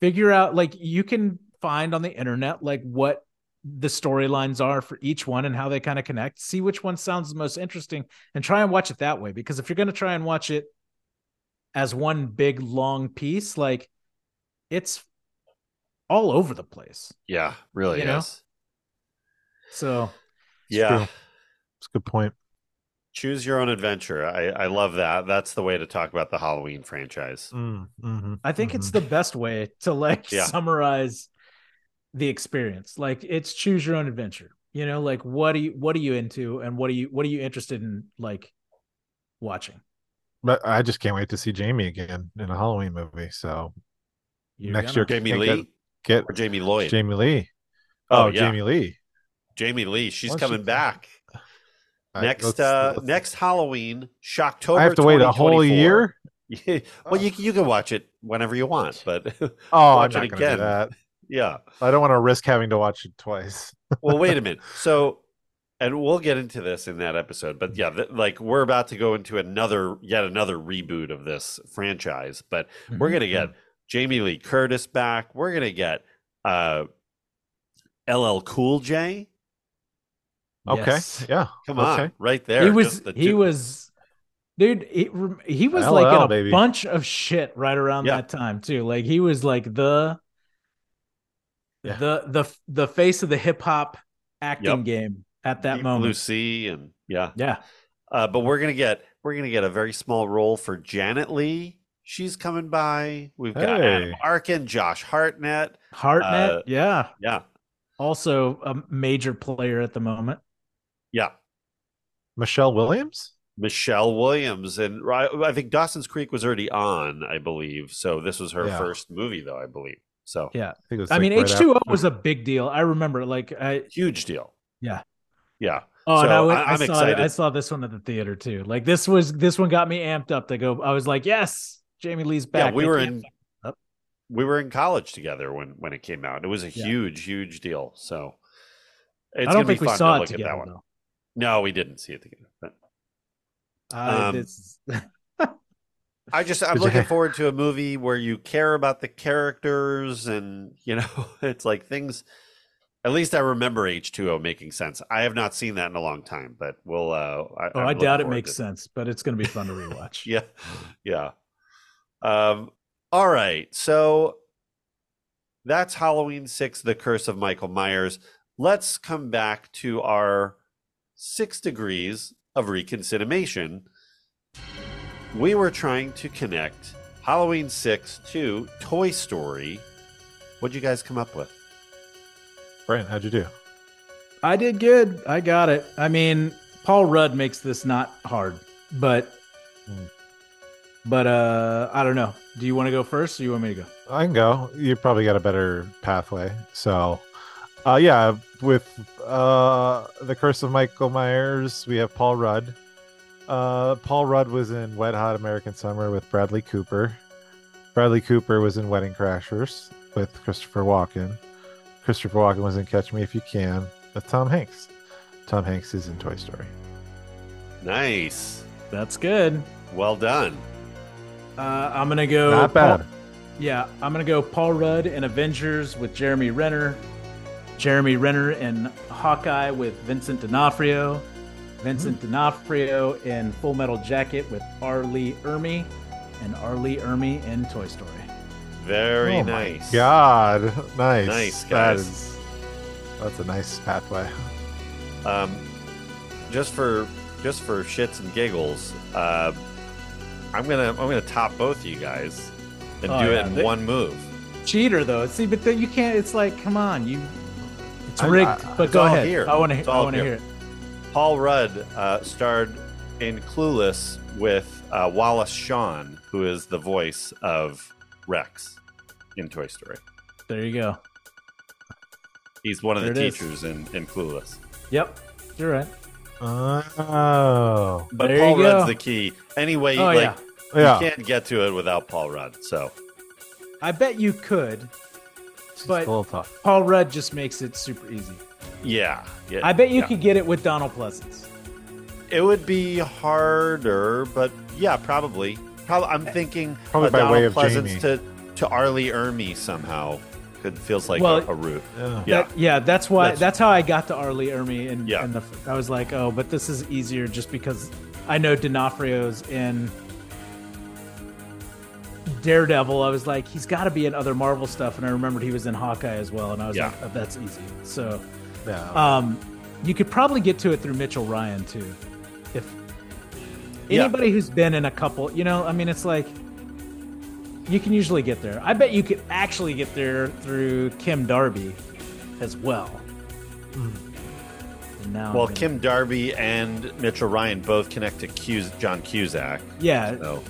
Speaker 5: figure out like you can find on the internet like what the storylines are for each one and how they kind of connect see which one sounds the most interesting and try and watch it that way because if you're gonna try and watch it as one big long piece like it's all over the place
Speaker 3: Yeah, really
Speaker 5: You know? so
Speaker 3: Yeah.
Speaker 4: true. It's a good point.
Speaker 3: Choose your own adventure. I, I love that. That's the way to talk about the Halloween franchise.
Speaker 4: Mm, mhm,
Speaker 5: I think it's
Speaker 4: mhm.
Speaker 5: the best way to like
Speaker 3: Yeah.
Speaker 5: summarize the experience. Like it's choose your own adventure. You know, like what are you what are you into and what are you what are you interested in like watching?
Speaker 4: But I just can't wait to see Jamie again in a Halloween movie. So
Speaker 5: You're
Speaker 4: Next
Speaker 5: gonna-
Speaker 4: year-
Speaker 3: Jamie
Speaker 4: Can't
Speaker 3: Lee
Speaker 4: get
Speaker 3: or Jamie Lloyd?
Speaker 4: Jamie Lee.
Speaker 3: Oh,
Speaker 4: Oh,
Speaker 3: yeah.
Speaker 4: Jamie Lee.
Speaker 3: Jamie Lee. She's
Speaker 4: Why
Speaker 3: coming
Speaker 4: you-
Speaker 3: back Next.
Speaker 4: let's-
Speaker 3: uh
Speaker 4: let's-
Speaker 3: next Halloween, Shocktober.
Speaker 4: I have to wait a whole year.
Speaker 3: Well, you you can watch it whenever you want, but
Speaker 4: Oh,
Speaker 3: Watch
Speaker 4: I'm
Speaker 3: it
Speaker 4: not to
Speaker 3: again.
Speaker 4: do that.
Speaker 3: yeah.
Speaker 4: I don't want to risk having to watch it twice.
Speaker 3: Well, wait a minute. So, and we'll get into this in that episode, but yeah, th- like we're about to go into another, yet another reboot of this franchise, but we're
Speaker 5: Mhm.
Speaker 3: gonna get Jamie Lee Curtis back. We're gonna get uh LL Cool J.
Speaker 4: Okay.
Speaker 5: Yes.
Speaker 4: Yeah.
Speaker 3: Come
Speaker 4: okay.
Speaker 3: on, right there.
Speaker 5: He was
Speaker 3: the
Speaker 5: he was dude he, he was
Speaker 4: LL,
Speaker 5: like in a
Speaker 4: baby.
Speaker 5: bunch of shit right around
Speaker 3: Yeah.
Speaker 5: that time too. Like he was like the
Speaker 4: Yeah.
Speaker 5: the the the face of the hip hop acting
Speaker 3: Yep.
Speaker 5: game at that
Speaker 3: Deep
Speaker 5: moment.
Speaker 3: Lucy and yeah,
Speaker 5: Yeah.
Speaker 3: uh, but we're gonna get we're gonna get a very small role for Janet Leigh. She's coming by. We've got Adam Arkin, Josh Hartnett.
Speaker 5: Hartnett,
Speaker 3: Uh,
Speaker 5: yeah.
Speaker 3: Yeah,
Speaker 5: Also a major player at the moment.
Speaker 3: Yeah.
Speaker 4: Michelle Williams.
Speaker 3: Michelle Williams, and I, I think Dawson's Creek was already on, I believe. So this was her
Speaker 4: Yeah.
Speaker 3: first movie, though I believe. So
Speaker 5: Yeah.
Speaker 4: I think it was.
Speaker 5: I
Speaker 4: like
Speaker 5: mean,
Speaker 4: right
Speaker 5: H two O
Speaker 4: after-
Speaker 5: was a big deal. I remember, like, I
Speaker 3: huge deal.
Speaker 5: Yeah.
Speaker 3: yeah.
Speaker 5: oh, and I, went-
Speaker 3: I-
Speaker 5: I
Speaker 3: I'm
Speaker 5: saw
Speaker 3: excited.
Speaker 5: I saw this one at the theater too. Like, this was this one got me amped up to go. I was like, yes, Jamie Lee's back.
Speaker 3: Yeah, we
Speaker 5: I
Speaker 3: were in
Speaker 5: fuck it up.
Speaker 3: we were in college together when when it came out. It was a
Speaker 5: Yeah.
Speaker 3: huge, huge deal. So it's
Speaker 5: I don't
Speaker 3: be
Speaker 5: think we
Speaker 3: fun
Speaker 5: saw it
Speaker 3: look at
Speaker 5: together.
Speaker 3: that one.
Speaker 5: though.
Speaker 3: No, we didn't see it together. But
Speaker 5: Uh,
Speaker 3: Um,
Speaker 5: this-
Speaker 3: I just I'm looking forward to a movie where you care about the characters and you know it's like things at least I remember H2O making sense. I have not seen that in a long time, but we'll uh I,
Speaker 5: oh,
Speaker 3: I'm
Speaker 5: I doubt it makes
Speaker 3: to-
Speaker 5: sense, but it's going to be fun to rewatch.
Speaker 3: Yeah. Yeah. Um all right. So that's Halloween 6 The Curse of Michael Myers. Let's come back to our 6 degrees of ReconCinemation. We were trying to connect Halloween 6 to Toy Story. What'd you guys come up with?
Speaker 4: Brent, how'd you do?
Speaker 5: I did good. I got it. I mean, Paul Rudd makes this not hard, but
Speaker 4: Hmm.
Speaker 5: but uh I don't know. Do you want to go first or you want me to go?
Speaker 4: I can go. You probably got a better pathway. So, uh, yeah, with uh, the Curse of Michael Myers, we have Paul Rudd. Uh, Paul Rudd was in Wet Hot American Summer with Bradley Cooper. Bradley Cooper was in Wedding Crashers with Christopher Walken. Christopher Walken was in Catch Me If You Can with Tom Hanks. Tom Hanks is in Toy Story.
Speaker 3: Nice.
Speaker 5: That's good.
Speaker 3: Well done.
Speaker 5: Uh, I'm gonna go.
Speaker 4: Not bad.
Speaker 5: Paul- yeah, I'm gonna go Paul Rudd in Avengers with Jeremy Renner. Jeremy Renner in Hawkeye with Vincent D'Onofrio. Vincent D'Onofrio in Full Metal Jacket with Arlie Ermy, and R. Lee Ermey in Toy Story.
Speaker 3: Very
Speaker 4: Oh my
Speaker 3: nice.
Speaker 4: God, nice,
Speaker 3: Nice, guys.
Speaker 4: is, that's a nice pathway.
Speaker 3: Um, just for just for shits and giggles, uh, I'm gonna I'm gonna top both you guys and
Speaker 5: Oh,
Speaker 3: do
Speaker 5: yeah,
Speaker 3: it in
Speaker 5: they-
Speaker 3: one move.
Speaker 5: Cheater though. See, but then you can't. It's like, come on, you. It's rigged.
Speaker 4: I-
Speaker 5: but
Speaker 3: It's
Speaker 5: go ahead.
Speaker 3: here.
Speaker 5: I want to. I want to hear it.
Speaker 3: Paul Rudd uh, starred in Clueless with uh, Wallace Shawn, who is the voice of Rex in Toy Story.
Speaker 5: There you go.
Speaker 3: He's one of the
Speaker 5: There it is.
Speaker 3: teachers in, in Clueless.
Speaker 5: Yep, you're right.
Speaker 4: Oh,
Speaker 3: But
Speaker 5: There you
Speaker 3: Paul
Speaker 5: go.
Speaker 3: Rudd's the key. Anyway,
Speaker 5: Oh,
Speaker 3: like
Speaker 5: yeah.
Speaker 4: yeah.
Speaker 3: you can't get to it without Paul Rudd. So
Speaker 5: I bet you could.
Speaker 4: It's
Speaker 5: but-
Speaker 4: a little tough.
Speaker 5: Paul Rudd just makes it super easy.
Speaker 3: yeah, yeah.
Speaker 5: I bet you
Speaker 3: yeah.
Speaker 5: could get it with Donald Pleasence.
Speaker 3: It would be harder, but yeah, probably. Probably, I'm thinking
Speaker 4: Probably
Speaker 3: uh,
Speaker 4: by
Speaker 3: Donald
Speaker 4: way of
Speaker 3: Pleasence
Speaker 4: Jamie.
Speaker 3: to to R. Lee Ermey somehow. It feels like
Speaker 5: Well,
Speaker 3: a, a route.
Speaker 4: Yeah.
Speaker 3: Yeah.
Speaker 5: That- yeah, that's why.
Speaker 3: That's-
Speaker 5: That's, how I got to R. Lee Ermey, and,
Speaker 3: Yeah.
Speaker 5: and the, I was like, oh, but this is easier just because I know D'Onofrio's in Daredevil. I was like, he's got to be in other Marvel stuff, and I remembered he was in Hawkeye as well, and I was
Speaker 3: Yeah.
Speaker 5: like, oh, that's easy. So,
Speaker 4: Yeah.
Speaker 5: um, you could probably get to it through Mitchell Ryan too, if
Speaker 3: Yeah.
Speaker 5: anybody who's been in a couple, you know, I mean, it's like. You can usually get there. I bet you could actually get there through Kim Darby as well. And now
Speaker 3: Well,
Speaker 5: gonna-
Speaker 3: Kim Darby and Mitchell Ryan both connect to Cus- John Cusack.
Speaker 5: yeah.
Speaker 3: So,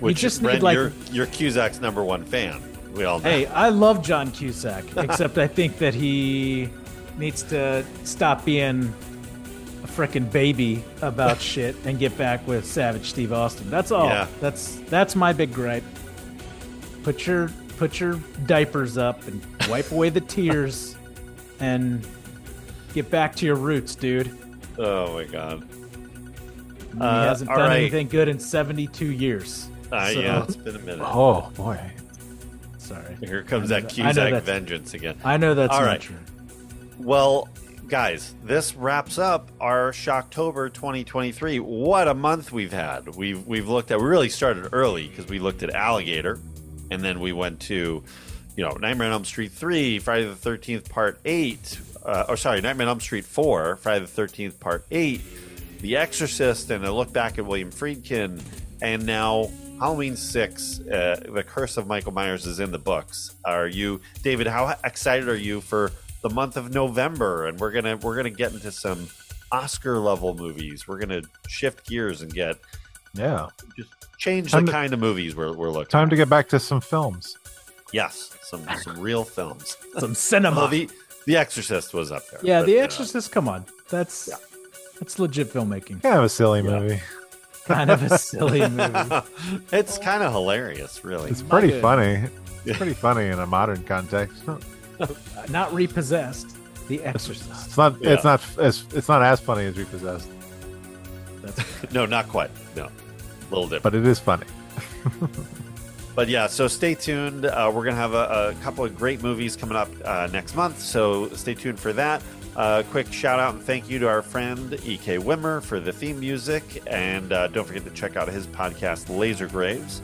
Speaker 3: which
Speaker 5: just need,
Speaker 3: Brent,
Speaker 5: like-
Speaker 3: you're, you're Cusack's number one fan. We all know.
Speaker 5: Hey, I love John Cusack, except I think that he needs to stop being a freaking baby about shit and get back with Savage Steve Austin. That's all.
Speaker 3: Yeah.
Speaker 5: That's that's my big gripe. Put your put your diapers up and wipe away the tears and get back to your roots, dude.
Speaker 3: Oh my god.
Speaker 5: he
Speaker 3: Uh,
Speaker 5: hasn't done
Speaker 3: right.
Speaker 5: anything good in 72 years.
Speaker 3: Uh,
Speaker 5: So-
Speaker 3: yeah, it's been a minute.
Speaker 4: oh boy.
Speaker 5: Sorry.
Speaker 3: Here comes that
Speaker 5: that-
Speaker 3: Cusack vengeance again.
Speaker 5: I know that's
Speaker 3: All
Speaker 5: not
Speaker 3: right.
Speaker 5: true.
Speaker 3: Well, guys, this wraps up our Shocktober 2023. What a month we've had. We've we've looked at. We really started early because we looked at Alligator, and then we went to, you know, Nightmare on Elm Street three, Friday the Thirteenth Part eight, uh, or sorry, Nightmare on Elm Street four, Friday the Thirteenth Part eight, The Exorcist, and a look back at William Friedkin, and now. Halloween six, uh, the Curse of Michael Myers is in the books. Are you, David? How excited are you for the month of November, and we're gonna we're gonna get into some Oscar level movies. We're gonna shift gears and get
Speaker 4: Yeah.
Speaker 3: just change
Speaker 4: Time
Speaker 3: the
Speaker 4: to-
Speaker 3: kind of movies we're we're looking.
Speaker 4: Time
Speaker 3: at.
Speaker 4: to get back to some films.
Speaker 3: yes, some some real films.
Speaker 5: Some cinema.
Speaker 3: Well, the The Exorcist was up there.
Speaker 5: yeah,
Speaker 3: but,
Speaker 5: The
Speaker 3: uh,
Speaker 5: Exorcist. Come on, that's that's legit filmmaking.
Speaker 4: Kind of a silly
Speaker 3: Yeah.
Speaker 4: movie.
Speaker 5: Kind of a silly movie.
Speaker 3: it's kind of hilarious, really.
Speaker 4: It's pretty
Speaker 5: good.
Speaker 4: funny. It's pretty funny in a modern context.
Speaker 5: Not repossessed. The Exorcist.
Speaker 4: It's not.
Speaker 3: Yeah.
Speaker 4: It's not as. It's not as funny as Repossessed,
Speaker 5: That's
Speaker 3: no, not quite. No, a little different.
Speaker 4: but it is funny.
Speaker 3: But yeah, so stay tuned. Uh, we're gonna have a, a couple of great movies coming up uh, next month, so stay tuned for that. Uh, quick shout out and thank you to our friend E.K. Wimmer for the theme music, and uh, don't forget to check out his podcast Laser Graves,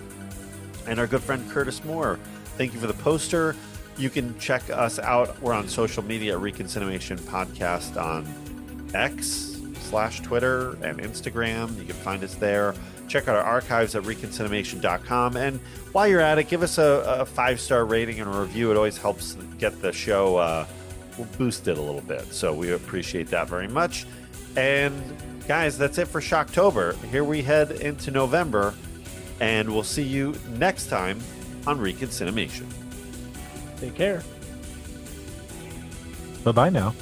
Speaker 3: and our good friend Curtis Moore. Thank you for the poster. You can check us out. We're on social media at ReconCinemation Podcast on X slash Twitter and Instagram. You can find us there. Check out our archives at reconcinemation.com. And while you're at it, give us a, a five star rating and a review. It always helps get the show uh, boosted a little bit. So we appreciate that very much. And guys, that's it for Shocktober. Here we head into November, and we'll see you next time on ReconCinemation.
Speaker 5: take care.
Speaker 4: Bye bye now.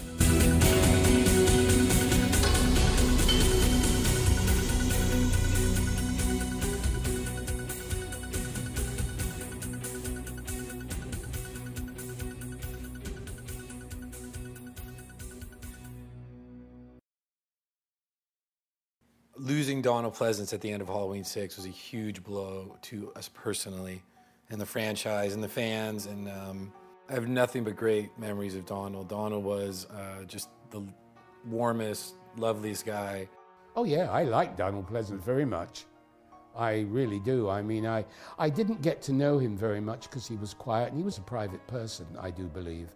Speaker 6: Donald Pleasence at the end of Halloween 6 was a huge blow to us personally and the franchise and the fans. And um, I have nothing but great memories of Donald. Donald was uh, just the warmest, loveliest guy.
Speaker 7: Oh, yeah, I like Donald Pleasence very much. I really do. I mean, I, I didn't get to know him very much because he was quiet and he was a private person, I do believe.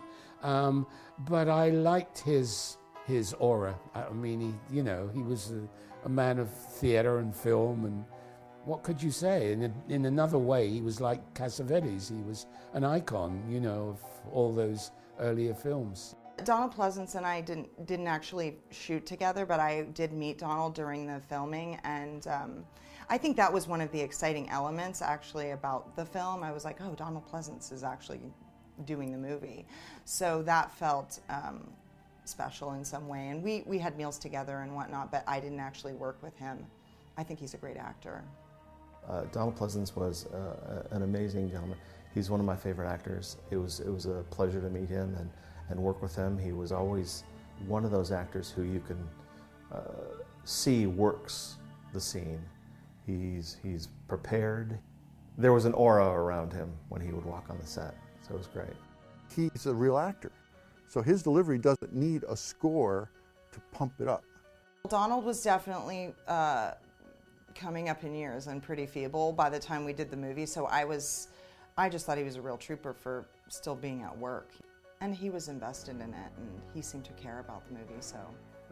Speaker 7: Um, but I liked his his aura. I mean, he, you know, he was a man of theatre and film, and what could you say? In, a, in another way, he was like Cassavetes. He was an icon, you know, of all those earlier films.
Speaker 8: Donald Pleasence and I didn't didn't actually shoot together, but I did meet Donald during the filming, and um, I think that was one of the exciting elements actually about the film. I was like, oh, Donald Pleasence is actually doing the movie, so that felt um, special in some way. And we we had meals together and whatnot, but I didn't actually work with him. I think he's a great actor.
Speaker 9: Uh, Donald Pleasence was uh, an amazing gentleman. He's one of my favorite actors. It was it was a pleasure to meet him and and work with him. He was always one of those actors who you can uh, see works the scene. He's, he's prepared. There was an aura around him when he would walk on the set, so it was great.
Speaker 10: He's a real actor, so his delivery doesn't need a score to pump it up.
Speaker 8: Donald was definitely uh, coming up in years and pretty feeble by the time we did the movie, so I was, I just thought he was a real trooper for still being at work. And he was invested in it, and he seemed to care about the movie, so.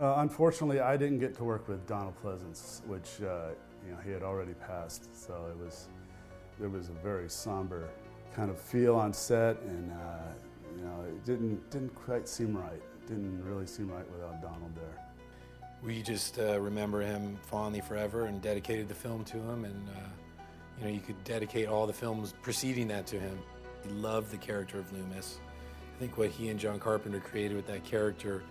Speaker 11: Uh, unfortunately, I didn't get to work with Donald Pleasence, which uh, you know he had already passed. So it was there was a very somber kind of feel on set, and uh, you know it didn't didn't quite seem right. It didn't really seem right without Donald there.
Speaker 6: We just uh, remember him fondly forever, and dedicated the film to him. And uh, you know you could dedicate all the films preceding that to him. He loved the character of Loomis. I think what he and John Carpenter created with that character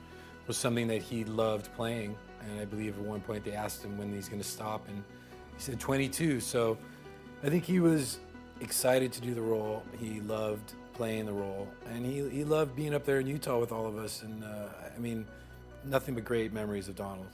Speaker 6: was something that he loved playing. And I believe at one point they asked him when he's going to stop, and he said 22. So I think he was excited to do the role. He loved playing the role, and he, he loved being up there in Utah with all of us. And uh, I mean, nothing but great memories of Donald.